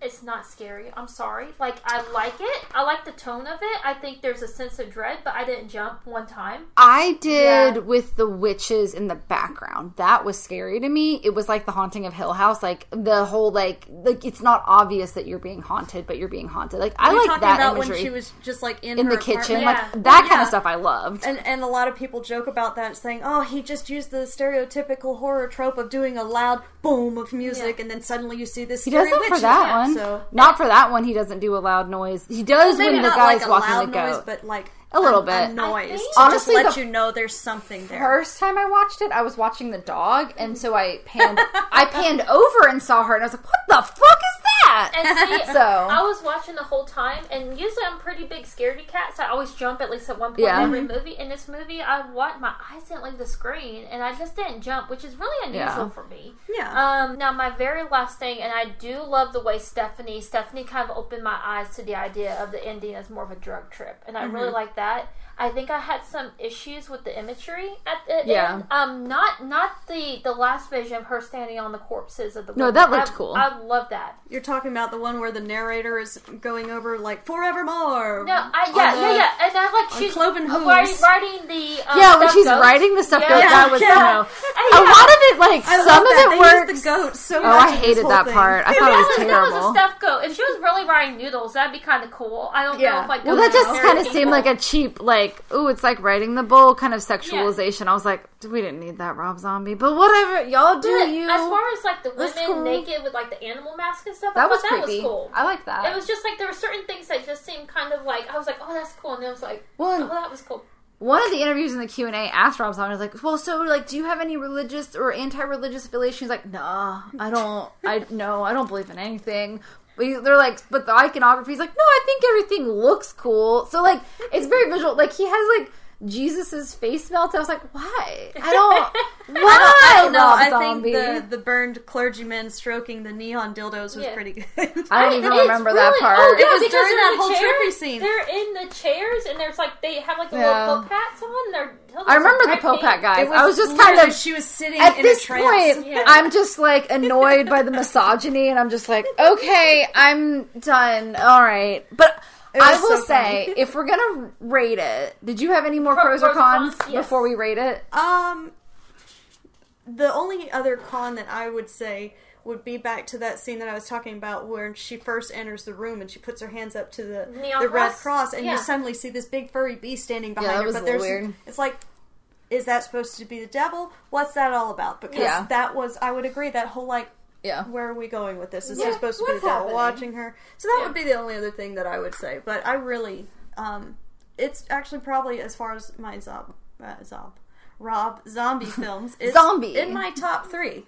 it's not scary. I'm sorry. Like I like it. I like the tone of it. I think there's a sense of dread, but I didn't jump one time. I did Yeah. with the witches in the background. That was scary to me. It was like the haunting of Hill House. Like the whole like like it's not obvious that you're being haunted, but you're being haunted. Like I like that about imagery when she was just like in, in her the kitchen. Yeah. Like that kind of stuff I loved. And and a lot of people joke about that, saying, "Oh, he just used the stereotypical horror trope of doing a loud boom of music, Yeah. and then suddenly you see this he scary does that for that Yeah, one. So Not for that one. He doesn't do a loud noise. He does maybe when the guy's like walking the goat. noise, but like A little a, bit. a noise to Honestly, just let you know there's something there. First time I watched it, I was watching the dog, and so I panned. I panned over and saw her, and I was like, "What the fuck is that?" And see, So- I was watching the whole time, and usually I'm pretty big scaredy cat, so I always jump at least at one point Yeah. in every movie. In this movie, I what my eyes didn't leave the screen, and I just didn't jump, which is really unusual Yeah. for me. Yeah. Um, now my very last thing, and I do love the way Stephanie Stephanie kind of opened my eyes to the idea of the ending as more of a drug trip, and I Mm-hmm. really like that. I think I had some issues with the imagery at the Yeah. end. Um, not not the the last vision of her standing on the corpses of the No, women. that looked I- cool. I love that. You're talking about the one where the narrator is going over like forevermore. No, I yeah the- yeah yeah, and I like she's cloven hooves. writing, writing the um, yeah, when she's goats. writing the stuff, Yeah. goat, that was Yeah. you know, And a lot of it. Like I some of that. it they works. Used the goat so oh, much I hated that thing. part. I If thought it was was, that was a terrible. stuffed goat. If she was really writing noodles, that'd be kind of cool. I don't know if like Well, that just kind of seemed like a cheap, like, ooh, it's like writing the bull kind of sexualization. I was like, we didn't need that, Rob Zombie. But whatever, y'all do But you. As far as like the women naked with like the animal mask and stuff, I that was that creepy. was cool. I like that. It was just like there were certain things that just seemed kind of like I was like, oh, that's cool, and then I was like, Well, oh, that was cool. one of the interviews in the Q and A asked Rob Zombie, was like, "Well, so like, do you have any religious or anti-religious affiliation?" He's like, "Nah, I don't. I no, I don't believe in anything." They're like, but the iconography is like, no, I think everything looks cool. So like, it's very visual. Like he has like Jesus's face melts. I was like, why? I don't. Why? I don't know. Rob I think the the burned clergyman stroking the neon dildos was Yeah. pretty good. I don't even It's remember that part. Oh, yeah, It was during that whole chair- trippy scene. They're in the chairs, and there's like they have like the Yeah. little pope hats on. They're I remember the bright Pope. Hat guys. It I was just kind literally- of she was sitting at in this a point, Yeah. I'm just like annoyed by the misogyny, and I'm just like, okay, I'm done. All right, but It I will so say, if we're gonna rate it, did you have any more Pro- pros or pros or cons, cons? Yes. before we rate it? Um, the only other con that I would say would be back to that scene that I was talking about where she first enters the room and she puts her hands up to the Neon the red cross? cross and Yeah. you suddenly see this big furry beast standing behind that her was but a there's weird. it's like is that supposed to be the devil what's that all about because Yeah. that was I would agree that whole like Yeah, where are we going with this is Yeah, there supposed to be the happening? watching her so that Yeah. would be the only other thing that I would say but I really um it's actually probably as far as my zob uh, zob Rob zombie films is Zombie. in my top three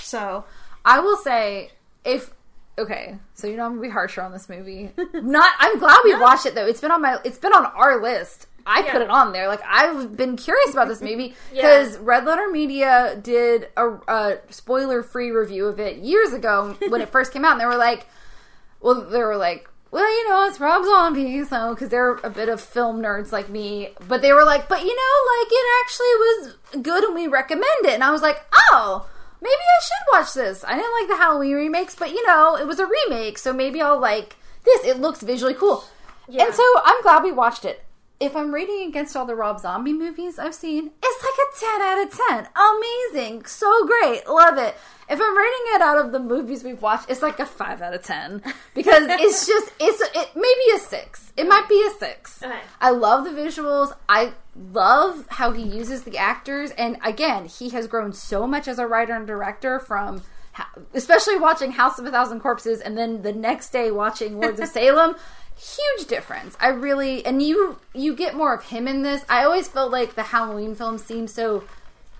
so I will say if. Okay, so you know I'm gonna be harsher on this movie. Not, I'm glad we watched it though. It's been on my, it's been on our list. I Yeah. put it on there. Like I've been curious about this movie Yeah. because Red Letter Media did a, a spoiler-free review of it years ago when it first came out, and they were like, "Well, they were like." Well, you know, it's Rob Zombie, so because they're a bit of film nerds like me, but they were like, but you know, like it actually was good and we recommend it. And I was like, oh, maybe I should watch this. I didn't like the Halloween remakes, but you know, it was a remake, so maybe I'll like this. It looks visually cool. Yeah. And so I'm glad we watched it. If I'm rating against all the Rob Zombie movies I've seen, it's like a 10 out of 10. Amazing. So great. Love it. If I'm rating it out of the movies we've watched, it's like a 5 out of 10. Because it's just, it's it maybe a 6. It might be a 6. Okay. I love the visuals. I love how he uses the actors. And again, he has grown so much as a writer and director from especially watching House of a Thousand Corpses and then the next day watching Lords of Salem. Huge difference. I really and you you get more of him in this. I always felt like the Halloween film seemed so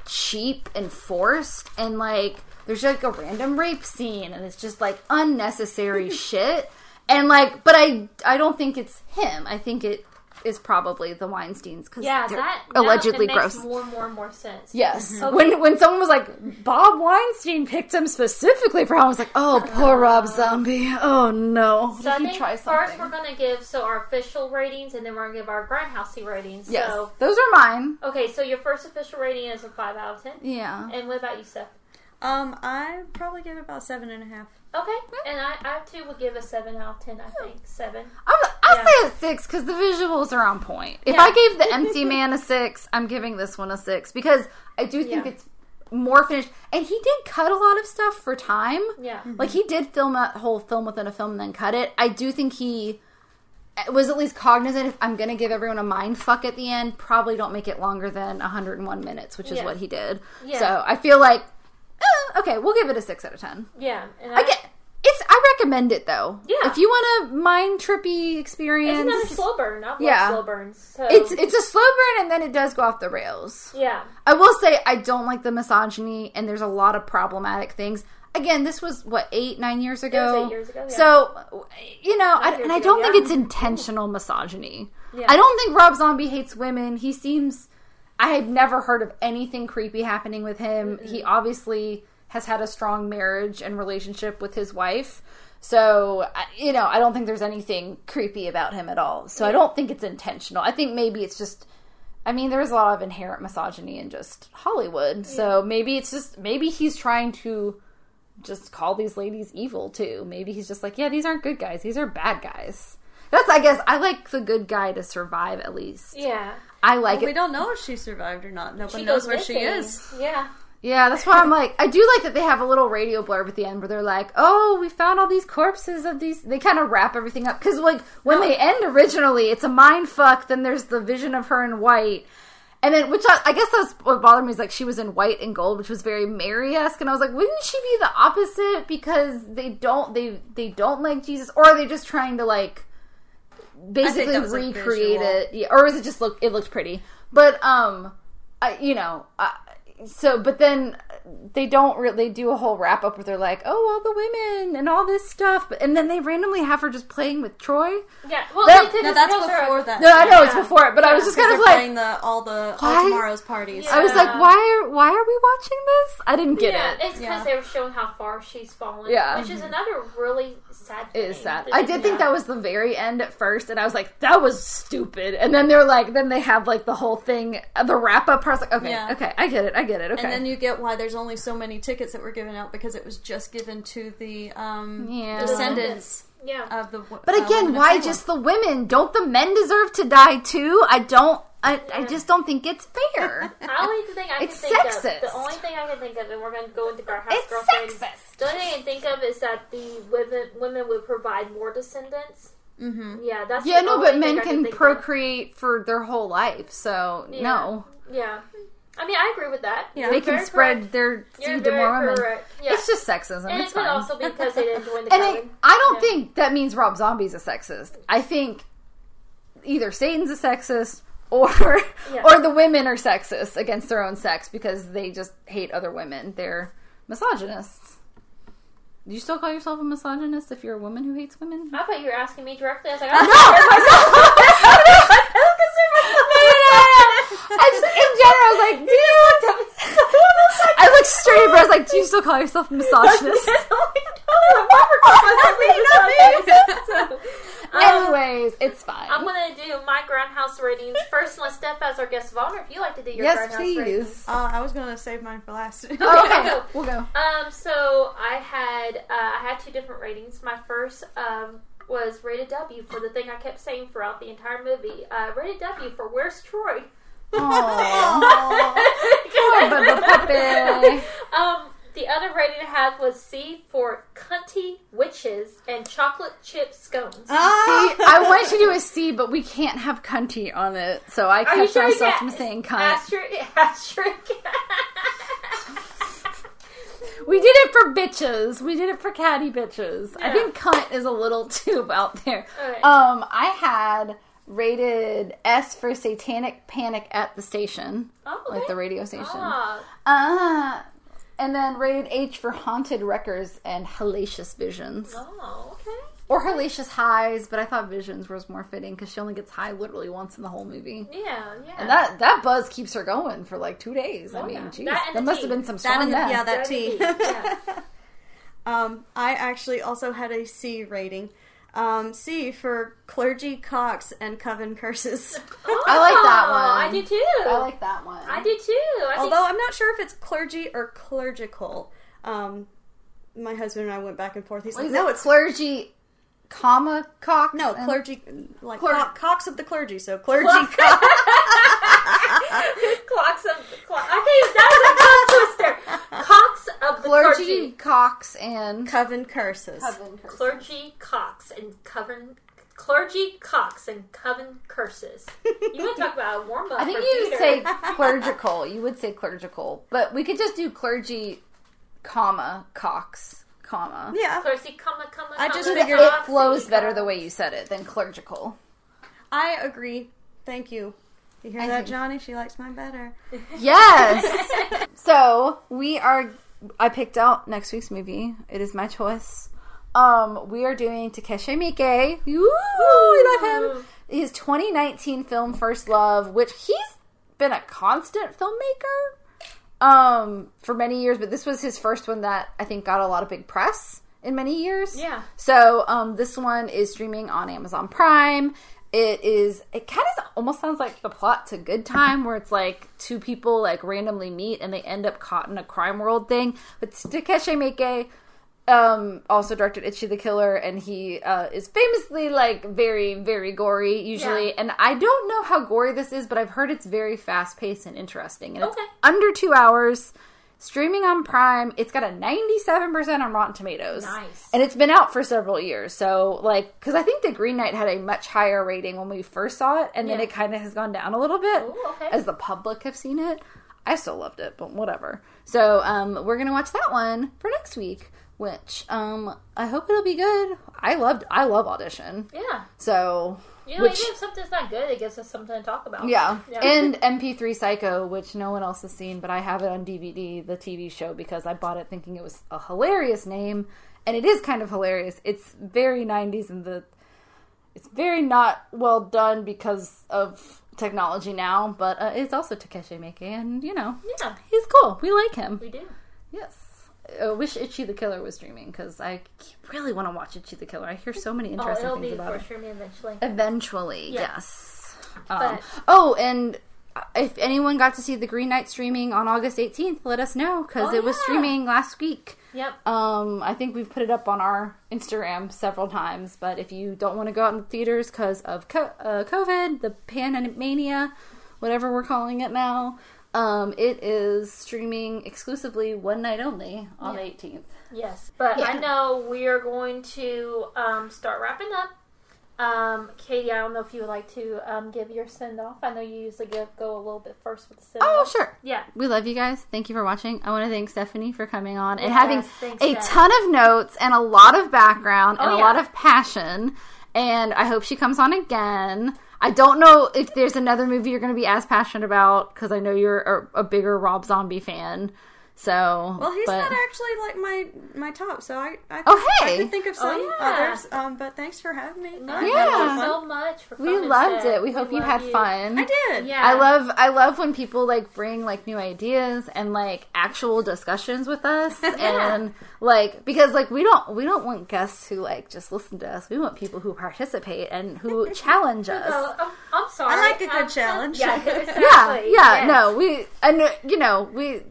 cheap and forced and like there's like a random rape scene and it's just like unnecessary shit and like but i i don't think it's him i think it is probably the weinsteins because Yeah, they're that now allegedly it makes gross More and more and more sense. Yes. Okay. When when someone was like, Bob Weinstein picked him specifically for how I was like, oh, poor Rob Zombie. Oh no. So I Did he think try first we're gonna give so our official ratings, and then we're gonna give our grindhousey ratings. Yes. So Those are mine. okay, so your first official rating is a five out of ten. Yeah. And what about you, Steph? Um, I probably give it about seven and a half. Okay, and I, I too would give a seven out of ten. I think seven. I'll, I'll Yeah. say a six because the visuals are on point. If Yeah. I gave the Empty Man a six, I'm giving this one a six because I do think Yeah. it's more finished. And he did cut a lot of stuff for time. Yeah. Like he did film a whole film within a film and then cut it. I do think he was at least cognizant if I'm going to give everyone a mind fuck at the end, probably don't make it longer than 101 minutes, which is what he did. So I feel like, eh, okay, we'll give it a 6 out of 10. Yeah, and I, I get it's I recommend it though. Yeah. If you want a mind trippy experience. it's another slow burn. I've Yeah. slow burns. So it's it's a slow burn and then it does go off the rails. yeah, I will say I don't like the misogyny and there's a lot of problematic things. Again, this was what eight nine years ago. eight years ago, yeah. So you know, I, and I don't ago, think yeah. it's intentional misogyny. Yeah. I don't think Rob Zombie hates women. He seems. I have never heard of anything creepy happening with him. He obviously has had a strong marriage and relationship with his wife. So, you know, I don't think there's anything creepy about him at all. So, I don't think it's intentional. I think maybe it's just I mean, there's a lot of inherent misogyny in just Hollywood. So maybe it's just maybe he's trying to just call these ladies evil too. Maybe he's just like, yeah, these aren't good guys. These are bad guys. That's I guess I like the good guy to survive at least. yeah. I like We it. We don't know if she survived or not. Nobody She knows where she is. Yeah, Yeah, that's why I'm like I do like that they have a little radio blurb at the end where they're like, "Oh, we found all these corpses of these." They kind of wrap everything up because like when No. they end originally, it's a mind fuck. Then there's the vision of her in white. And then, which I, I guess that's what bothered me is like she was in white and gold, which was very Mary esque, and I was like, wouldn't she be the opposite because they don't they they don't like Jesus, or are they just trying to like basically that was a recreate visual. it, yeah, or is it just look it looked pretty? But um, I, you know, I, so but then they don't really do a whole wrap up where they're like, oh, all the women and all this stuff, and then they randomly have her just playing with Troy. yeah. Well, That- they did No, that's poster- before that. No, I know it's before it, but I was just kind of they're like, playing the all the Why? all tomorrow's parties. Yeah. I was like, why are why are we watching this? I didn't get yeah, it. it's because Yeah. they were showing how far she's fallen. Yeah. which is another really sad. It is sad. I did do. think that was the very end at first, and I was like, that was stupid. And then they're like, then they have like the whole thing, uh, the wrap up part. Like, okay, Yeah. okay, I get it, I get it. Okay, And then you get why there's only so many tickets that were given out because it was just given to the um, Yeah. descendants Yeah, of the. But again, why just the women? Don't the men deserve to die too? I don't. I, I just don't think it's fair. the only thing I can It's think sexist. of, the only thing I can think of, and we're going to go into our house It's girlfriends. sexist. The only thing I can think of is that the women women would provide more descendants. Mm-hmm. Yeah, that's yeah, the no, only but thing men I can think of. procreate for their whole life, so Yeah. no, Yeah, I mean, I agree with that. Yeah. they can spread correct. their You're seed to very more women. correct. Yeah, It's just sexism. and it's it could fine. also be because they didn't join the And coven. it, I don't Yeah. think that means Rob Zombie's a sexist. I think either Satan's a sexist or Yeah. or the women are sexist against their own sex because they just hate other women. They're misogynists. Do you still call yourself a misogynist if you're a woman who hates women? I thought you were asking me directly. I was like, No, I I just in general I was like, do you? I looked straight at her. I was like, do you still call yourself a misogynist? Anyways, it's fine. I'm gonna do my groundhouse ratings first. Unless Steph as our guest of honor, if you like to do your yes, groundhouse ratings. please. Uh, I was gonna save mine for last. Oh, okay, go. we'll go. Um, so I had uh, I had two different ratings. My first um, was rated W for the thing I kept saying throughout the entire movie. Uh, rated W for Where's Troy? Aww. Poor Bubba puppy. um, the other rating I had was C for cunty witches and chocolate chip scones. Ah! See, I want you to do a C, but we can't have cunty on it, so I Are kept sure myself from saying cunt. asterisk? asterisk? We did it for bitches. We did it for catty bitches. I think cunt is a little too out there. Okay. Um, I had rated S for Satanic Panic at the station, Oh, like the radio station. Ah, Uh, and then rated H for Haunted Records and Hellacious Visions. oh, okay. Or Hellacious Highs, but I thought Visions was more fitting because she only gets high literally once in the whole movie. Yeah, yeah. And that that buzz keeps her going for like two days. I Oh, mean, yeah. geez, That and must tea. have been some That strong and the, meth. yeah, that That tea. and the tea, um, I actually also had a C rating. Um, C for clergy cocks and coven curses. I like that one. I do too. I like that one. I do too. I think Although I'm not sure if it's clergy or clerical. Um, my husband and I went back and forth. He's What like, no, it's clergy, comma cock. no clergy, like Cler- cock, cocks of the clergy. So clergy cock. clocks of the clock. Okay, that was a tongue twister. Cocks of the clergy, clergy. cocks, and coven curses. Clergy cocks and coven. Clergy cocks and coven curses. You want to talk about a warm up? I think for you Peter. say clerical. You would say clerical, but we could just do clergy, comma cox, comma. Yeah, clergy, comma, comma, I just It, figured cocks, flows better the way you said it than clerical. I agree. Thank you. You hear I that, think- Johnny? She likes mine better. Yes. so we are. I picked out next week's movie. It is my choice. Um, we are doing Takashi Miike. Woo, we love him. His 2019 film First Love, which he's been a constant filmmaker um for many years, but this was his first one that I think got a lot of big press in many years. Yeah. So um this one is streaming on Amazon Prime. It is it kind of almost sounds like the plot to Good Time where it's like two people like randomly meet and they end up caught in a crime world thing. But Takashi Miike um also directed Ichi the Killer and he uh is famously like very very gory usually Yeah. and I don't know how gory this is but I've heard it's very fast paced and interesting and Okay. it's under 2 hours streaming on Prime it's got a 97% on Rotten Tomatoes Nice. and it's been out for several years so like cuz I think the Green Knight had a much higher rating when we first saw it and then it kind of has gone down a little bit Ooh, okay. as the public have seen it I still loved it, but whatever. So um, we're gonna watch that one for next week, which um, I hope it'll be good. I loved, I love audition. Yeah. So You know, which even if something's not good, it gives us something to talk about. yeah. Yeah. and MPD Psycho, which no one else has seen, but I have it on DVD, the TV show, because I bought it thinking it was a hilarious name, and it is kind of hilarious. It's very 90s, and the it's very not well done because of technology now, but uh, it's also Takashi Miike, and you know Yeah, he's cool. We like him. we do. Yes. I wish Ichi the Killer was streaming because I really want to watch Ichi the Killer. I hear so many Oh, interesting it'll things about it. streaming eventually. Eventually, Yeah. yes. Um, oh, and if anyone got to see the Green Knight streaming on August 18th, let us know because Oh, it was yeah. streaming last week. Yep. Um, I think we've put it up on our Instagram several times, but if you don't want to go out in the theaters because of co- uh, COVID, the Panamania, whatever we're calling it now, um, it is streaming exclusively one night only on Yeah. the 18th. Yes, but Yeah. I know we are going to um, start wrapping up. Um, Katie, I don't know if you would like to um, give your send off. I know you usually give, go a little bit first with the send off. Oh, sure. Yeah. We love you guys. Thank you for watching. I want to thank Stephanie for coming on and Yes, having thanks, a Steph. ton of notes and a lot of background and Oh, a yeah. lot of passion. And I hope she comes on again. I don't know if there's another movie you're going to be as passionate about because I know you're a, a bigger Rob Zombie fan. So, Well, he's but- not actually like my my top, so I I, Oh, I hey. can think of some Oh, yeah. others. Um, but thanks for having me. No, I thank had a you lot of fun. so much for we loved Steph. it. We hope you love had fun. I did. Yeah. I love I love when people like bring like new ideas and like actual discussions with us and like because like we don't we don't want guests who like just listen to us. We want people who participate and who challenge us. Oh, I'm, I'm sorry. I like a good I'm- challenge. Yeah, exactly. yeah, yeah, yes. no, we and you know, we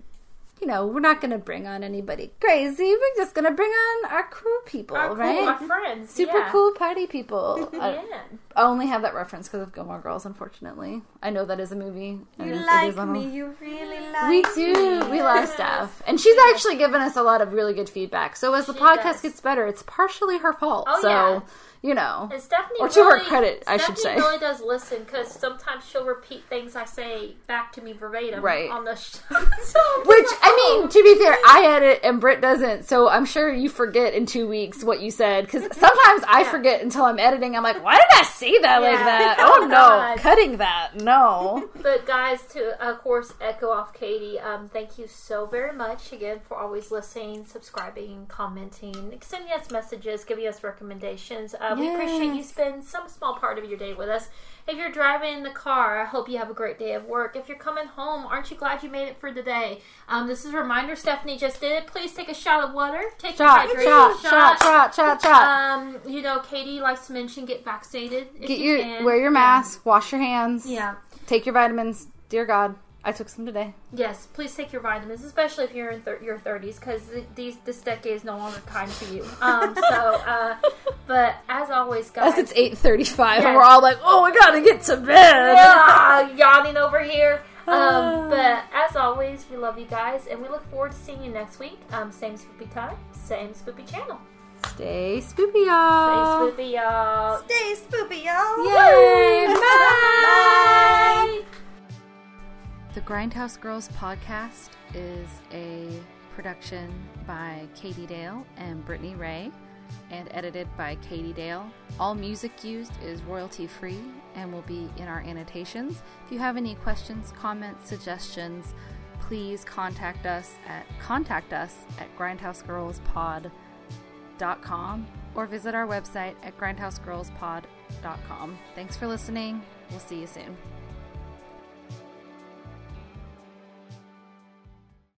you know, we're not gonna bring on anybody crazy. We're just gonna bring on our cool people, Our cool, right? our friends. Super yeah. cool party people. I, uh, Yeah. I only have that reference because of Gilmore Girls, unfortunately. I know that is a movie. You like is on a- me, you really like We me. do. We love Steph. And she's actually given us a lot of really good feedback. So as the She podcast does. gets better, it's partially her fault. Oh, so, yeah. You know. And Stephanie, Or to her really, credit, I should Stephanie say. really does listen because sometimes she'll repeat things I say back to me verbatim Right. on the show. So Which like, I mean, oh. to be fair, I edit and Britt doesn't, so I'm sure you forget in two weeks what you said. Because sometimes I Yeah. forget until I'm editing. I'm like, why did I say that like that? Oh, Oh no, God. cutting that. No. But guys, to of course echo off Katie, um, thank you so very much again for always listening, subscribing, commenting, sending us messages, giving us recommendations. Uh, We appreciate you spend some small part of your day with us. If you're driving in the car, I hope you have a great day of work. If you're coming home, aren't you glad you made it for the day? Um, this is a reminder. Stephanie just did it. Please take a shot of water. Take Shot, your shot, shot, shot, shot, shot. Um, you know, Katie likes to mention get vaccinated. If Get you your can. wear your Yeah. mask, wash your hands, Yeah. take your vitamins. Dear God, I took some today. Yes, please take your vitamins, especially if you're in thir- your 30s, because these this decade is no longer kind for you. Um, so, uh, but as always, guys, As it's eight thirty-five, and Yes. we're all like, "Oh, we gotta get to bed." Ah, yawning over here. Um, but as always, we love you guys, and we look forward to seeing you next week. Um, same spoopy time, same spoopy channel. Stay spoopy, y'all. Stay spoopy, y'all. Stay spoopy, y'all. Yay! Bye. The Grindhouse Girls podcast is a production by Katie Dale and Brittany Ray and edited by Katie Dale. All music used is royalty free and will be in our annotations. If you have any questions, comments, suggestions, please contact us at contact us at grindhousegirlspod.com or visit our website at grindhousegirlspod.com. Thanks for listening. We'll see you soon.